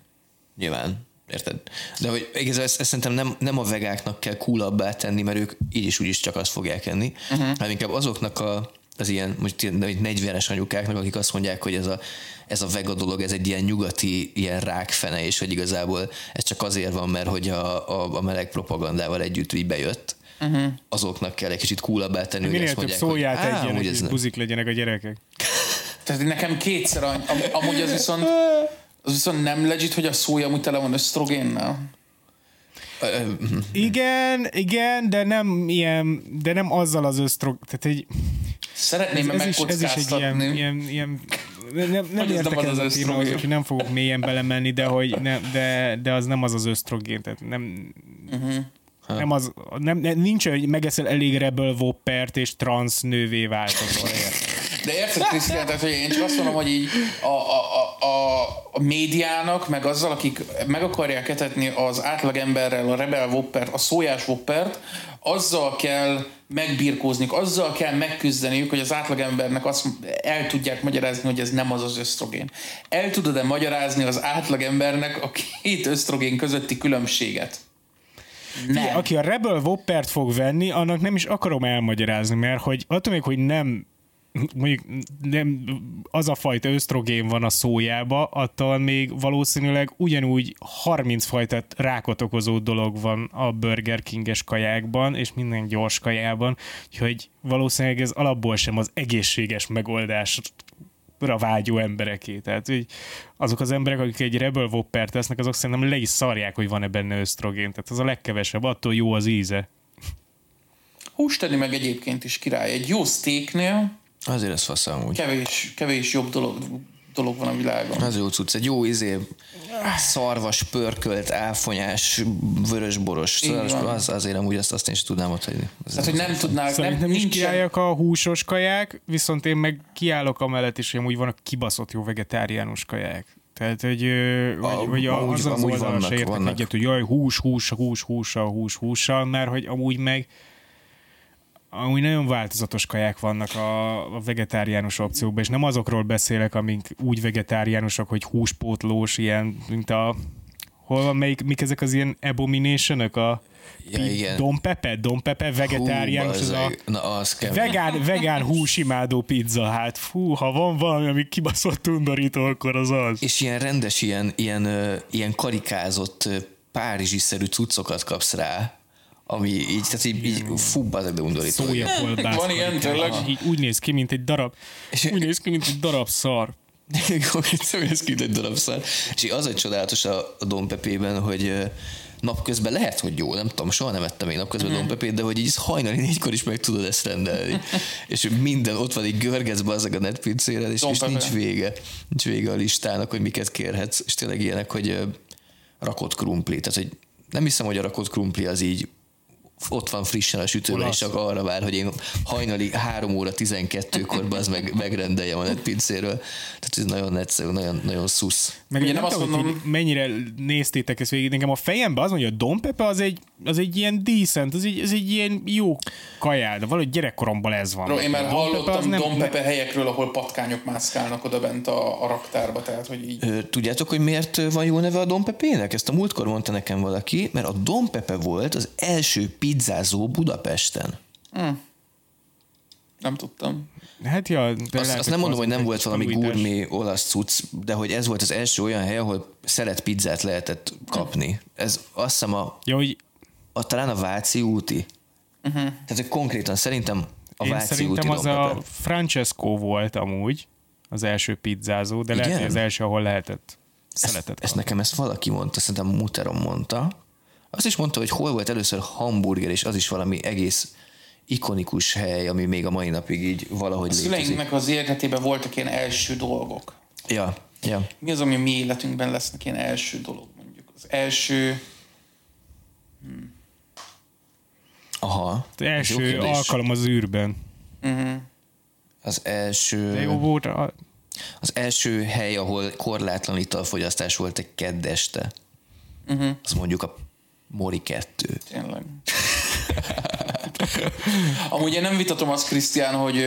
Nyilván. Érted? De hogy igazából ezt, ezt szerintem nem, nem a vegáknak kell coolabbá tenni, mert ők így is úgyis csak azt fogják enni, uh-huh. hanem inkább azoknak a, az ilyen, most ilyen 40-es anyukáknak, akik azt mondják, hogy ez a, ez a vega dolog, ez egy ilyen nyugati ilyen rákfene, és hogy igazából ez csak azért van, mert hogy a, a, a meleg propagandával együtt így bejött. Uh-huh. Azoknak kell egy kicsit coolabbá tenni, hogy több mondják, szóját hogy, "Á, egyenek, amúgy és ez nem. buzik legyenek a gyerekek. Tehát nekem kétszer am, amúgy az viszont, az viszont nem legit, hogy a szója amúgy tele van ösztrogénnel. Igen, igen, de nem ilyen, de nem azzal az ösztrog, tehát egy, Szeretném ez, ez, is, ez is egy ilyen, ilyen, ilyen nem, nem Hogy értek az ez a az témához, úgyhogy nem fogok mélyen belemenni, de, hogy ne, de, de az nem az az ösztrogén, tehát nem, Mhm. nem az, nem, nincs, hogy megeszel elég rebel Whoppert és trans nővé változol, érted? De érted, Krisztián, tehát hogy én csak azt mondom, hogy így a, a, a, a, médiának, meg azzal, akik meg akarják etetni az átlagemberrel a Rebel Whoppert, a szójás Whoppert, azzal kell megbirkózniuk, azzal kell megküzdeniük, hogy az átlagembernek azt el tudják magyarázni, hogy ez nem az az ösztrogén. El tudod-e magyarázni az átlagembernek a két ösztrogén közötti különbséget? Nem. Aki a Rebel Whoppert fog venni, annak nem is akarom elmagyarázni, mert hogy attól még, hogy nem mondjuk nem, az a fajta ösztrogén van a szójába, attól még valószínűleg ugyanúgy 30 fajta rákot okozó dolog van a Burger Kinges kajákban, és minden gyors kajában, úgyhogy valószínűleg ez alapból sem az egészséges megoldás vágyó embereké. Tehát hogy azok az emberek, akik egy Rebel Whopper tesznek, azok szerintem le is szarják, hogy van-e benne ösztrogén. Tehát az a legkevesebb, attól jó az íze. Húst tenni meg egyébként is király. Egy jó steaknél Azért ez fasz amúgy. kevés, kevés jobb dolog, dolog van a világon. Az jó cucc, egy jó izé, szarvas, pörkölt, áfonyás, vörösboros, szarvas, az, azért amúgy azt, azt én is tudnám ott hagyni. Az Tehát, hogy nem tudnál, nem, Szerintem is kiálljak a húsos kaják, viszont én meg kiállok amellett is, hogy amúgy vannak kibaszott jó vegetáriánus kaják. Tehát, hogy, vagy, A- vagy a, amúgy- az az oldalra se értek egyet, hogy jaj, hús, hús, hús, hússal, hús, hússal, mert hogy amúgy meg amúgy nagyon változatos kaják vannak a, a vegetáriánus opciókban, és nem azokról beszélek, amik úgy vegetáriánusok, hogy húspótlós, ilyen, mint a hol van, melyik, mik ezek az ilyen abomination a Ja, igen. Don Pepe, Don Pepe vegetáriánus, Hú, az a. Na, az kemény. vegán, vegán húsimádó pizza, hát fú, ha van valami, ami kibaszott undorító, akkor az az. És ilyen rendes, ilyen, ilyen, ilyen karikázott párizsi-szerű cuccokat kapsz rá, ami így, tehát így, így fú, bazeg, de undorító. Szója. Van ilyen, tényleg? Így úgy néz ki, mint egy darab, úgy néz ki, mint egy darab szar. Konkrétan ez kint egy darab szar. És az egy csodálatos a, a Don Pepében, hogy napközben lehet, hogy jó, nem tudom, soha nem ettem még napközben Mhm. Don Pepét, de hogy így hajnali négykor is meg tudod ezt rendelni. és minden ott van, így görgetsz be azok a netpincéren, és, és nincs vége. Nincs vége a listának, hogy miket kérhetsz. És tényleg ilyenek, hogy rakott krumpli. Tehát, hogy nem hiszem, hogy a rakott krumpli az így ott van frissen a sütőben, és csak arra vár, hogy én hajnali 3 óra 12-kor az meg, megrendeljem a netpincéről. Tehát ez nagyon egyszerű, nagyon, nagyon szusz. Meg Ugye nem, nem azt hogy mondom- így mennyire néztétek ezt végig. Nekem a fejemben az mondja, hogy a Don Pepe az egy, az egy ilyen decent, az egy, az egy ilyen jó kajál, de valahogy gyerekkoromban ez van. Bro, én már hallottam nem- Don Pepe helyekről, ahol patkányok mászkálnak oda bent a, a raktárba, tehát hogy így. Tudjátok, hogy miért van jó neve a Don Pepének? Ezt a múltkor mondta nekem valaki, mert a Don Pepe volt az első pizzázó Budapesten. Nem tudtam. Hát ja, de Azt, lehet, azt nem mondom, hogy nem volt valami felújítás. gurmé olasz cucc, de hogy ez volt az első olyan hely, ahol szelet pizzát lehetett kapni. Ez azt hiszem a, Ja, hogy a talán a Váci úti. Uh-huh. Tehát hogy konkrétan szerintem a én Váci úti szerintem az Don a. Francesco volt amúgy, az első pizzázó, de lehet, Igen? hogy az első, ahol lehetett szeletet Ezt kapni. nekem ezt valaki mondta, szerintem Muteron mondta. Azt is mondta, hogy hol volt először hamburger, és az is valami egész ikonikus hely, ami még a mai napig így valahogy A létezik. szüleinknek az életében voltak ilyen első dolgok. Ja, ja. Mi az, ami a mi életünkben lesznek ilyen első dolog, mondjuk? Az első... Aha. Az első alkalom az űrben. Az első, De jó volt, a, az első hely, ahol korlátlan italfogyasztás volt egy kedd este. Uh-huh. Az mondjuk a Mori 2. Tényleg. Amúgy én nem vitatom azt, Krisztián, hogy,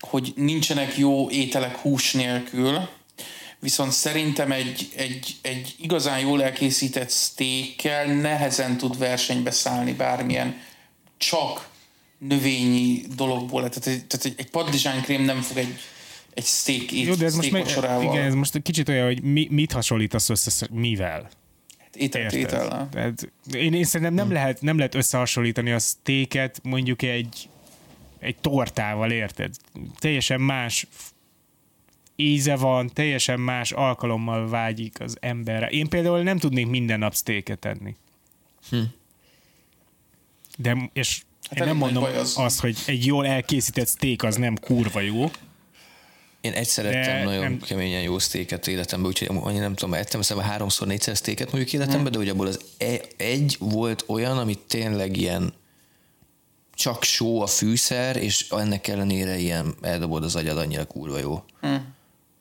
hogy nincsenek jó ételek hús nélkül, viszont szerintem egy, egy, egy igazán jól elkészített steakkel nehezen tud versenybe szállni bármilyen csak növényi dologból. Tehát, egy- tehát egy, egy padlizsánkrém nem fog egy, egy steak, jó, de ez most, meg, igen, ez most egy kicsit olyan, hogy mi, mit hasonlítasz össze, mivel? Étel, Érted? étel, Tehát én, én szerintem nem, lehet, nem lehet összehasonlítani a sztéket mondjuk egy, egy tortával, érted? Teljesen más íze van, teljesen más alkalommal vágyik az emberre. Én például nem tudnék minden nap sztéket enni. Hm. De, és hát én nem mondom az. azt, hogy egy jól elkészített szték az nem kurva jó. Én egyszer ettem nagyon nem- keményen jó sztéket életemben, úgyhogy annyi nem tudom, ettem szerintem háromszor, négyszer sztéket mondjuk életemben, de hogy abból az e- egy volt olyan, ami tényleg ilyen csak só a fűszer, és ennek ellenére ilyen eldobod az agyad, annyira kurva jó. Hmm.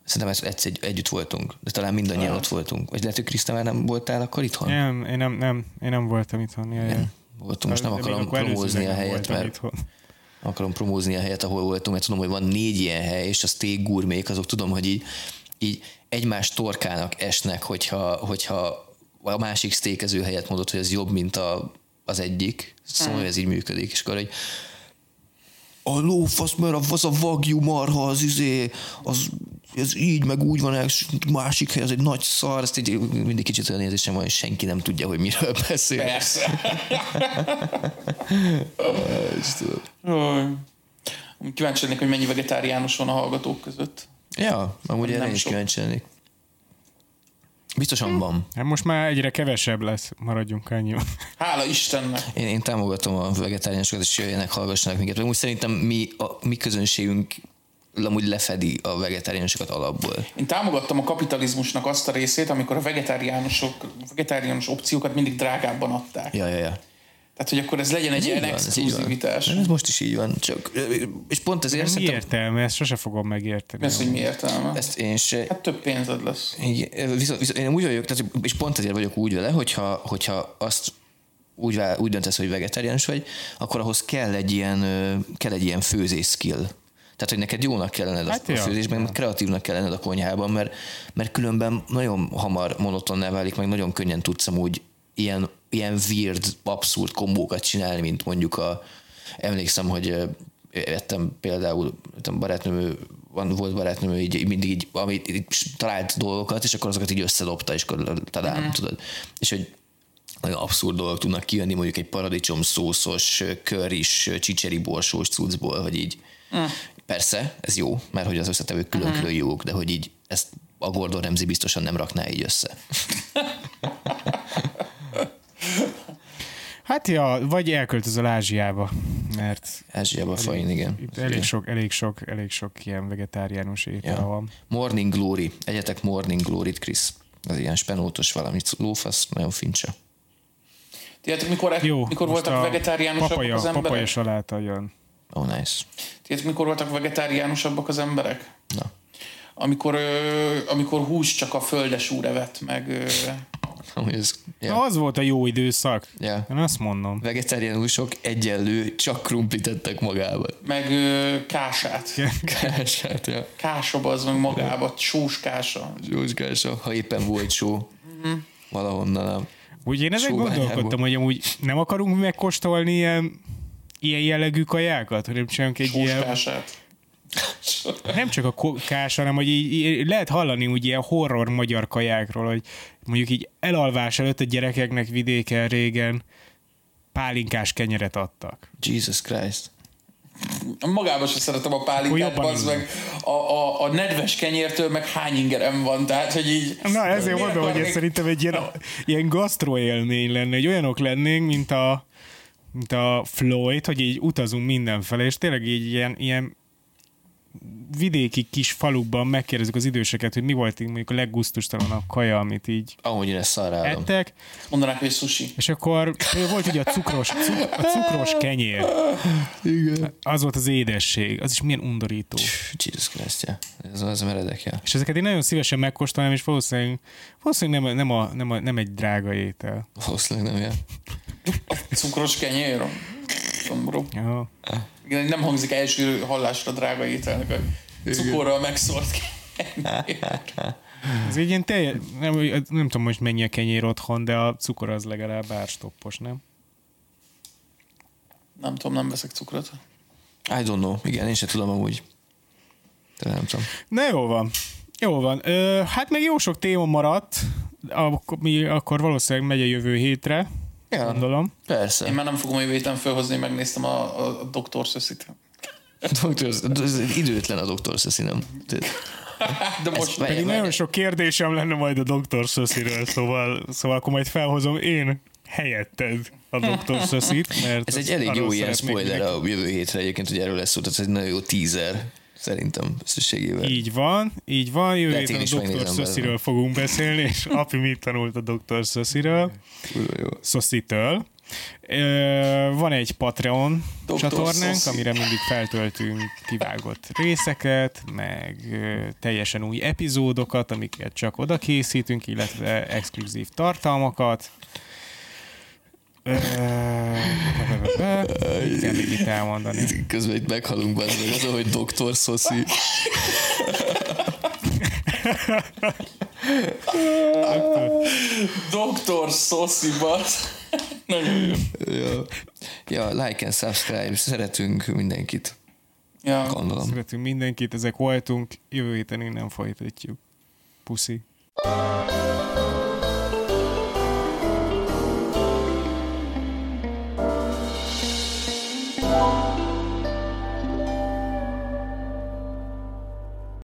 Szerintem ezt egyszer egy, együtt voltunk, de talán mindannyian ott voltunk. Vagy lehet, hogy Kriszta már nem voltál akkor itthon? Nem, én nem, nem, én nem voltam itthon. Jaj, jaj. Voltunk, most nem De akarom promózni a helyet, mert itthon. Akarom promózni a helyet, ahol voltunk, mert tudom, hogy van négy ilyen hely, és a steak gurmék, azok tudom, hogy így, így egymás torkának esnek, hogyha, hogyha a másik steakező helyet mondod, hogy ez jobb, mint a, az egyik. Szóval hogy ez így működik, és akkor, hogy a lófasz, mert az a vagyú marha, az izé, az, ez így, meg úgy van, és másik hely, az egy nagy szar, ezt így mindig kicsit olyan érzésem van, hogy senki nem tudja, hogy miről beszél. Persze. Kíváncsi lennék, hogy mennyi vegetáriánus van a hallgatók között. Ja, amúgy Nem erre is kíváncsi lennék. Biztosan van. Hát most már egyre kevesebb lesz, maradjunk ennyi. Hála Istennek! Én, én támogatom a vegetáriánusokat, és jöjjenek, hallgassanak minket. Úgy szerintem mi, a mi közönségünk amúgy lefedi a vegetáriánusokat alapból. Én támogattam a kapitalizmusnak azt a részét, amikor a vegetáriánusok, vegetáriánus opciókat mindig drágábban adták. Ja, ja, ja. Tehát, hogy akkor ez legyen egy Ez ilyen van, ez exkluzivitás. Ez most is így van. Csak, és pont ezért Mi szerintem értelme? Ezt sose fogom megérteni. Ez, hogy mi értelme? ezt én se, Hát több pénzed lesz. Igen, viszont, viszont én úgy vagyok, tehát, és pont ezért vagyok úgy vele, hogyha, hogyha azt úgy, úgy döntesz, hogy vegetáriánus vagy, akkor ahhoz kell egy ilyen, kell egy ilyen főzés skill. Tehát, hogy neked jónak kell lenned Hát a, ja. főzésben, meg kreatívnak kell lenned a konyhában, mert, mert különben nagyon hamar monotonná válik, meg nagyon könnyen tudsz amúgy ilyen, ilyen weird, abszurd kombókat csinálni, mint mondjuk a, emlékszem, hogy ettem például ettem barátnőm, van, volt barátnőm, így, így mindig így, amit így talált dolgokat, és akkor azokat így összedobta, és akkor tadám, mm. tudod. És hogy nagyon abszurd dolgok tudnak kijönni, mondjuk egy paradicsom szószos, köris, csicseri borsós cuccból, hogy így. Mm. Persze, ez jó, mert hogy az összetevők külön-külön jók, de hogy így ezt a Gordon Ramsay biztosan nem rakná így össze. Hát ja, vagy elköltözöl Ázsiába, mert Ázsiában fain, igen. itt elég sok, elég sok, elég sok ilyen vegetáriánus étel Ja. van. Morning Glory. Egyetek Morning Glory-t, Krisz. Az ilyen spenótos valami lófasz, nagyon fincsa. Tudjátok, mikor, Jó, mikor voltak a vegetáriánusabbak papaja, az emberek? Papaja saláta jön. Oh, nice. Tudjátok, mikor voltak vegetáriánusabbak az emberek? Na. Amikor, ö, amikor hús csak a földes úr evett, meg, ö, ja. Az volt a jó időszak. Ja. Én azt mondom. Vegetáriánusok egyenlő, csak krumplit tettek magába. meg ö, kását. Kását, ja. Kása az meg magába, sós kása. Zsózsgása, ha éppen volt só. Valahonnan a Úgy én Sóbányából. gondolkodtam, hogy amúgy nem akarunk megkóstolni ilyen, ilyen jellegű kajákat, hanem csinálunk egy Sós ilyen, nem csak a kás, hanem hogy így, így lehet hallani úgy ilyen horror magyar kajákról, hogy mondjuk így elalvás előtt a gyerekeknek vidéken régen pálinkás kenyeret adtak. Jesus Christ. Magában sem szeretem a pálinkát, az meg. a, a, a nedves kenyértől meg hány ingerem van, tehát hogy így... Na ezért mondom, hogy ez szerintem egy ilyen, ilyen gasztroélmény lenne, hogy olyanok lennénk, mint a, mint a Floyd, hogy így utazunk mindenfele, és tényleg így ilyen, ilyen vidéki kis falukban megkérdezzük az időseket, hogy mi volt így mondjuk a leggusztustalanabb kaja, amit így Ahogy én ezt szarálom. ettek, Mondanák, hogy sushi. és akkor volt ugye a cukros, cuk, a cukros kenyér. Igen. Az volt az édesség. Az is milyen undorító. Jesus Christ, ja. Ez az meredek, ja. És ezeket én nagyon szívesen megkóstolnám, és valószínűleg, valószínűleg nem, nem, a, nem, a, nem egy drága étel. Valószínűleg nem, ja. Cukros kenyér. Szomorú. Ja. Igen, nem hangzik első hallásra drága ételnek a cukorral megszórt. Ez így ilyen teljes, nem, nem tudom most mennyi a kenyér otthon, de a cukor az legalább árstoppos, nem? Nem tudom, nem veszek cukrot. I don't know. Igen, én sem tudom amúgy. De nem tudom. Na jó van. Jó van. Ö, hát még jó sok téma maradt, akkor, mi, akkor valószínűleg megy a jövő hétre, Ja, gondolom. Én persze. már nem fogom a jövő héten felhozni, megnéztem a, a, a Dr. Szöszit. Doktor, ez időtlen a doktor Szeszi, nem? De most várj, Pedig nagyon sok kérdésem lenne majd a Dr. Szösziről, szóval, szóval akkor majd felhozom én helyetted a Dr. Szöszit, mert Ez egy elég jó ilyen spoiler a jövő hétre egyébként, hogy erről lesz szó, tehát ez egy nagyon jó teaser, szerintem összességével. Így van, így van, jövő héten a Dr. Szösziről fogunk beszélni, és Api mit tanult a Dr. Szöszitől. Ö, Van egy Patreon Dr. csatornánk, Szoszi. amire mindig feltöltünk kivágott részeket, meg teljesen új epizódokat, amiket csak oda készítünk, illetve exkluzív tartalmakat. Mit kell még itt elmondani? Közben itt meghalunk benne, meg az, hogy doktor Szoszi. Dr. Szoszi. Nagyon jó. Ja. ja, like and subscribe, szeretünk mindenkit, Ja. gondolom. Szeretünk mindenkit, ezek voltunk, jövő héten innen folytatjuk. Puszi.